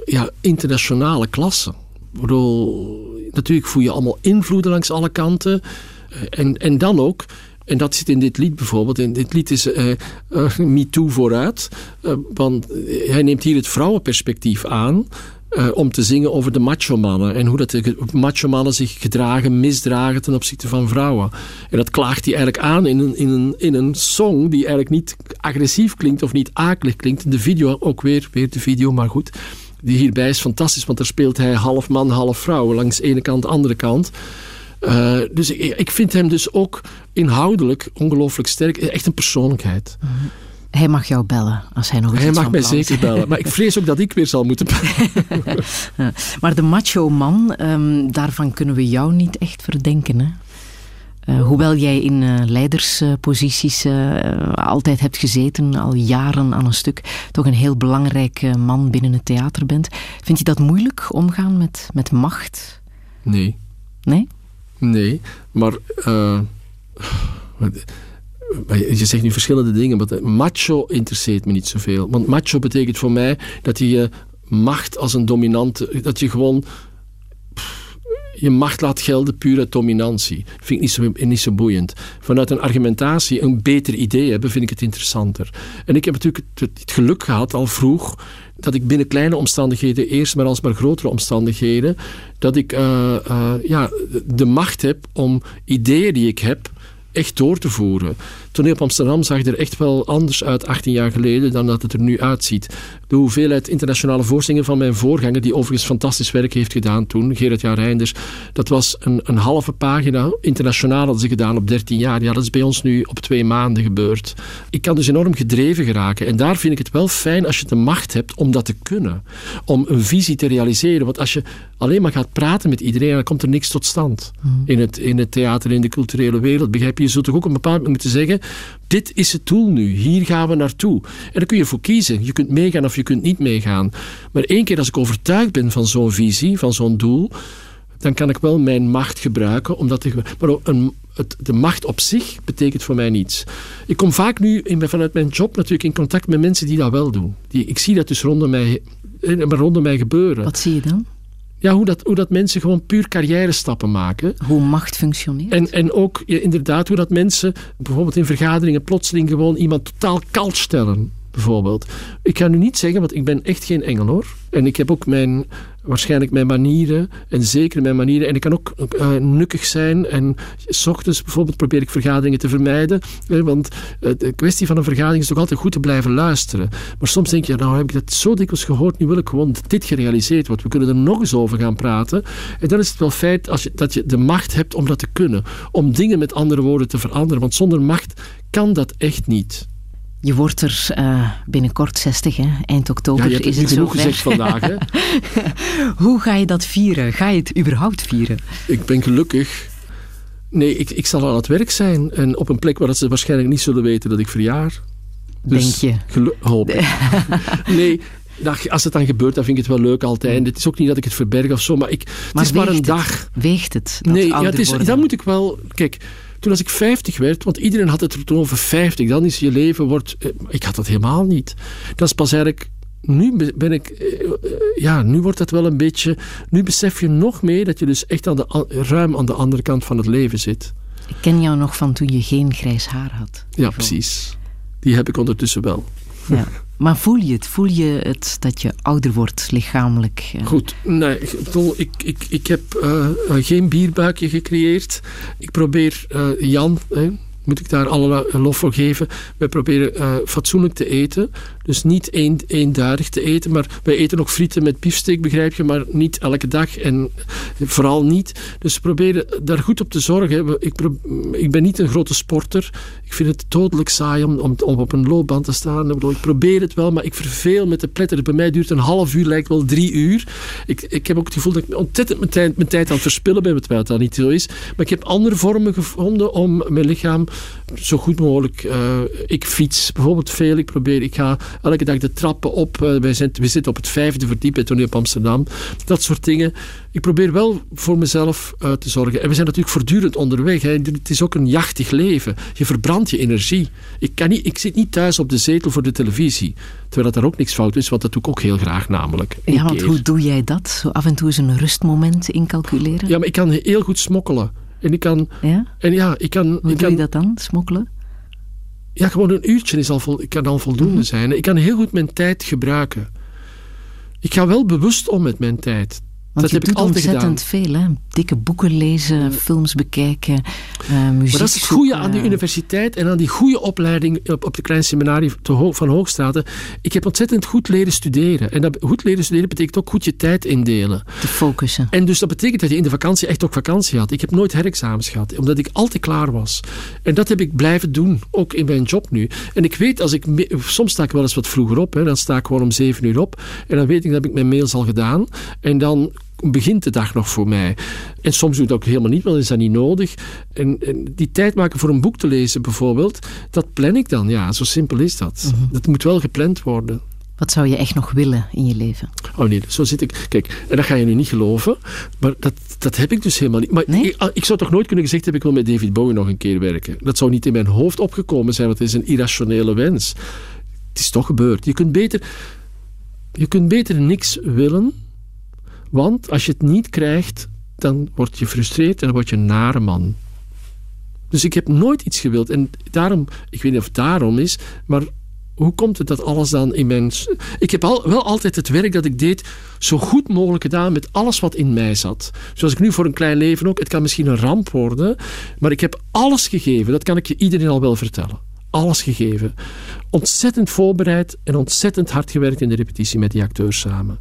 ja, internationale klasse. Bedoel, natuurlijk voel je allemaal invloeden langs alle kanten. Eh, En, en dan ook, en dat zit in dit lied bijvoorbeeld. In dit lied is eh, Me Too vooruit. Want hij neemt hier het vrouwenperspectief aan. Eh, om te zingen over de macho-mannen. En hoe dat de macho-mannen zich gedragen, misdragen ten opzichte van vrouwen. En dat klaagt hij eigenlijk aan in een, in een, in een song die eigenlijk niet agressief klinkt of niet akelig klinkt. In de video ook weer, weer de video, maar goed. Die hierbij is fantastisch, want daar speelt hij half man, half vrouw. Langs de ene kant, de andere kant. Uh, dus ik, ik, vind hem dus ook inhoudelijk ongelooflijk sterk. Echt een persoonlijkheid.
Hij mag jou bellen als hij nog iets
Hij mag
van
mij zeker bellen. Maar ik vrees ook dat ik weer zal moeten bellen.
Ja, Maar de macho man, ehm, daarvan kunnen we jou niet echt verdenken. Hè? Uh, hoewel jij in uh, leidersposities uh, altijd hebt gezeten, al jaren aan een stuk, toch een heel belangrijk man binnen het theater bent. Vind je dat moeilijk, omgaan met, met macht?
Nee.
Nee?
Nee, maar je zegt nu verschillende dingen, maar macho interesseert me niet zoveel. Want macho betekent voor mij dat je macht als een dominante, dat je gewoon je macht laat gelden puur uit dominantie. Vind ik niet zo, niet zo boeiend. Vanuit een argumentatie een beter idee hebben, vind ik het interessanter. En ik heb natuurlijk het, geluk gehad al vroeg dat ik binnen kleine omstandigheden, eerst maar als maar grotere omstandigheden, dat ik uh, uh, ja, de macht heb om ideeën die ik heb echt door te voeren. Toneel op Amsterdam zag er echt wel anders uit 18 jaar geleden dan dat het er nu uitziet. De hoeveelheid internationale voorstellingen van mijn voorganger, die overigens fantastisch werk heeft gedaan toen, Gerard Jan Reinders, dat was een, een halve pagina. Internationaal hadden ze gedaan op 13 jaar. Ja, dat is bij ons nu op twee maanden gebeurd. Ik kan dus enorm gedreven geraken. En daar vind ik het wel fijn als je de macht hebt om dat te kunnen. Om een visie te realiseren. Want als je alleen maar gaat praten met iedereen, dan komt er niks tot stand. Hmm. In, het, in het theater, in de culturele wereld. Begrijp je? Je zult toch ook op een bepaald moment moeten zeggen dit is het doel nu, hier gaan we naartoe. En daar kun je voor kiezen. Je kunt meegaan of je kunt niet meegaan. Maar één keer als ik overtuigd ben van zo'n visie, van zo'n doel, dan kan ik wel mijn macht gebruiken. Omdat maar een, het, de macht op zich betekent voor mij niets. Ik kom vaak nu vanuit mijn job natuurlijk in contact met mensen die dat wel doen. Die, ik zie dat dus rondom mij, eh, rondom mij gebeuren.
Wat zie je dan?
Ja, hoe, dat, hoe dat mensen gewoon puur carrière stappen maken.
Hoe macht functioneert.
En, en ook ja, inderdaad hoe dat mensen bijvoorbeeld in vergaderingen plotseling gewoon iemand totaal koud stellen bijvoorbeeld. Ik ga nu niet zeggen, want ik ben echt geen engel hoor. En ik heb ook mijn, waarschijnlijk mijn manieren, en zeker mijn manieren. En ik kan ook uh, nukkig zijn. En s ochtends bijvoorbeeld probeer ik vergaderingen te vermijden. want uh, de kwestie van een vergadering is toch altijd goed te blijven luisteren. Maar soms denk je, nou heb ik dat zo dikwijls gehoord, nu wil ik gewoon dat dit gerealiseerd wordt. We kunnen er nog eens over gaan praten. En dan is het wel feit als je, dat je de macht hebt om dat te kunnen. Om dingen met andere woorden te veranderen. Want zonder macht kan dat echt niet.
Je wordt er uh, binnenkort 60, hè? eind oktober
ja, je hebt
is
het
het
genoeg gezegd vandaag. Hè?
Hoe ga je dat vieren? Ga je het überhaupt vieren?
Ik ben gelukkig. Nee, ik, ik zal aan het werk zijn. En op een plek waar ze waarschijnlijk niet zullen weten dat ik verjaar.
Dus
Denk je? Hoop nee, als het dan gebeurt, dan vind ik het wel leuk altijd. Het is ook niet dat ik het verberg of zo, maar, ik, het
maar
is maar een
het?
dag.
Weegt het? Dat
nee, ja, het is, dan moet ik wel... Kijk, toen als ik 50 werd, want iedereen had het er toen over 50, dan is je leven wordt. eh, Ik had dat helemaal niet. Dat is pas eigenlijk. Nu be- ben ik. eh, eh, Ja, nu wordt het wel een beetje. Nu besef je nog meer dat je dus echt aan de, ruim aan de andere kant van het leven zit.
Ik ken jou nog van toen je geen grijs haar had.
Ja, precies. Die heb ik ondertussen wel.
Ja. Maar voel je het? Voel je het dat je ouder wordt lichamelijk? eh?
Goed, nee, Tol, ik, ik, ik heb eh, eh, geen bierbuikje gecreëerd. Ik probeer, Jan, hè, moet ik daar alle lof voor geven. Wij proberen fatsoenlijk te eten. Dus niet een, eenduidig te eten. Maar wij eten ook frieten met biefstuk, begrijp je. Maar niet elke dag en vooral niet. Dus we proberen daar goed op te zorgen. Ik, ik ben niet een grote sporter. Ik vind het dodelijk saai om, op een loopband te staan. Ik, bedoel, ik probeer het wel, maar ik verveel met de pletter. Bij mij duurt een half uur, lijkt wel drie uur. Ik, ik heb ook het gevoel dat ik ontzettend mijn tijd, tijd aan het verspillen ben, terwijl dat niet zo is. Maar ik heb andere vormen gevonden om mijn lichaam zo goed mogelijk... eh, ik fiets bijvoorbeeld veel. Ik probeer, ik ga elke dag de trappen op. Eh, wij, zijn, we zitten op het vijfde verdiep bij Toneel op Amsterdam. Dat soort dingen. Ik probeer wel voor mezelf eh, te zorgen. En we zijn natuurlijk voortdurend onderweg. Hè. Het is ook een jachtig leven. Je verbrandt je energie. Ik, kan niet, ik zit niet thuis op de zetel voor de televisie. Terwijl dat daar ook niks fout is, want dat doe ik ook heel graag namelijk. Een
Ja, want
keer.
hoe doe jij dat? Zo af en toe eens een rustmoment incalculeren?
Ja, maar ik kan heel goed smokkelen. En ik kan...
Ja?
En ja, ik kan...
Hoe
ik
doe
kan
je dat dan? Smokkelen?
Ja, gewoon een uurtje is al vol, kan al voldoende
Mhm.
zijn. Ik kan heel goed mijn tijd gebruiken. Ik ga wel bewust om met mijn tijd. Dat heb ik altijd gedaan.
ontzettend veel, hè? Dikke boeken lezen, films bekijken, eh, muziek
Maar dat is het goede aan die universiteit en aan die goede opleiding op, op de kleine seminarie van Hoogstraten. Ik heb ontzettend goed leren studeren. En dat, goed leren studeren betekent ook goed je tijd indelen.
Te focussen.
En dus dat betekent dat je in de vakantie echt ook vakantie had. Ik heb nooit herexamens gehad, omdat ik altijd klaar was. En dat heb ik blijven doen, ook in mijn job nu. En ik weet, als ik soms sta ik wel eens wat vroeger op, hè, dan sta ik gewoon om zeven uur op. En dan weet ik dat ik mijn mails al gedaan. En dan begint de dag nog voor mij. En soms doe ik dat ook helemaal niet, want is dat niet nodig. En, en, die tijd maken voor een boek te lezen bijvoorbeeld, dat plan ik dan. Ja, zo simpel is dat.
Mhm.
Dat moet wel gepland worden.
Wat zou je echt nog willen in je leven?
Oh nee, zo zit ik. Kijk, en dat ga je nu niet geloven, maar dat, dat heb ik dus helemaal niet. Maar
Nee?
ik, ik zou toch nooit kunnen gezegd hebben, ik wil met David Bowie nog een keer werken. Dat zou niet in mijn hoofd opgekomen zijn, want het is een irrationele wens. Het is toch gebeurd. Je kunt beter, je kunt beter niks willen, want als je het niet krijgt, dan word je gefrustreerd en dan word je een nare man. Dus ik heb nooit iets gewild. En daarom, ik weet niet of het daarom is, maar hoe komt het dat alles dan in mijn. Ik heb al, wel altijd het werk dat ik deed zo goed mogelijk gedaan met alles wat in mij zat. Zoals ik nu voor een klein leven ook. Het kan misschien een ramp worden, maar ik heb alles gegeven. Dat kan ik je iedereen al wel vertellen. Alles gegeven. Ontzettend voorbereid en ontzettend hard gewerkt in de repetitie met die acteurs samen.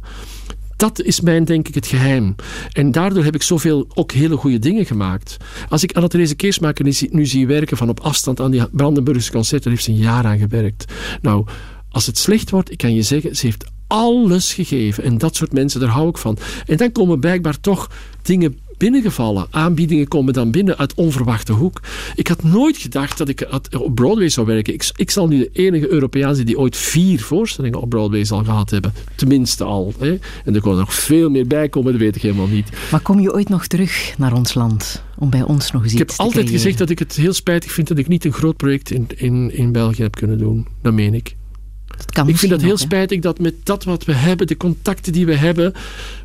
Dat is mijn, denk ik, het geheim. En daardoor heb ik zoveel ook hele goede dingen gemaakt. Als ik Anna-Therese Keersmaker nu, zie- werken van op afstand aan die Brandenburgse concerten, heeft ze een jaar aan gewerkt. Nou, als het slecht wordt, ik kan je zeggen, ze heeft alles gegeven. En dat soort mensen, daar hou ik van. En dan komen blijkbaar toch dingen binnengevallen. Aanbiedingen komen dan binnen uit onverwachte hoek. Ik had nooit gedacht dat ik op Broadway zou werken. Ik, ik zal nu de enige Europeaan zijn die ooit vier voorstellingen op Broadway zal gehad hebben. Tenminste al. Hè. En er kon nog veel meer bij komen, dat weet ik helemaal niet.
Maar kom je ooit nog terug naar ons land? Om bij ons nog eens
Ik heb altijd
creëren?
gezegd dat ik het heel spijtig vind dat ik niet een groot project in, in, in België heb kunnen doen. Dat meen ik.
Dat kan
Ik vind dat heel
nog,
spijtig dat met dat wat we hebben, de contacten die we hebben.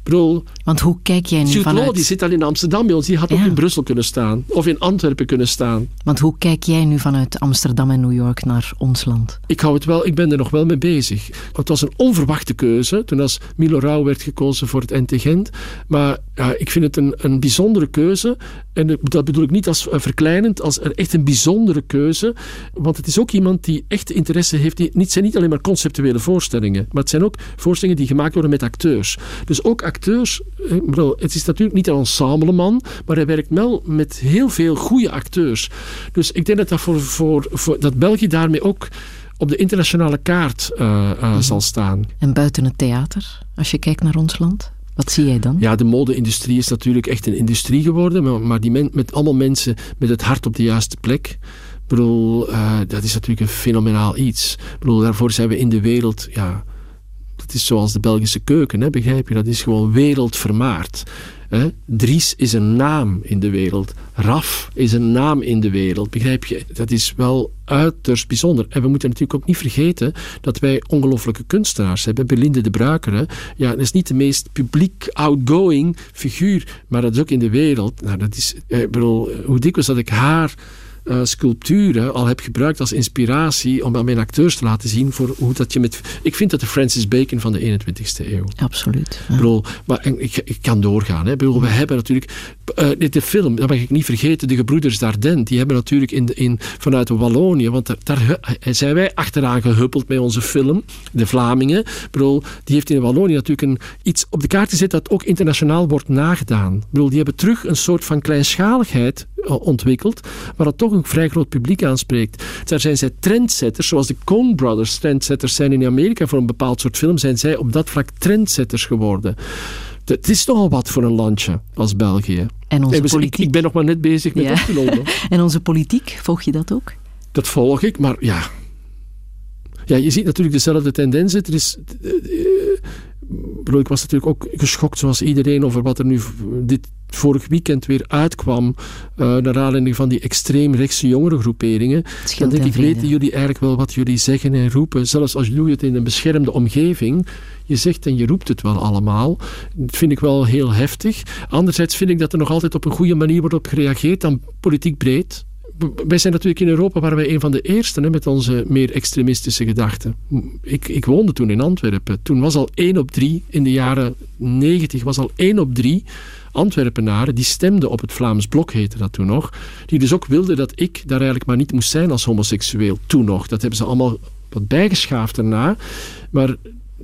Bedoel,
Want hoe kijk jij nu
Jude Law,
vanuit...
die zit al in Amsterdam bij ons. Die had ook in Brussel kunnen staan. Of in Antwerpen kunnen staan.
Want hoe kijk jij nu vanuit Amsterdam en New York naar ons land?
Ik, hou het wel, ik ben er nog wel mee bezig. Het was een onverwachte keuze toen als Milo Rauw werd gekozen voor het NT Gent. Maar ja, ik vind het een, een bijzondere keuze. En dat bedoel ik niet als eh, verkleinend, als echt een bijzondere keuze. Want het is ook iemand die echt interesse heeft. Die, niet, zijn niet alleen maar conceptuele voorstellingen, maar het zijn ook voorstellingen die gemaakt worden met acteurs. Dus ook acteurs. Eh, ik bedoel, het is natuurlijk niet een ensembleman, maar hij werkt wel met heel veel goede acteurs. Dus ik denk dat, dat, voor, voor, voor, dat België daarmee ook op de internationale kaart eh, eh, zal staan.
En buiten het theater, als je kijkt naar ons land? Wat zie jij dan?
Ja, de mode-industrie is natuurlijk echt een industrie geworden, maar, maar die men, met allemaal mensen met het hart op de juiste plek. Ik bedoel, eh, dat is natuurlijk een fenomenaal iets. Ik bedoel, daarvoor zijn we in de wereld, ja, dat is zoals de Belgische keuken, hè, begrijp je? Dat is gewoon wereldvermaard. Hè? Dries is een naam in de wereld. Raf is een naam in de wereld. Begrijp je? Dat is wel uiterst bijzonder. En we moeten natuurlijk ook niet vergeten dat wij ongelooflijke kunstenaars hebben. Belinda de Bruiker, hè? ja, dat is niet de meest publiek outgoing figuur, maar dat is ook in de wereld. Nou, dat is, eh, ik bedoel, hoe dikwijls dat ik haar eh, sculpturen al heb gebruikt als inspiratie om aan mijn acteurs te laten zien voor hoe dat je met... Ik vind dat de Francis Bacon van de 21ste eeuw.
Absoluut.
Ik bedoel, maar ik, ik kan doorgaan. Hè. Bedoel, we hebben natuurlijk eh, de, film, dat mag ik niet vergeten, de gebroeders Dardenne, die hebben natuurlijk in, de- in, vanuit Wallonië, want daar, daar hu- zijn wij achteraan gehuppeld met onze film, de Vlamingen. Bedoel, die heeft in Wallonië natuurlijk een, iets op de kaart gezet dat ook internationaal wordt nagedaan. Bedoel, die hebben terug een soort van kleinschaligheid eh, ontwikkeld, waar dat toch een vrij groot publiek aanspreekt. Daar zijn zij trendsetters, zoals de Coen Brothers trendsetters zijn in Amerika voor een bepaald soort film, zijn zij op dat vlak trendsetters geworden. Het is nogal wat voor een landje als België.
En onze
En
politiek.
ik ben nog maar net bezig met
Ja. En onze politiek, volg je dat ook?
Dat volg ik, maar ja. Ja, je ziet natuurlijk dezelfde tendensen. Er is, eh, eh, bedoel, ik was natuurlijk ook geschokt, zoals iedereen, over wat er nu dit vorig weekend weer uitkwam. eh naar aanleiding van die extreem rechtse jongerengroeperingen. Dan denk ik, weten jullie eigenlijk wel wat jullie zeggen en roepen? Zelfs als jullie het in een beschermde omgeving. Je zegt en je roept het wel allemaal. Dat vind ik wel heel heftig. Anderzijds vind ik dat er nog altijd op een goede manier wordt op gereageerd, dan politiek breed. Wij zijn natuurlijk in Europa waren wij een van de eerste hè, met onze meer extremistische gedachten. Ik, ik woonde toen in Antwerpen. Toen was al één op drie, in de jaren negentig, was al één op drie Antwerpenaren die stemden op het Vlaams Blok, heette dat toen nog. Die dus ook wilden dat ik daar eigenlijk maar niet moest zijn als homoseksueel. Toen nog. Dat hebben ze allemaal wat bijgeschaafd daarna. Maar,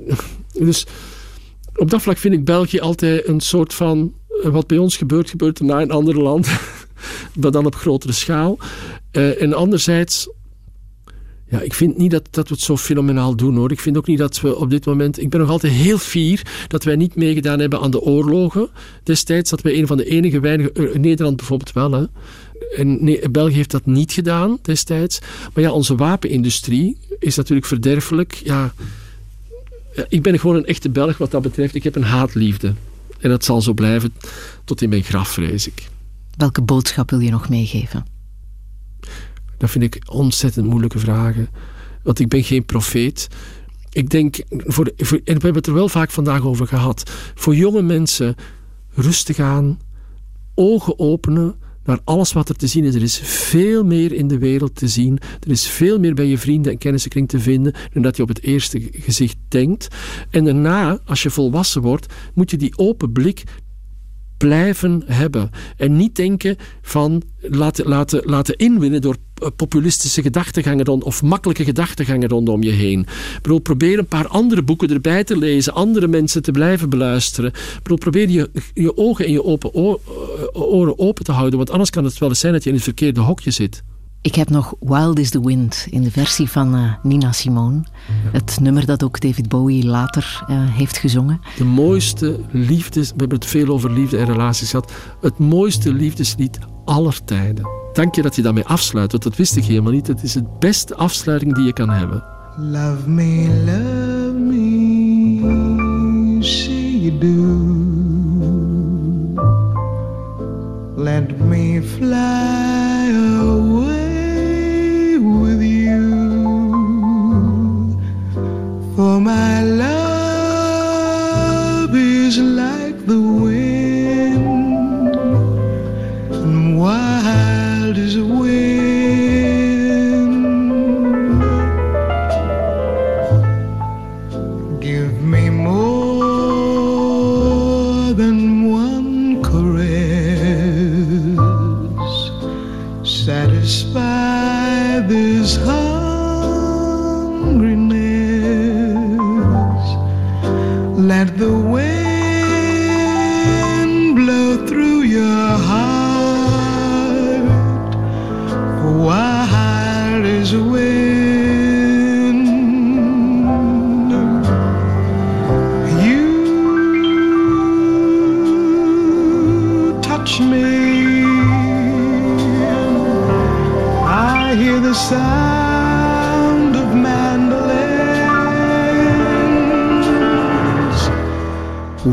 dus op dat vlak vind ik België altijd een soort van. Eh, Wat bij ons gebeurt, gebeurt er na in een ander land. maar dan op grotere schaal. Eh, en anderzijds. Ja, ik vind niet dat, dat we het zo fenomenaal doen hoor. Ik vind ook niet dat we op dit moment. Ik ben nog altijd heel fier dat wij niet meegedaan hebben aan de oorlogen. Destijds dat wij een van de enige weinige. eh, Nederland bijvoorbeeld wel, hè. En België heeft dat niet gedaan destijds. Maar ja, onze wapenindustrie is natuurlijk verderfelijk. Ja, ik ben gewoon een echte Belg wat dat betreft. Ik heb een haatliefde. En dat zal zo blijven tot in mijn graf, vrees ik.
Welke boodschap wil je nog meegeven?
Dat vind ik ontzettend moeilijke vragen. Want ik ben geen profeet. Ik denk, voor, voor, en we hebben het er wel vaak vandaag over gehad. Voor jonge mensen rustig aan, ogen openen naar alles wat er te zien is. Er is veel meer in de wereld te zien. Er is veel meer bij je vrienden en kennissenkring te vinden dan dat je op het eerste gezicht denkt. En daarna, als je volwassen wordt, moet je die open blik blijven hebben. En niet denken van laten, laten, laten inwinnen door eh, populistische gedachtegangen rond, of makkelijke gedachtegangen rondom je heen. Probeer een paar andere boeken erbij te lezen, andere mensen te blijven beluisteren. Probeer je, je ogen en je open eh, oren open te houden, want anders kan het wel eens zijn dat je in het verkeerde hokje zit.
Ik heb nog Wild is the Wind in de versie van eh, Nina Simone. Het nummer dat ook David Bowie later eh, heeft gezongen.
De mooiste liefdes, we hebben het veel over liefde en relaties gehad, het mooiste liefdeslied aller tijden. Dank je dat je daarmee afsluit, want dat wist ik helemaal niet. Het is de beste afsluiting die je kan hebben.
Love me, love me, you do. Let me fly For my love is like Let the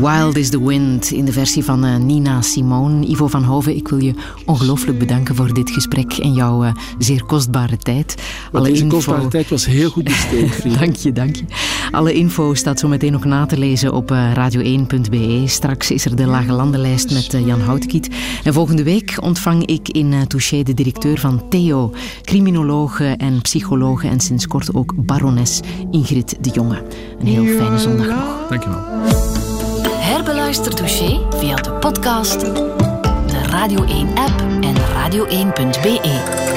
Wild
is the Wind in de versie van eh, Nina Simone. Ivo van Hoven, ik wil je ongelooflijk bedanken voor dit gesprek en jouw eh, zeer kostbare tijd.
Want deze kostbare tijd was heel goed besteed, vriend.
dank je, dank je. Alle info staat zo meteen nog na te lezen op eh, radio1.be. Straks is er de Lage Landenlijst met Jan Houtkiet. En volgende week ontvang ik in Touché de directeur van Theo, criminologe en psychologe en sinds kort ook barones Ingrid de Jonge. Een heel fijne zondag nog.
Dankjewel.
Herbeluister Touché via de podcast, de Radio 1-app en radio1.be.